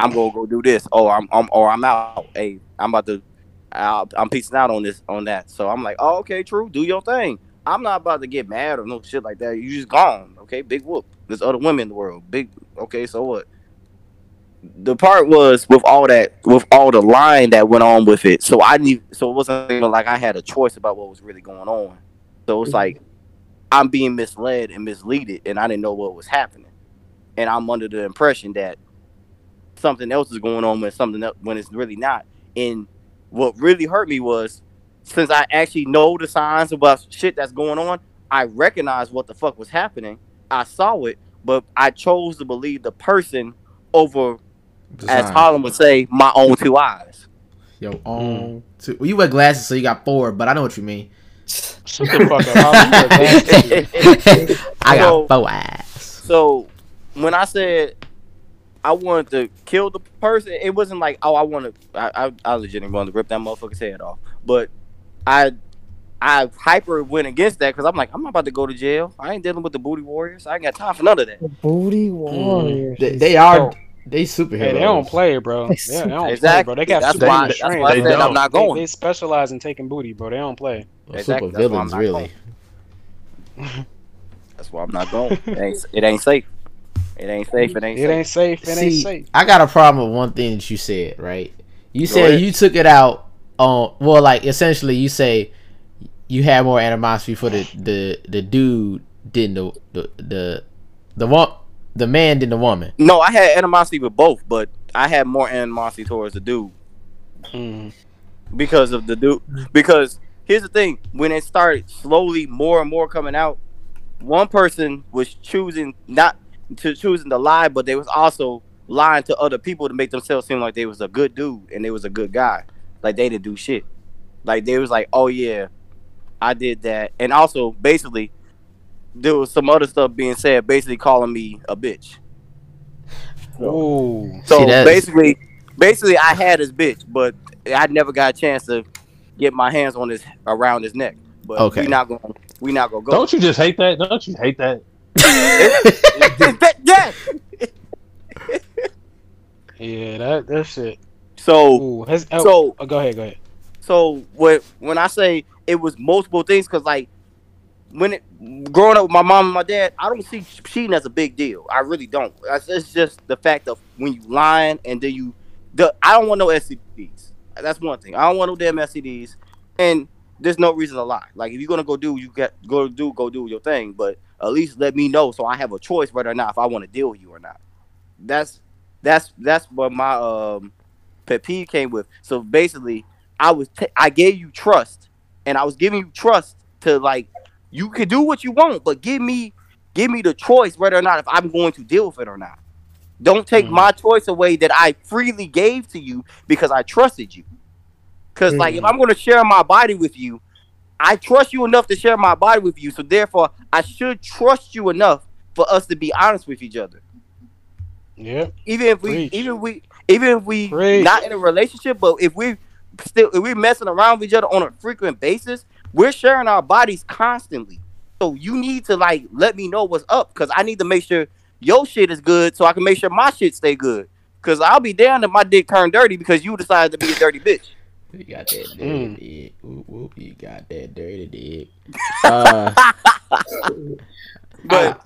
I'm gonna go do this. Oh, I'm, I'm or I'm out. Hey, I'm about to. I'll, I'm piecing out on this, on that. So I'm like, oh, okay, true. Do your thing. I'm not about to get mad or no shit like that. You just gone. Okay, big whoop. There's other women in the world. Big. Okay, so what? the part was with all that with all the line that went on with it so i need so it wasn't even like i had a choice about what was really going on so it's mm-hmm. like i'm being misled and misleaded and i didn't know what was happening and i'm under the impression that something else is going on when something else when it's really not and what really hurt me was since i actually know the signs about shit that's going on i recognized what the fuck was happening i saw it but i chose to believe the person over as Harlem would say, my own two eyes. Yo, mm. on. Two. Well, you wear glasses, so you got four, but I know what you mean. Shut the fuck up. Holland. You a bastard. I So- got four eyes. So when I said I wanted to kill the person, it wasn't like, oh, I want to. I, I, I legitimately wanted to rip that motherfucker's head off. But I, I hyper went against that because I'm like, I'm not about to go to jail. I ain't dealing with the booty warriors. I ain't got time for none of that. The booty mm. warriors. They, they are. They superheroes. Hey, they don't play, bro. They Yeah, they don't play, bro. They got That's super why- that's why I They bro. said I'm don't. not They, going. they specialize in taking booty, bro. They don't play. Well, Exactly, super that's villains, really. That's why I'm not going. It ain't, it ain't safe. It ain't safe. It ain't It safe. ain't safe. It ain't See, safe. I got a problem with one thing that you said, right? You Go said ahead. you took it out on well, like essentially you say you had more animosity for the the the dude than the the the the one the man than the woman. No, I had animosity with both, but I had more animosity towards the dude. Mm. because of the dude. Because here's the thing: when it started slowly, more and more coming out, one person was choosing not to choosing to lie, but they was also lying to other people to make themselves seem like they was a good dude and they was a good guy, like they didn't do shit. Like they was like, oh yeah, I did that, and also basically there was some other stuff being said, basically calling me a bitch. Ooh. So See, basically, basically, I had his bitch, but I never got a chance to get my hands on his around his neck. But Okay. we not gonna we not gonna go. Don't you just hate that? Don't you hate that? yes. Yeah, that that shit. So Ooh, has, oh, so oh, go ahead, go ahead. so when when I say it was multiple things, because like when it growing up with my mom and my dad, I don't see cheating as a big deal. I really don't. It's just the fact of when you lying and then you, the I don't want no STDs. That's one thing. I don't want no damn STDs, and there's no reason to lie. Like if you're gonna go do, you get go do go do your thing, but at least let me know so I have a choice whether or not if I want to deal with you or not. That's that's that's what my um pet peeve came with. So basically, I was t- I gave you trust, and I was giving you trust to like you can do what you want, but give me give me the choice whether or not if I'm going to deal with it or not. Don't take Mhm. my choice away that I freely gave to you because I trusted you. Because like if Mhm. I'm going to share my body with you, I trust you enough to share my body with you. So therefore, I should trust you enough for us to be honest with each other Yeah. even if we Preach. even if we even if we Preach. not in a relationship but if we still if we're messing around with each other on a frequent basis we're sharing our bodies constantly so you need to like let me know what's up because i need to make sure your shit is good so i can make sure my shit stay good because i'll be down if my dick turned dirty because you decided to be a dirty bitch You got that dirty Mm. dick. Whoop, whoop, you got that dirty dick. Uh, but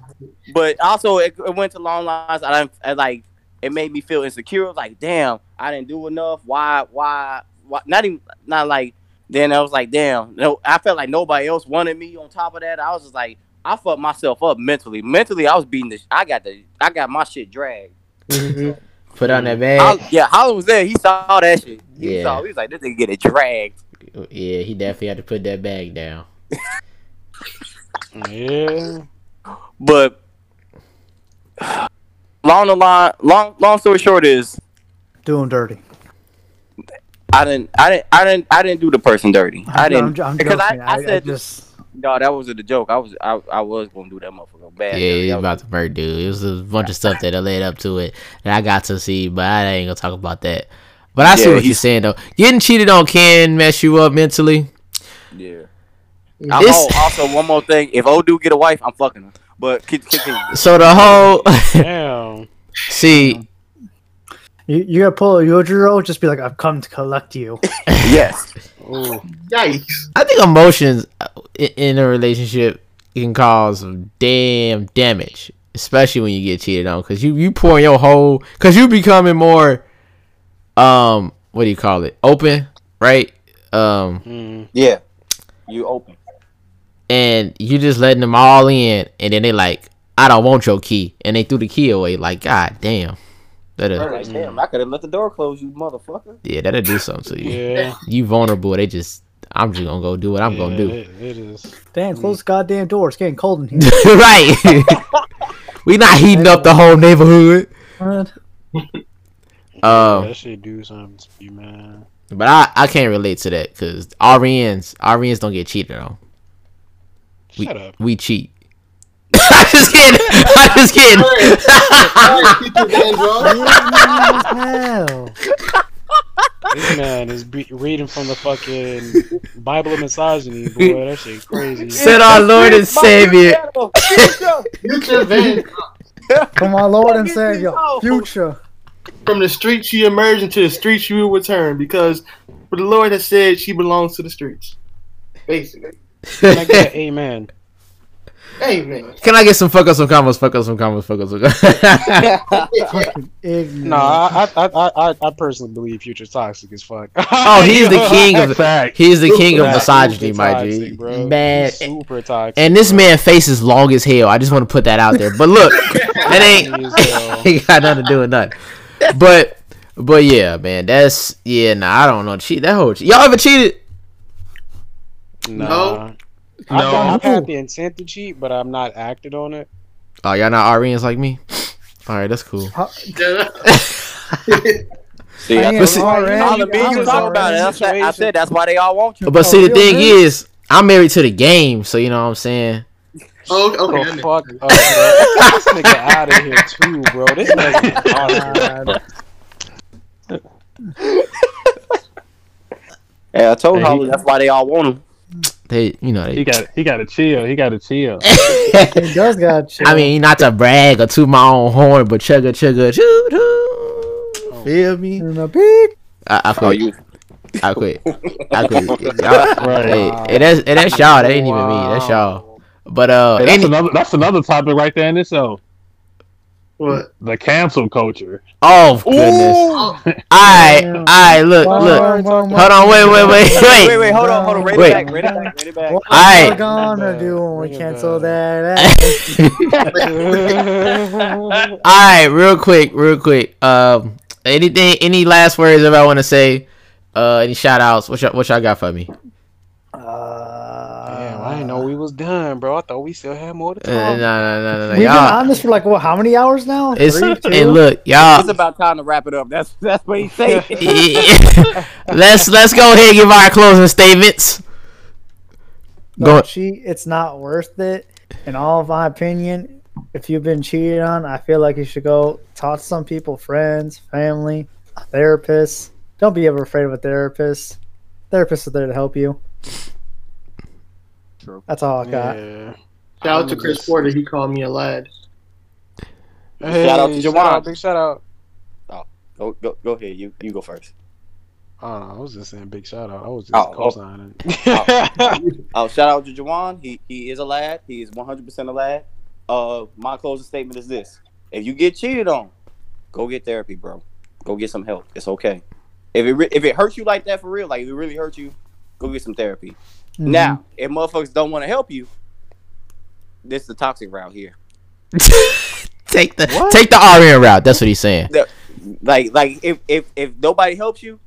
but also it, it went to long lines. I, didn't- I like it made me feel insecure. Like damn, I didn't do enough. Why why why? Not even not like. Then I was like damn. No, I felt like nobody else wanted me. On top of that, I was just like I fucked myself up mentally. Mentally, I was beating the. I got the. I got my shit dragged. Mhm. put on that Hol- bag. yeah, Holland was there. He saw that shit. He Yeah. saw. He was like, this nigga get it dragged. Yeah, he definitely had to put that bag down. Yeah. But long the line, long long story short is Doing dirty. I didn't, I didn't, I didn't, I didn't do the person dirty. I I'm- didn't I'm, I'm because I, joking. I said just no. That wasn't a joke. I was, I, I was gonna do that motherfucker bad. Yeah, dirty. I was- about to murder dude. It was a bunch of stuff that led up to it that I got to see, but I ain't gonna talk about that. But I see what you're he's- saying though. Getting cheated on can mess you up mentally. yeah. I- It's- oh, also one more thing. If old dude get a wife, I'm fucking her. But continue. So the whole Damn. see, you, you gotta pull a Yujiro, just be like, I've come to collect you. yes. Ooh. Yikes. I think emotions uh, in a relationship can cause damn damage, especially when you get cheated on, because you you pouring your whole, because you becoming more, um, what do you call it, open, right? Um, Mm. Yeah. You open. and you just letting them all in, and then they like, I don't want your key, and they threw the key away. Like, god damn, that'll Like, damn, I could have let the door close, you motherfucker. yeah, that'll do something to you. Yeah. You vulnerable, they just, I'm just gonna go do what I'm gonna do. It, it is. Damn, close the goddamn door. It's getting cold in here. right. we not heating up the whole neighborhood. What? Um, that shit do something to you, man. but I, I can't relate to that because RNs RNs don't get cheated on. We, Shut up. we cheat. I'm just kidding. I'm just kidding. Alright, Peter Hell. This man is be- reading from the fucking Bible of misogyny, boy. That shit crazy. Said our Lord and Savior. Future Van Come on, Lord and Savior. Future. From the streets she emerged into the streets she will return because for the Lord has said she belongs to the streets. Basically. Can I get an amen? Amen. Can I get some fuck up some combos? Fuck up some combos. Fuck up some combos. Fucking ignorant. No, I, I, I, I, I personally believe Future's toxic as fuck. oh, he's the king of Fact. he's the king of Super misogyny, my toxic, G. bro. Man, He's super toxic. and this bro. man face is long as hell. I just want to put that out there. But look, it ain't. Funny as hell. ain't got nothing to do with nothing. But but yeah, man, that's yeah. Nah, I don't know. Cheat that whole. Y'all ever cheated? Nah. No. I've, I've had the intent to cheat, but I'm not acted on it. Oh, y'all not RNs like me. All right, that's cool. See, I I ain't But see- all the I'm talk about it. I said, I said that's why they all want you. But see, the thing bitch? is, I'm married to the game, so you know what I'm saying. Oh, okay. Oh, that makes- fuck up, bro. Get this nigga out of here too, bro. This nigga awesome. God. Yeah, I told Hey, Holly that's why they all want him. They, you know, He got he got to chill. He got to chill. He does got chill. I mean, not to brag or toot my own horn, but chugga chugga choo choo. Feel me? in a big I, I Oh, quit. you I quit. I quit. Y'all- Right. Hey, hey, that's hey, that's y'all. That ain't even me. That's y'all. But uh, Hey, that's any, another that's another topic right there in itself. What? The cancel culture. oh goodness. Alright, alright. Look, look. Hold on. Wait, wait, wait, wait, wait. wait, hold on, hold on, read Wait. it back, read it back, read it back. What Alright. we're gonna do when we cancel that? All right, real quick, real quick. Um, anything, any last words if I want to say? Uh, any shout outs? What y'all, what y'all got for me? Uh, Damn, I didn't know we was done, bro. I thought we still had more to Uh, no, talk. no, no, no, no. We've been Y'all, on this for like what? How many hours now? it's Three, two? and look, y'all. It's about time to wrap it up. That's that's what he's saying. let's let's go ahead and give our closing statements. Go. Don't cheat. It's not worth it. In all of my opinion, if you've been cheated on, I feel like you should go talk to some people, friends, family, a therapist. Don't be ever afraid of a therapist. Therapists are there to help you. True. That's all I got. Yeah. Shout out to Chris Porter. He called me a lad. Hey, Shout out to shout Jawan. out, Big shout out. Oh, go go go ahead. You you go first. Oh, I was just saying big shout out. I was just Oh, oh. co-signing. Oh, shout out to Jawan. He he is a lad. He is 100% a lad. Uh, my closing statement is this: If you get cheated on, go get therapy, bro. Go get some help. It's okay. If it re- if it hurts you like that for real, like if it really hurts you, go get some therapy. Mhm. Now, if motherfuckers don't want to help you, this is the toxic route here. take the take the RN route. That's what he's saying. Like like if if if nobody helps you,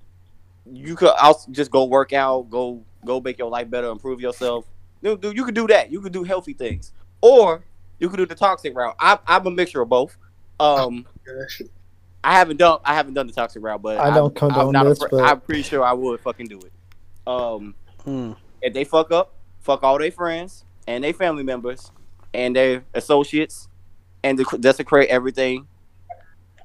you could also just go work out, go go make your life better, improve yourself. You, do- you could do that. You could do healthy things, or you could do the toxic route. I, I'm a mixture of both. Um, I haven't done I haven't done the toxic route, but I don't I'm, condone I'm not this, afraid- but- I'm pretty sure I would fucking do it. Um, Hmm. If they fuck up, fuck all their friends and their family members and their associates, and dec- desecrate everything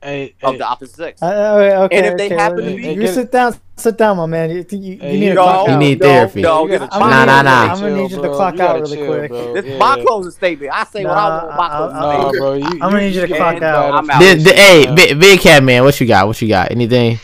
Hey, of hey, the opposite sex. Uh, okay, okay, And if they okay, happen let to be- Hey, you get sit down, sit down, my man. You, you, you Hey, need you to No, clock You out. need no, therapy. No, You gotta is Nah, my nah, closing nah. I'm gonna need you to clock You out really chill, quick. bro. This is Yeah. my closing statement. I say what I want. with My closing uh, uh, I- Nah, statement. bro. You, I'm gonna need you to clock out. I'm out. The, the, hey, big, big cat man, what you got? What you got? Anything?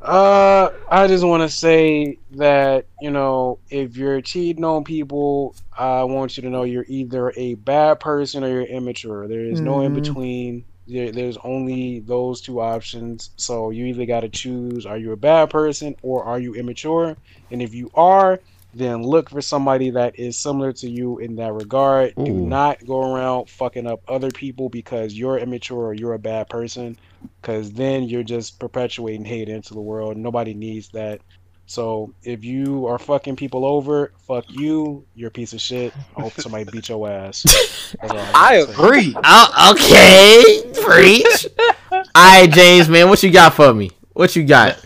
Uh, I just want to say that you know, if you're cheating on people, I want you to know you're either a bad person or you're immature. There is no in Mhm. between. There, there's only those two options. So you either got to choose: are you a bad person or are you immature? And if you are, then look for somebody that is similar to you in that regard. Do not go around fucking up other people because you're immature or you're a bad person because then you're just perpetuating hate into the world. Nobody needs that. So if you are fucking people over, fuck you. You're a piece of shit. I hope somebody beat your ass. I, I gotta say. agree. Oh, okay, preach. All right, James, man, what you got for me? What you got?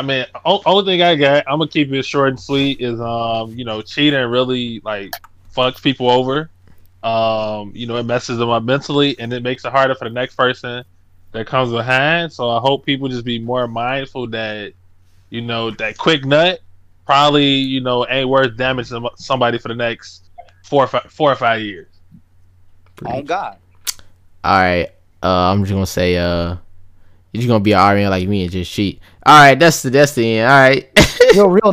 I mean, o- only thing I got, I'm gonna keep it short and sweet. Is um, you know, cheating really like fucks people over. Um, you know, it messes them up mentally, and it makes it harder for the next person that comes behind. So I hope people just be more mindful that, you know, that quick nut probably you know ain't worth damaging somebody for the next four or five, four or five years. On God. All right, uh, I'm just gonna say, uh, you're just gonna be an RN like me and just cheat. All right, that's the that's the end. All right. You're real